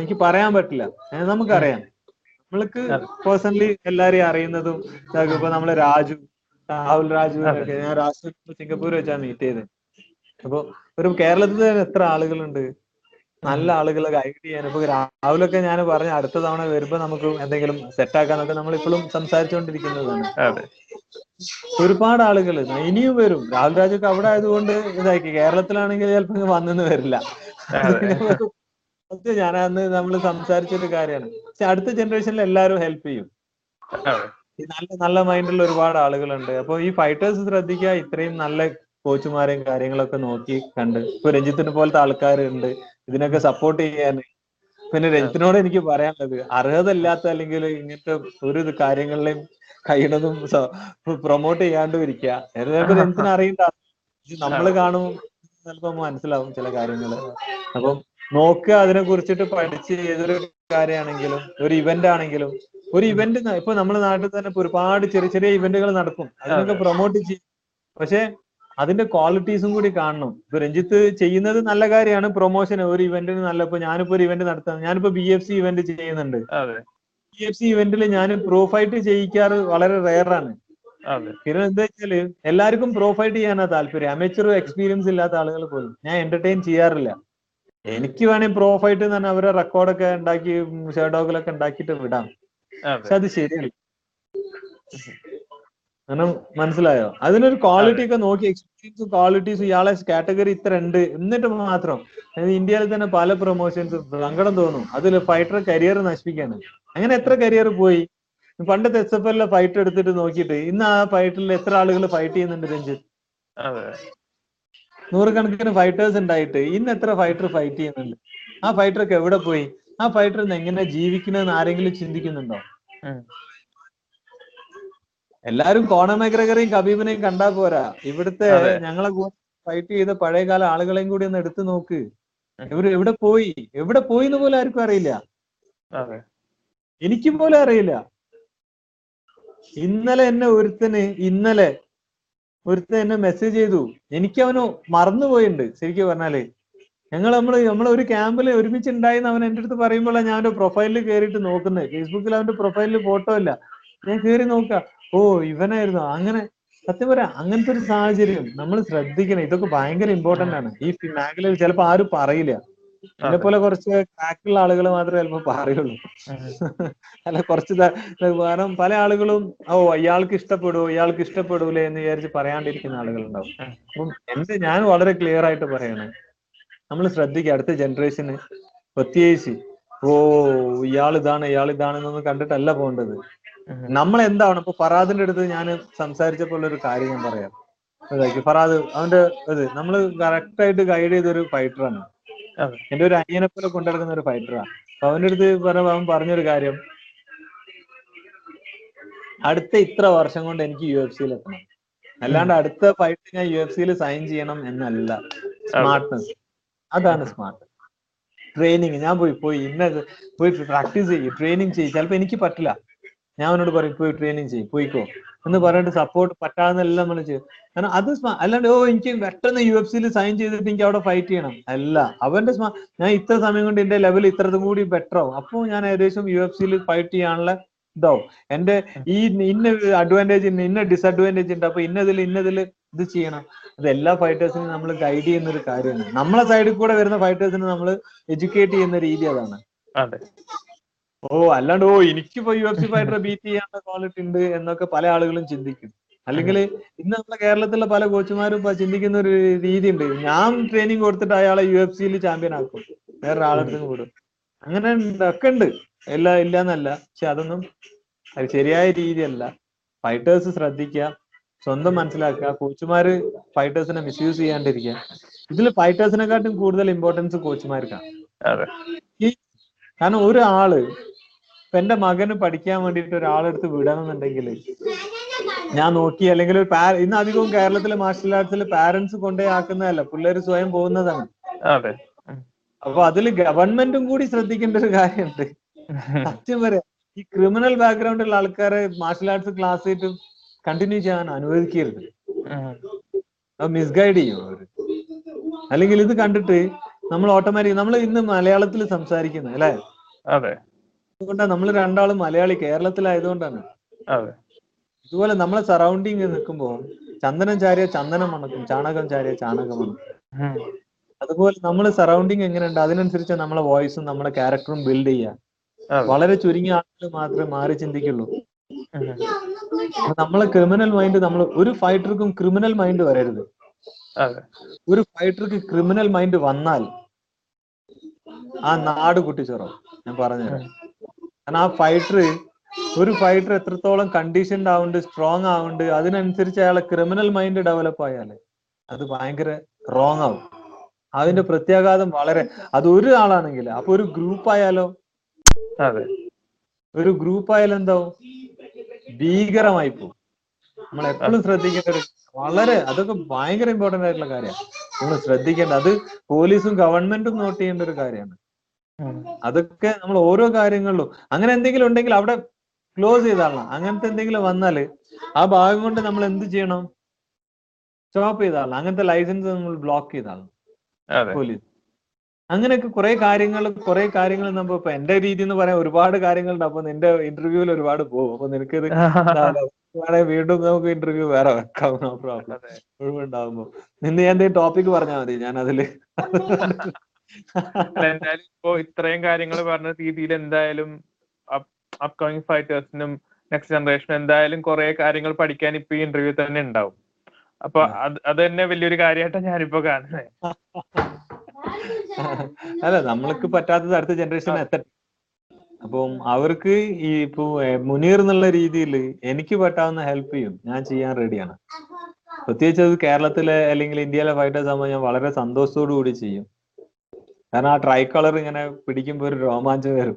എനിക്ക് പറയാൻ പറ്റില്ല. നമുക്കറിയാം. നമ്മൾക്ക് പേഴ്സണലി എല്ലാരെയും അറിയുന്നതും. ഇപ്പൊ നമ്മളെ രാജു രാഹുൽ രാജു ഞാൻ രാജു സിംഗപ്പൂർ വെച്ചാ മീറ്റ് ചെയ്തത്. അപ്പൊ ഒരു കേരളത്തിൽ തന്നെ എത്ര ആളുകളുണ്ട്? നല്ല ആളുകളെ ഗൈഡ് ചെയ്യാൻ. ഇപ്പൊ രാഹുലൊക്കെ ഞാൻ പറഞ്ഞ അടുത്ത തവണ വരുമ്പോ നമുക്ക് എന്തെങ്കിലും സെറ്റ് ആക്കാന്നൊക്കെ നമ്മൾ ഇപ്പോഴും സംസാരിച്ചുകൊണ്ടിരിക്കുന്നതാണ്. ഒരുപാട് ആളുകൾ ഇനിയും വരും. രാഹുൽ രാജൊക്കെ അവിടെ ആയതുകൊണ്ട് ഇതാക്കി. കേരളത്തിലാണെങ്കിൽ ചിലപ്പോ വന്നെന്ന് വരില്ല. ഞാൻ അന്ന് നമ്മൾ സംസാരിച്ചൊരു കാര്യമാണ്. പക്ഷെ അടുത്ത ജനറേഷനിൽ എല്ലാരും ഹെൽപ്പ് ചെയ്യും. നല്ല നല്ല മൈൻഡുള്ള ഒരുപാട് ആളുകളുണ്ട്. അപ്പൊ ഈ ഫൈറ്റേഴ്സ് ശ്രദ്ധിക്കുക ഇത്രയും നല്ല കോച്ചുമാരെയും കാര്യങ്ങളൊക്കെ നോക്കി കണ്ട്. ഇപ്പൊ രഞ്ജിത്തിനെ പോലത്തെ ആൾക്കാരുണ്ട്. ഇതിനൊക്കെ സപ്പോർട്ട് ചെയ്യാൻ. പിന്നെ രഞ്ജിത്തിനോട് എനിക്ക് പറയാനുള്ളത് അർഹത ഇല്ലാത്ത അല്ലെങ്കിൽ ഇങ്ങനത്തെ ഒരു ഇത് കാര്യങ്ങളിലെയും കഴിയണതും പ്രൊമോട്ട് ചെയ്യാണ്ടും ഇരിക്കുക ചിലപ്പോ രഞ്ജിത്തിന് അറിയണ്ട. നമ്മൾ നമ്മൾ കാണും ചിലപ്പോ മനസ്സിലാവും ചില കാര്യങ്ങൾ. അപ്പം നോക്കുക അതിനെ കുറിച്ചിട്ട് പഠിച്ച് ഏതൊരു കാര്യമാണെങ്കിലും ഒരു ഇവന്റ് ആണെങ്കിലും. ഒരു ഇവന്റ് ഇപ്പൊ നമ്മുടെ നാട്ടിൽ തന്നെ ഒരുപാട് ചെറിയ ചെറിയ ഇവന്റുകൾ നടക്കും. അതിനൊക്കെ പ്രൊമോട്ട് ചെയ്യും. പക്ഷെ അതിന്റെ ക്വാളിറ്റീസും കൂടി കാണണം. ഇപ്പൊ രഞ്ജിത്ത് ചെയ്യുന്നത് നല്ല കാര്യമാണ്. പ്രൊമോഷൻ ഒരു ഇവന്റിന് നല്ല ഇപ്പൊ ഞാനിപ്പോ ഒരു ഇവന്റ് നടത്താം. ഞാനിപ്പോ ബി എഫ് സി ഇവന്റ് ചെയ്യുന്നുണ്ട്. ബി എഫ് സി ഇവന്റിൽ ഞാൻ പ്രോഫൈറ്റ് ചെയ്യിക്കാറ് വളരെ അതെ. പിന്നെ എന്താ വെച്ചാൽ എല്ലാവർക്കും പ്രോഫൈറ്റ് ചെയ്യാനാ താല്പര്യം. അമേച്ചറും എക്സ്പീരിയൻസ് ഇല്ലാത്ത ആളുകൾ പോലും. ഞാൻ എന്റർടൈൻ ചെയ്യാറില്ല. എനിക്ക് വേണമെങ്കിൽ പ്രോഫൈറ്റ് തന്നെ എന്ന് പറഞ്ഞാൽ അവരെ റെക്കോർഡൊക്കെ ഉണ്ടാക്കി ഷെയർഡോഗിലൊക്കെ ഉണ്ടാക്കിയിട്ട് വിടാം. പക്ഷെ അത് ശരിയല്ല. കാരണം മനസ്സിലായോ? അതിനൊരു ക്വാളിറ്റി ഒക്കെ നോക്കി എക്സ്പീരിയൻസ് ക്വാളിറ്റീസ് ഇയാളെ കാറ്റഗറി ഇത്ര ഉണ്ട്. എന്നിട്ട് മാത്രം ഇന്ത്യയിൽ തന്നെ പല പ്രൊമോഷൻസ് സങ്കടം തോന്നും. അതിൽ ഫൈറ്റർ കരിയർ നശിപ്പിക്കാണ് അങ്ങനെ എത്ര കരിയർ പോയി? പണ്ടത്തെ എസ് എഫ് എല്ലിലെ ഫൈറ്റ് എടുത്തിട്ട് നോക്കിയിട്ട് ഇന്ന് ആ ഫൈറ്റിൽ എത്ര ആളുകൾ ഫൈറ്റ് ചെയ്യുന്നുണ്ട് രഞ്ജിത്ത്? നൂറുകണക്കിന് ഫൈറ്റേഴ്സ് ഉണ്ടായിട്ട് ഇന്ന് എത്ര ഫൈറ്റർ ഫൈറ്റ് ചെയ്യുന്നുണ്ട്? ആ ഫൈറ്റർ ഒക്കെ എവിടെ പോയി? ആ ഫൈറ്റർ എങ്ങനെ ജീവിക്കണമെന്ന് ആരെങ്കിലും ചിന്തിക്കുന്നുണ്ടോ. എല്ലാരും കോണർ മെഗ്രഗറേയും കബീബിനെയും കണ്ടാ പോരാ. ഇവിടുത്തെ. ഞങ്ങളെ ഫൈറ്റ് ചെയ്ത പഴയകാല ആളുകളെയും കൂടി ഒന്ന് എടുത്തു നോക്ക്. ഇവർ ഇവർ എവിടെ പോയി? എവിടെ പോയി എന്ന് പോലും ആർക്കും അറിയില്ല. എനിക്കും പോലും അറിയില്ല. ഇന്നലെ എന്നെ ഒരുത്തന് ഇന്നലെ ഒരുത്തൻ എന്നെ മെസ്സേജ് ചെയ്തു. എനിക്ക് അവന് മറന്നുപോയിട്ടുണ്ട് ശരിക്കും പറഞ്ഞാൽ. ഞങ്ങൾ നമ്മൾ നമ്മളെ ഒരു ക്യാമ്പിൽ ഒരുമിച്ച് ഉണ്ടായിന്ന് അവൻ എന്റെ അടുത്ത് പറയുമ്പോഴാണ് ഞാൻ അവന്റെ പ്രൊഫൈലിൽ കയറിയിട്ട് നോക്കുന്നത് ഫേസ്ബുക്കിൽ അവന്റെ പ്രൊഫൈലിൽ ഫോട്ടോ ഇല്ല. ഞാൻ കയറി നോക്ക. ഓ ഇവനായിരുന്നു. അങ്ങനെ സത്യം പറയാ അങ്ങനത്തെ ഒരു സാഹചര്യം നമ്മൾ ശ്രദ്ധിക്കണം. ഇതൊക്കെ ഭയങ്കര ഇമ്പോർട്ടന്റ് ആണ്. ഈ മേഖലയിൽ ചിലപ്പോ ആരും പറയില്ല. എന്നെ പോലെ കുറച്ച് ക്രാക്കുള്ള ആളുകൾ മാത്രമേ ചിലപ്പോ പറയുള്ളൂ. അല്ല കുറച്ച് കാരണം പല ആളുകളും ഓ ഇയാൾക്ക് ഇഷ്ടപ്പെടുവോ ഇയാൾക്ക് ഇഷ്ടപ്പെടൂലേ എന്ന് വിചാരിച്ച് പറയാണ്ടിരിക്കുന്ന ആളുകളുണ്ടാവും. അപ്പം എന്റെ ഞാൻ വളരെ ക്ലിയർ ആയിട്ട് പറയണേ. നമ്മൾ ശ്രദ്ധിക്കുക അടുത്ത ജനറേഷന് പ്രത്യേകിച്ച് ഓ ഇയാൾ ഇതാണ് ഇയാൾ ഇതാണെന്നൊന്നും കണ്ടിട്ടല്ല പോകേണ്ടത്. നമ്മൾ എന്താണ് ഇപ്പൊ ഫറാദിന്റെ അടുത്ത് ഞാൻ സംസാരിച്ചപ്പോൾ ഉള്ള ഒരു കാര്യം ഞാൻ പറയാം. ഇതാക്കി ഫറാദ് അവന്റെ ഇത് നമ്മൾ കറക്റ്റ് ആയിട്ട് ഗൈഡ് ചെയ്ത ഒരു ഫൈറ്ററാണ് എന്റെ ഒരു അനിയനെ പോലെ കൊണ്ടുനടക്കുന്ന ഒരു ഫൈറ്ററാണ് അപ്പൊ അവന്റെ അടുത്ത് പറഞ്ഞ അവൻ പറഞ്ഞൊരു കാര്യം. അടുത്ത ഇത്ര വർഷം കൊണ്ട് എനിക്ക് യു എഫ് സിയിൽ എത്തണം. അല്ലാണ്ട് അടുത്ത ഫൈറ്റ് ഞാൻ യു എഫ് സിയിൽ സൈൻ ചെയ്യണം എന്നല്ല. സ്മാർട്ട്നെസ് അതാണ് സ്മാർട്ട് ട്രെയിനിങ് ഞാൻ പോയി പോയി ഇന്ന പോയി പ്രാക്ടീസ് ചെയ്യും. ട്രെയിനിങ് ചെയ്യും. ചിലപ്പോ എനിക്ക് പറ്റില്ല. ഞാൻ അവനോട് പറയും പോയി ട്രെയിനിങ് ചെയ്യും പോയിക്കോ. എന്ന് പറഞ്ഞിട്ട് സപ്പോർട്ട് പറ്റാന്നെല്ലാം നമ്മൾ ചെയ്യും. കാരണം അത് അല്ലാണ്ട് ഓ എനിക്ക് പെട്ടെന്ന് യു എഫ് സിയിൽ സൈൻ ചെയ്തിട്ട് എനിക്ക് അവിടെ ഫൈറ്റ് ചെയ്യണം. അല്ല അവന്റെ ഞാൻ ഇത്ര സമയം കൊണ്ട് എന്റെ ലെവൽ ഇത്രതും കൂടി ബെറ്റർ ആവും. അപ്പോൾ ഞാൻ ഏകദേശം യു എഫ് സിയിൽ ഫൈറ്റ് ചെയ്യാനുള്ള ഇതാവും. എന്റെ ഈ ഇന്ന അഡ്വാന്റേജ് ഇന്ന ഡിസഡ്വാന്റേജ് ഉണ്ട്. അപ്പൊ ഇന്നതിൽ ഇന്നതിൽ ഇത് ചെയ്യണം. അത് എല്ലാ ഫൈറ്റേഴ്സിനും നമ്മൾ ഗൈഡ് ചെയ്യുന്ന ഒരു കാര്യമാണ്. നമ്മളെ സൈഡിൽ കൂടെ വരുന്ന ഫൈറ്റേഴ്സിനെ നമ്മൾ എഡ്യൂക്കേറ്റ് ചെയ്യുന്ന രീതി അതാണ്. അതെ. ഓ അല്ലാണ്ട് ഓ എനിക്ക് യു എഫ് സി ഫൈറ്ററെ ബീറ്റ് ചെയ്യാനുള്ള ക്വാളിറ്റി ഉണ്ട് എന്നൊക്കെ പല ആളുകളും ചിന്തിക്കും. അല്ലെങ്കിൽ ഇന്ന് നമ്മുടെ കേരളത്തിലെ പല കോച്ചുമാരും ഇപ്പൊ ചിന്തിക്കുന്ന ഒരു രീതി ഉണ്ട് ഞാൻ ട്രെയിനിങ് കൊടുത്തിട്ട് അയാളെ യു എഫ് സിയിൽ ചാമ്പ്യൻ ആക്കും. വേറെ കൂടും അങ്ങനെ ഒക്കെ ഉണ്ട്. എല്ലാ ഇല്ല എന്നല്ല പക്ഷെ അതൊന്നും അത് ശരിയായ രീതിയല്ല. ഫൈറ്റേഴ്സ് ശ്രദ്ധിക്കുക സ്വന്തം മനസ്സിലാക്കുക കോച്ചുമാര് ഫൈറ്റേഴ്സിനെ മിസ്യൂസ് ചെയ്യാണ്ടിരിക്കുക. ഇതിൽ ഫൈറ്റേഴ്സിനെക്കാട്ടും കൂടുതൽ ഇമ്പോർട്ടൻസ് കോച്ചുമാർക്കാണ് കാരണം ഒരാൾ ഇപ്പൊ എന്റെ മകന് പഠിക്കാൻ വേണ്ടിയിട്ട് ഒരാളെടുത്ത് വിടണമെന്നുണ്ടെങ്കിൽ ഞാൻ നോക്കി അല്ലെങ്കിൽ ഒരു ഇന്ന് അധികവും കേരളത്തിലെ മാർഷൽ ആർട്സിൽ പാരന്റ്സ് കൊണ്ടേ ആക്കുന്നതല്ല പിള്ളേർ സ്വയം പോകുന്നതാണ്. അതെ. അപ്പൊ അതിൽ ഗവൺമെന്റും കൂടി ശ്രദ്ധിക്കേണ്ട ഒരു കാര്യമുണ്ട്. സത്യം വരെ ഈ ക്രിമിനൽ ബാക്ക്ഗ്രൗണ്ട് ഉള്ള ആൾക്കാരെ മാർഷൽ ആർട്സ് ക്ലാസ് ആയിട്ട് കണ്ടിന്യൂ ചെയ്യാൻ അനുവദിക്കരുത്. മിസ്ഗൈഡ് ചെയ്യും അവർ. അല്ലെങ്കിൽ ഇത് കണ്ടിട്ട് നമ്മൾ ഓട്ടോമാറ്റിക് നമ്മൾ ഇന്ന് മലയാളത്തിൽ സംസാരിക്കുന്നത് അല്ലേ? അതെ. അതുകൊണ്ടാണ് നമ്മൾ രണ്ടാളും മലയാളി കേരളത്തിലായതുകൊണ്ടാണ്. അതെ. ഇതുപോലെ നമ്മളെ സറൗണ്ടിങ് നിൽക്കുമ്പോൾ ചന്ദനം ചാരിയ ചന്ദനം മണക്കും ചാണകം ചാരിയ ചാണകം മണക്കും. അതുപോലെ നമ്മൾ സറൗണ്ടിങ് എങ്ങനെയുണ്ട് അതിനനുസരിച്ച് നമ്മളെ വോയിസും നമ്മളെ ക്യാരക്ടറും ബിൽഡ് ചെയ്യുക വളരെ ചുരുങ്ങിയ ആളുകൾ മാത്രമേ മാറി ചിന്തിക്കുള്ളൂ. നമ്മളെ ക്രിമിനൽ മൈൻഡ് നമ്മൾ ഒരു ഫൈറ്റർക്കും ക്രിമിനൽ മൈൻഡ് വരരുത്. ഒരു ഫൈറ്റർക്ക് ക്രിമിനൽ മൈൻഡ് വന്നാൽ ആ നാട് കുട്ടിച്ചോറും ഞാൻ പറഞ്ഞുതരാം. കാരണം ആ ഫൈറ്റർ ഒരു ഫൈറ്റർ എത്രത്തോളം കണ്ടീഷൻഡ് ആവുന്നുണ്ട് സ്ട്രോങ് ആവുന്നുണ്ട് അതിനനുസരിച്ച് അയാളെ ക്രിമിനൽ മൈൻഡ് ഡെവലപ്പ് ആയാൽ അത് ഭയങ്കര റോങ് ആവും. അതിന്റെ പ്രത്യാഘാതം വളരെ അത് ഒരു ആളാണെങ്കിൽ അപ്പൊ ഒരു ഗ്രൂപ്പ് ആയാലോ? അതെ. ഒരു ഗ്രൂപ്പ് ആയാലും എന്താവും ഭീകരമായി പോകും നമ്മൾ എപ്പോഴും ശ്രദ്ധിക്കേണ്ട ഒരു വളരെ അതൊക്കെ ഭയങ്കര ഇമ്പോർട്ടന്റ് ആയിട്ടുള്ള കാര്യമാണ്. നമ്മൾ ശ്രദ്ധിക്കേണ്ട അത് പോലീസും ഗവൺമെന്റും നോട്ട് ചെയ്യേണ്ട ഒരു കാര്യമാണ്. അതൊക്കെ നമ്മൾ ഓരോ കാര്യങ്ങളിലും. അങ്ങനെ എന്തെങ്കിലും ഉണ്ടെങ്കിൽ അവിടെ ക്ലോസ് ചെയ്താളണം അങ്ങനത്തെ എന്തെങ്കിലും വന്നാൽ ആ ഭാഗം കൊണ്ട് നമ്മൾ എന്ത് ചെയ്യണം? സ്റ്റോപ്പ് ചെയ്താളണം അങ്ങനത്തെ ലൈസൻസ് നമ്മൾ ബ്ലോക്ക് ചെയ്താളണം അതെ. പോലീസ് അങ്ങനെയൊക്കെ കുറെ കാര്യങ്ങൾ കുറെ കാര്യങ്ങൾ നമ്മൾ ഇപ്പൊ എന്റെ രീതി എന്ന് പറയാൻ ഒരുപാട് കാര്യങ്ങളുണ്ട്. അപ്പൊ നിന്റെ ഇന്റർവ്യൂവിൽ ഒരുപാട് പോകും. അപ്പൊ നിനക്ക് വേണേ വീണ്ടും നമുക്ക് ഇന്റർവ്യൂ വേറെ വെക്കാം. നോ പ്രോബ്ലം അതെ. ഒഴിവുണ്ടാവുമ്പോ. നിന്ന് ഞാൻ എന്തെങ്കിലും ടോപ്പിക് പറഞ്ഞാൽ മതി. ഞാൻ അതിൽ എന്തായാലും ഇപ്പോ ഇത്രയും കാര്യങ്ങൾ പറഞ്ഞ രീതിയിൽ എന്തായാലും അപ്കമിങ് ഫൈറ്റേഴ്സിനും നെക്സ്റ്റ് ജനറേഷനും എന്തായാലും കുറെ കാര്യങ്ങൾ പഠിക്കാൻ ഇപ്പൊ ഈ ഇന്റർവ്യൂ തന്നെ ഉണ്ടാവും അപ്പൊ അത് അത് തന്നെ വലിയൊരു കാര്യമായിട്ടാണ് ഞാനിപ്പോ കാണുന്നത് <laughs> അല്ല നമ്മൾക്ക് പറ്റാത്തത് അടുത്ത ജനറേഷൻ എത്തട്ടെ അപ്പം അവർക്ക് ഈ ഇപ്പൊ മുനീർ എന്നുള്ള രീതിയിൽ എനിക്ക് പറ്റാവുന്ന ഹെൽപ്പ് ചെയ്യും. ഞാൻ ചെയ്യാൻ റെഡിയാണ് പ്രത്യേകിച്ച് അത് കേരളത്തിലെ അല്ലെങ്കിൽ ഇന്ത്യയിലെ ഫൈറ്റേഴ്സ് ആകുമ്പോൾ ഞാൻ വളരെ സന്തോഷത്തോടു കൂടി ചെയ്യും. കാരണം ആ ട്രൈ കളർ ഇങ്ങനെ പിടിക്കുമ്പോൾ ഒരു രോമാഞ്ചം വരും.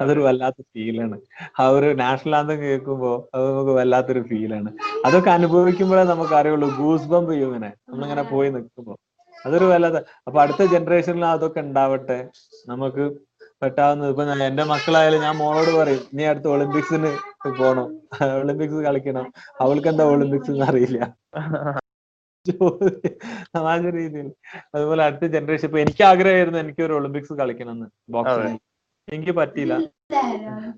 അതൊരു വല്ലാത്ത ഫീലാണ് ആ ഒരു നാഷണൽ ആന്തം കേൾക്കുമ്പോൾ അത് നമുക്ക് വല്ലാത്തൊരു ഫീലാണ് അതൊക്കെ അനുഭവിക്കുമ്പോഴേ നമുക്ക് അറിയുള്ളൂ ഗൂസ് ബംബ് ചെയ്യും ഇങ്ങനെ. നമ്മളിങ്ങനെ പോയി നിൽക്കുമ്പോൾ അതൊരു വല്ലാത്ത അപ്പൊ അടുത്ത ജനറേഷനിൽ അതൊക്കെ ഉണ്ടാവട്ടെ. നമുക്ക് പറ്റാവുന്നത് ഇപ്പൊ എന്റെ മക്കളായാലും ഞാൻ മോളോട് പറയും നീ അടുത്ത ഒളിമ്പിക്സിന് പോണം. <laughs> ഒളിമ്പിക്സ് കളിക്കണം. അവൾക്ക് എന്താ ഒളിമ്പിക്സ് എന്ന് അറിയില്ല. <laughs> <laughs> തമാശ രീതിയിൽ. അതുപോലെ അടുത്ത ജനറേഷൻ ഇപ്പൊ എനിക്ക് ആഗ്രഹമായിരുന്നു എനിക്ക് ഒരു ഒളിമ്പിക്സ് കളിക്കണമെന്ന്. ബോക്സിംഗ് എനിക്ക് പറ്റിയില്ല.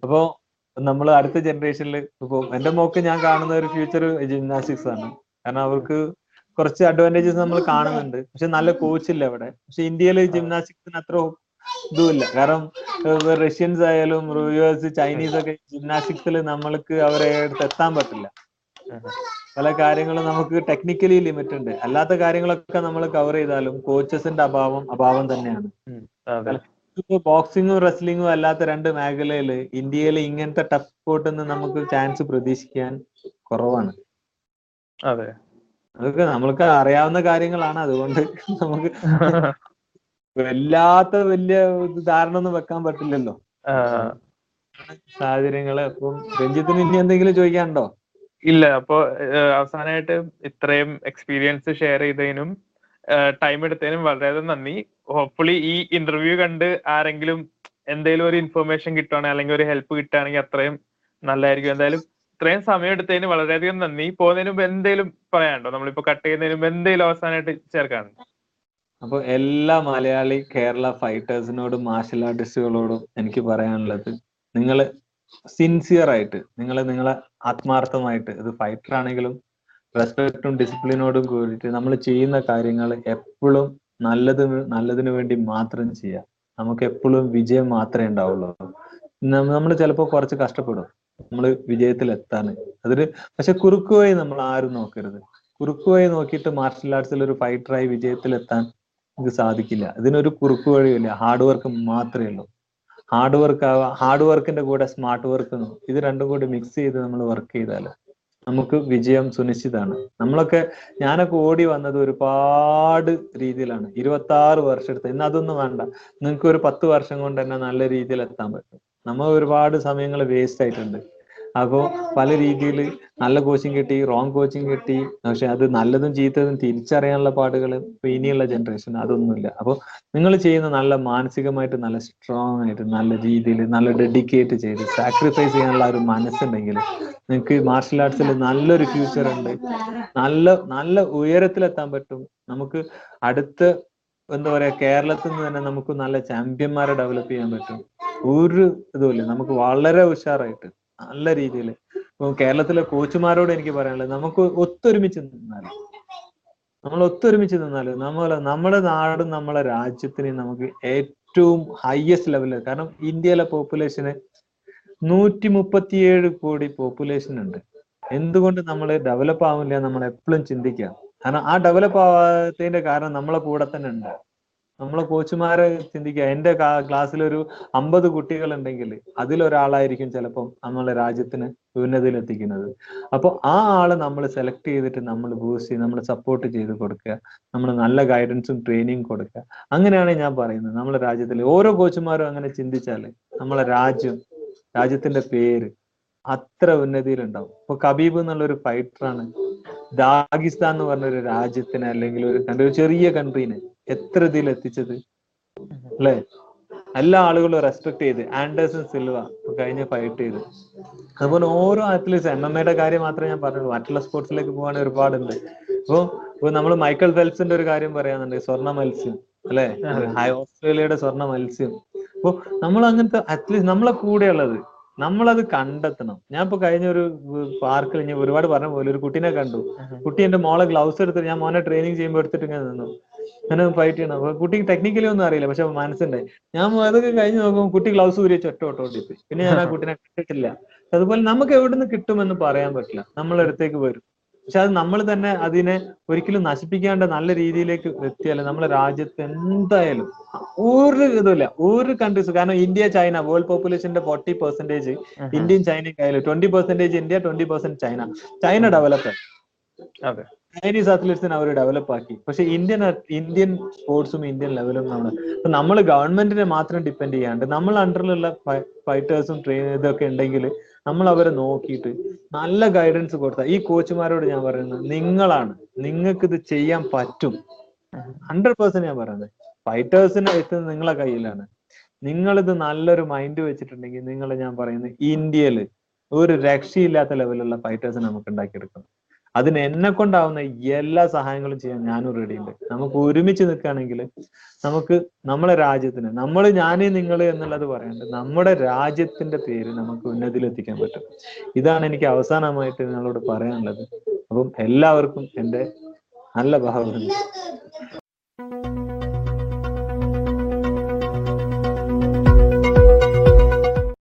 അപ്പോ നമ്മൾ അടുത്ത ജനറേഷനിൽ ഇപ്പൊ എന്റെ മോക്ക് ഞാൻ കാണുന്ന ഒരു ഫ്യൂച്ചർ ജിംനാസ്റ്റിക്സ് ആണ്. കാരണം അവർക്ക് കുറച്ച് അഡ്വാന്റേജസ് നമ്മൾ കാണുന്നുണ്ട്. പക്ഷെ നല്ല കോച്ച് ഇല്ല അവിടെ. പക്ഷെ ഇന്ത്യയിൽ ജിംനാസ്റ്റിക്സിന് അത്ര ഇതുമില്ല. കാരണം റഷ്യൻസ് ആയാലും യു എസ് ചൈനീസ് ഒക്കെ ജിംനാസ്റ്റിക്സിൽ നമ്മൾക്ക് അവരെ അടുത്ത് എത്താൻ പറ്റില്ല. പല കാര്യങ്ങളും നമുക്ക് ടെക്നിക്കലി ലിമിറ്റ് ഉണ്ട്. അല്ലാത്ത കാര്യങ്ങളൊക്കെ നമ്മൾ കവർ ചെയ്താലും കോച്ചസിന്റെ അഭാവം അഭാവം തന്നെയാണ്. ബോക്സിംഗും റെസ്ലിംഗും ബോക്സിങ്ങും റെസ്ലിങ്ങും അല്ലാത്ത രണ്ട് മേഖലയിൽ ഇന്ത്യയിൽ ഇങ്ങനത്തെ ടഫ് സ്പോർട്ടിൽ നിന്ന് നമുക്ക് ചാൻസ് പ്രതീക്ഷിക്കാൻ കുറവാണ്. അതെ. അതൊക്കെ നമ്മൾക്ക് അറിയാവുന്ന കാര്യങ്ങളാണ്. അതുകൊണ്ട് നമുക്ക് <laughs> വല്ലാത്ത വലിയ ധാരണ ഒന്നും വെക്കാൻ പറ്റില്ലല്ലോ. സാഹചര്യങ്ങൾ. അപ്പം രഞ്ജിത്തിന് ഇനി എന്തെങ്കിലും ചോദിക്കാനുണ്ടോ? ഇല്ല അപ്പൊ അവസാനമായിട്ട് ഇത്രയും എക്സ്പീരിയൻസ് ഷെയർ ചെയ്തതിനും ടൈം എടുത്തതിനും വളരെയധികം നന്ദി. ഹോപ്പ്ഫുള്ളി ഈ ഇന്റർവ്യൂ കണ്ട് ആരെങ്കിലും എന്തെങ്കിലും ഒരു ഇൻഫർമേഷൻ കിട്ടുവാണെങ്കിൽ അല്ലെങ്കിൽ ഒരു ഹെൽപ്പ് കിട്ടുകയാണെങ്കിൽ അത്രയും നല്ലതായിരിക്കും എന്തായാലും ഇത്രയും സമയം എടുത്തതിന് വളരെയധികം നന്ദി. പോകുന്നതിന് എന്തെങ്കിലും പറയാനുണ്ടോ? നമ്മളിപ്പോ കട്ട് ചെയ്യുന്നതിന് എന്തെങ്കിലും അവസാനമായിട്ട് ചേർക്കാനുണ്ടോ അപ്പൊ എല്ലാ മലയാളി കേരള ഫൈറ്റേഴ്സിനോടും മാർഷൽ ആർട്ടിസ്റ്റുകളോടും എനിക്ക് പറയാനുള്ളത് നിങ്ങൾ സിൻസിയർ ആയിട്ട് നിങ്ങൾ നിങ്ങളെ ആത്മാർത്ഥമായിട്ട് ഇത് ഫൈറ്റർ ആണെങ്കിലും റെസ്പെക്റ്റും ഡിസിപ്ലിനോടും കൂടിയിട്ട് നമ്മൾ ചെയ്യുന്ന കാര്യങ്ങൾ എപ്പോഴും നല്ലത് നല്ലതിനു വേണ്ടി മാത്രം ചെയ്യുക നമുക്ക് എപ്പോഴും വിജയം മാത്രമേ ഉണ്ടാവുള്ളൂ. നമ്മൾ ചിലപ്പോൾ കുറച്ച് കഷ്ടപ്പെടും. നമ്മൾ വിജയത്തിൽ എത്താൻ അതൊരു പക്ഷെ കുറുക്കുവായി നമ്മൾ ആരും നോക്കരുത്. കുറുക്കുവായി നോക്കിയിട്ട് മാർഷൽ ആർട്സിൽ ഒരു ഫൈറ്ററായി വിജയത്തിൽ എത്താൻ നമുക്ക് സാധിക്കില്ല. ഇതിനൊരു കുറുക്കു വഴിയില്ല ഹാർഡ് വർക്ക് മാത്രമേ ഉള്ളൂ. ഹാർഡ് വർക്ക് ആവാം ഹാർഡ് വർക്കിന്റെ കൂടെ സ്മാർട്ട് വർക്ക് ഇത് രണ്ടും കൂടി മിക്സ് ചെയ്ത് നമ്മൾ വർക്ക് ചെയ്താൽ നമുക്ക് വിജയം സുനിശ്ചിതമാണ് നമ്മളൊക്കെ ഞാനൊക്കെ ഓടി വന്നത് ഒരുപാട് രീതിയിലാണ്. ഇരുപത്തി ആറ് വർഷം എടുത്ത്. ഇന്ന് അതൊന്നും വേണ്ട. നിങ്ങൾക്ക് ഒരു പത്ത് വർഷം കൊണ്ട് തന്നെ നല്ല രീതിയിൽ എത്താൻ പറ്റും. നമ്മൾ ഒരുപാട് സമയങ്ങൾ വേസ്റ്റ് ആയിട്ടുണ്ട്. അപ്പോൾ പല രീതിയിൽ നല്ല കോച്ചിങ് കിട്ടി റോങ് കോച്ചിങ് കിട്ടി. പക്ഷെ അത് നല്ലതും ചീത്തതും തിരിച്ചറിയാനുള്ള പാടുകൾ ഇപ്പൊ ഇനിയുള്ള ജനറേഷൻ അതൊന്നുമില്ല. അപ്പോൾ നിങ്ങൾ ചെയ്യുന്ന നല്ല മാനസികമായിട്ട് നല്ല സ്ട്രോങ് ആയിട്ട് നല്ല രീതിയിൽ നല്ല ഡെഡിക്കേറ്റ് ചെയ്ത് സാക്രിഫൈസ് ചെയ്യാനുള്ള ഒരു മനസ്സുണ്ടെങ്കിൽ നിങ്ങൾക്ക് മാർഷൽ ആർട്സിൽ നല്ലൊരു ഫ്യൂച്ചർ ഉണ്ട്. നല്ല നല്ല ഉയരത്തിലെത്താൻ പറ്റും. നമുക്ക് അടുത്ത എന്താ പറയാ കേരളത്തിൽ നിന്ന് തന്നെ നമുക്ക് നല്ല ചാമ്പ്യന്മാരെ ഡെവലപ്പ് ചെയ്യാൻ പറ്റും. ഒരു ഇതുമില്ല. നമുക്ക് വളരെ ഉഷാറായിട്ട് നല്ല രീതിയിൽ ഇപ്പൊ കേരളത്തിലെ കോച്ചുമാരോട് എനിക്ക് പറയാനുള്ളത് നമുക്ക് ഒത്തൊരുമിച്ച് നിന്നാൽ നമ്മൾ ഒത്തൊരുമിച്ച് നിന്നാൽ നമ്മളെ നമ്മുടെ നാടും നമ്മുടെ രാജ്യത്തിനെയും നമുക്ക് ഏറ്റവും ഹയസ്റ്റ് ലെവലിൽ കാരണം ഇന്ത്യയിലെ പോപ്പുലേഷന് നൂറ്റി മുപ്പത്തിയേഴ് കോടി പോപ്പുലേഷൻ ഉണ്ട്. എന്തുകൊണ്ട് നമ്മൾ ഡെവലപ്പ് ആവില്ല നമ്മൾ എപ്പോഴും ചിന്തിക്കുക. കാരണം ആ ഡെവലപ്പ് ആവാത്തതിന്റെ കാരണം നമ്മളെ കൂടെ തന്നെ ഉണ്ട്. നമ്മളെ കോച്ചുമാരെ ചിന്തിക്കുക. എന്റെ ക്ലാസ്സിൽ ഒരു അമ്പത് കുട്ടികൾ ഉണ്ടെങ്കിൽ അതിലൊരാളായിരിക്കും ചിലപ്പം നമ്മളെ രാജ്യത്തിന് ഉന്നതിയിൽ എത്തിക്കുന്നത് അപ്പോൾ ആ ആളെ നമ്മൾ സെലക്ട് ചെയ്തിട്ട് നമ്മൾ ബൂസ്റ്റ് ചെയ്ത് നമ്മൾ സപ്പോർട്ട് ചെയ്ത് കൊടുക്കുക. നമ്മൾ നല്ല ഗൈഡൻസും ട്രെയിനിങ് കൊടുക്കുക. അങ്ങനെയാണ് ഞാൻ പറയുന്നത്. നമ്മളെ രാജ്യത്തിലെ ഓരോ കോച്ചുമാരും അങ്ങനെ ചിന്തിച്ചാൽ നമ്മളെ രാജ്യം രാജ്യത്തിന്റെ പേര് അത്ര ഉന്നതിയിലുണ്ടാവും. ഇപ്പൊ കബീബ് എന്നുള്ള ഒരു ഫൈറ്ററാണ് ദാഗിസ്ഥാൻ എന്ന് പറഞ്ഞ ഒരു രാജ്യത്തിനെ അല്ലെങ്കിൽ ഒരു കൺട്രി ഒരു ചെറിയ കൺട്രീനെ എത്ര ഇതിൽ എത്തിച്ചത്? അല്ലെ? എല്ലാ ആളുകളും റെസ്പെക്ട് ചെയ്ത്. ആൻഡേഴ്സൺ സിൽവ കഴിഞ്ഞ ഫൈറ്റ് ചെയ്ത്. അതുപോലെ ഓരോ അത്ലീറ്റ്സ് എം എം എയുടെ കാര്യം മാത്രമേ ഞാൻ പറഞ്ഞുള്ളൂ. മറ്റുള്ള സ്പോർട്സിലേക്ക് പോകാൻ ഒരുപാടുണ്ട്. അപ്പോ ഇപ്പൊ നമ്മൾ മൈക്കൽ ഫെൽസിന്റെ ഒരു കാര്യം പറയാന്നുണ്ട് സ്വർണ മത്സ്യം. അല്ലെ? ഓസ്ട്രേലിയയുടെ സ്വർണ മത്സ്യം. അപ്പൊ നമ്മൾ അങ്ങനത്തെ അറ്റ്ലീസ്റ്റ് നമ്മളെ കൂടെയുള്ളത് നമ്മളത് കണ്ടെത്തണം. ഞാൻ ഇപ്പൊ കഴിഞ്ഞ ഒരു പാർക്കിൽ ഞാൻ ഒരുപാട് പറഞ്ഞ പോലെ ഒരു കുട്ടീനെ കണ്ടു. കുട്ടി എന്റെ മോളെ ഗ്ലൗസ് എടുത്തിട്ട് ഞാൻ മോനെ ട്രെയിനിങ് ചെയ്യുമ്പോൾ എടുത്തിട്ട് ഇങ്ങനെ നിന്നു. അങ്ങനെ ഫൈറ്റ് ചെയ്യണം. അപ്പൊ കുട്ടിക്ക് ടെക്നിക്കലി ഒന്നും അറിയില്ല പക്ഷെ മനസ്സിന്റെ ഞാൻ അതൊക്കെ കഴിഞ്ഞ് നോക്കുമ്പോൾ കുട്ടി ഗ്ലൗസ് ഊരി ചൊട്ട ഓട്ടോട്ടി പിന്നെ ഞാൻ ആ കുട്ടിനെ കണ്ടിട്ടില്ല. അതുപോലെ നമുക്ക് എവിടുന്ന് കിട്ടുമെന്ന് പറയാൻ പറ്റില്ല. നമ്മളെ അടുത്തേക്ക് വരും. പക്ഷെ അത് നമ്മൾ തന്നെ അതിനെ ഒരിക്കലും നശിപ്പിക്കാണ്ട് നല്ല രീതിയിലേക്ക് എത്തിയാൽ നമ്മളെ രാജ്യത്ത് എന്തായാലും ഒരു ഇതുമില്ല. ഒരു കൺട്രീസ് കാരണം ഇന്ത്യ ചൈന വേൾഡ് പോപ്പുലേഷന്റെ ഫോർട്ടി പെർസെന്റേജ് ഇന്ത്യയും ചൈനയും കയ്യിലും. Twenty percentage India twenty percent China. China develop അതെ. ചൈനീസ് അത്ലറ്റ്സിനെ അവർ ഡെവലപ്പ് ആക്കി. പക്ഷെ ഇന്ത്യൻ ഇന്ത്യൻ സ്പോർട്സും ഇന്ത്യൻ ലെവലും നമ്മൾ നമ്മൾ ഗവൺമെന്റിനെ മാത്രം ഡിപ്പെൻഡ് ചെയ്യാണ്ട് നമ്മൾ അണ്ടറിലുള്ള ഫൈറ്റേഴ്സും ട്രെയിൻ ഇതൊക്കെ ഉണ്ടെങ്കിൽ നമ്മൾ അവരെ നോക്കിയിട്ട് നല്ല ഗൈഡൻസ് കൊടുത്താൽ ഈ കോച്ചുമാരോട് ഞാൻ പറയുന്നത് നിങ്ങളാണ്. നിങ്ങൾക്ക് ഇത് ചെയ്യാൻ പറ്റും. ഹൺഡ്രഡ് പെർസെന്റ് ഞാൻ പറയുന്നത്. ഫൈറ്റേഴ്സിനെ എത്തുന്നത് നിങ്ങളെ കയ്യിലാണ്. നിങ്ങളിത് നല്ലൊരു മൈൻഡ് വെച്ചിട്ടുണ്ടെങ്കിൽ നിങ്ങൾ ഞാൻ പറയുന്നത് ഇന്ത്യയിൽ ഒരു രക്ഷയില്ലാത്ത ലെവലുള്ള ഫൈറ്റേഴ്സിനെ നമുക്ക് ഉണ്ടാക്കിയെടുക്കണം. അതിന് എന്നെ കൊണ്ടാവുന്ന എല്ലാ സഹായങ്ങളും ചെയ്യാൻ ഞാനും റെഡി ഉണ്ട്. നമുക്ക് ഒരുമിച്ച് നിൽക്കുകയാണെങ്കിൽ നമുക്ക് നമ്മളെ രാജ്യത്തിന് നമ്മൾ ഞാനേ നിങ്ങൾ എന്നുള്ളത് പറയാണ്ട് നമ്മുടെ രാജ്യത്തിന്റെ പേര് നമുക്ക് ഉന്നതിയിൽ എത്തിക്കാൻ പറ്റും. ഇതാണ് എനിക്ക് അവസാനമായിട്ട് നിങ്ങളോട് പറയാനുള്ളത്. അപ്പം എല്ലാവർക്കും എന്റെ നല്ല ഭാവം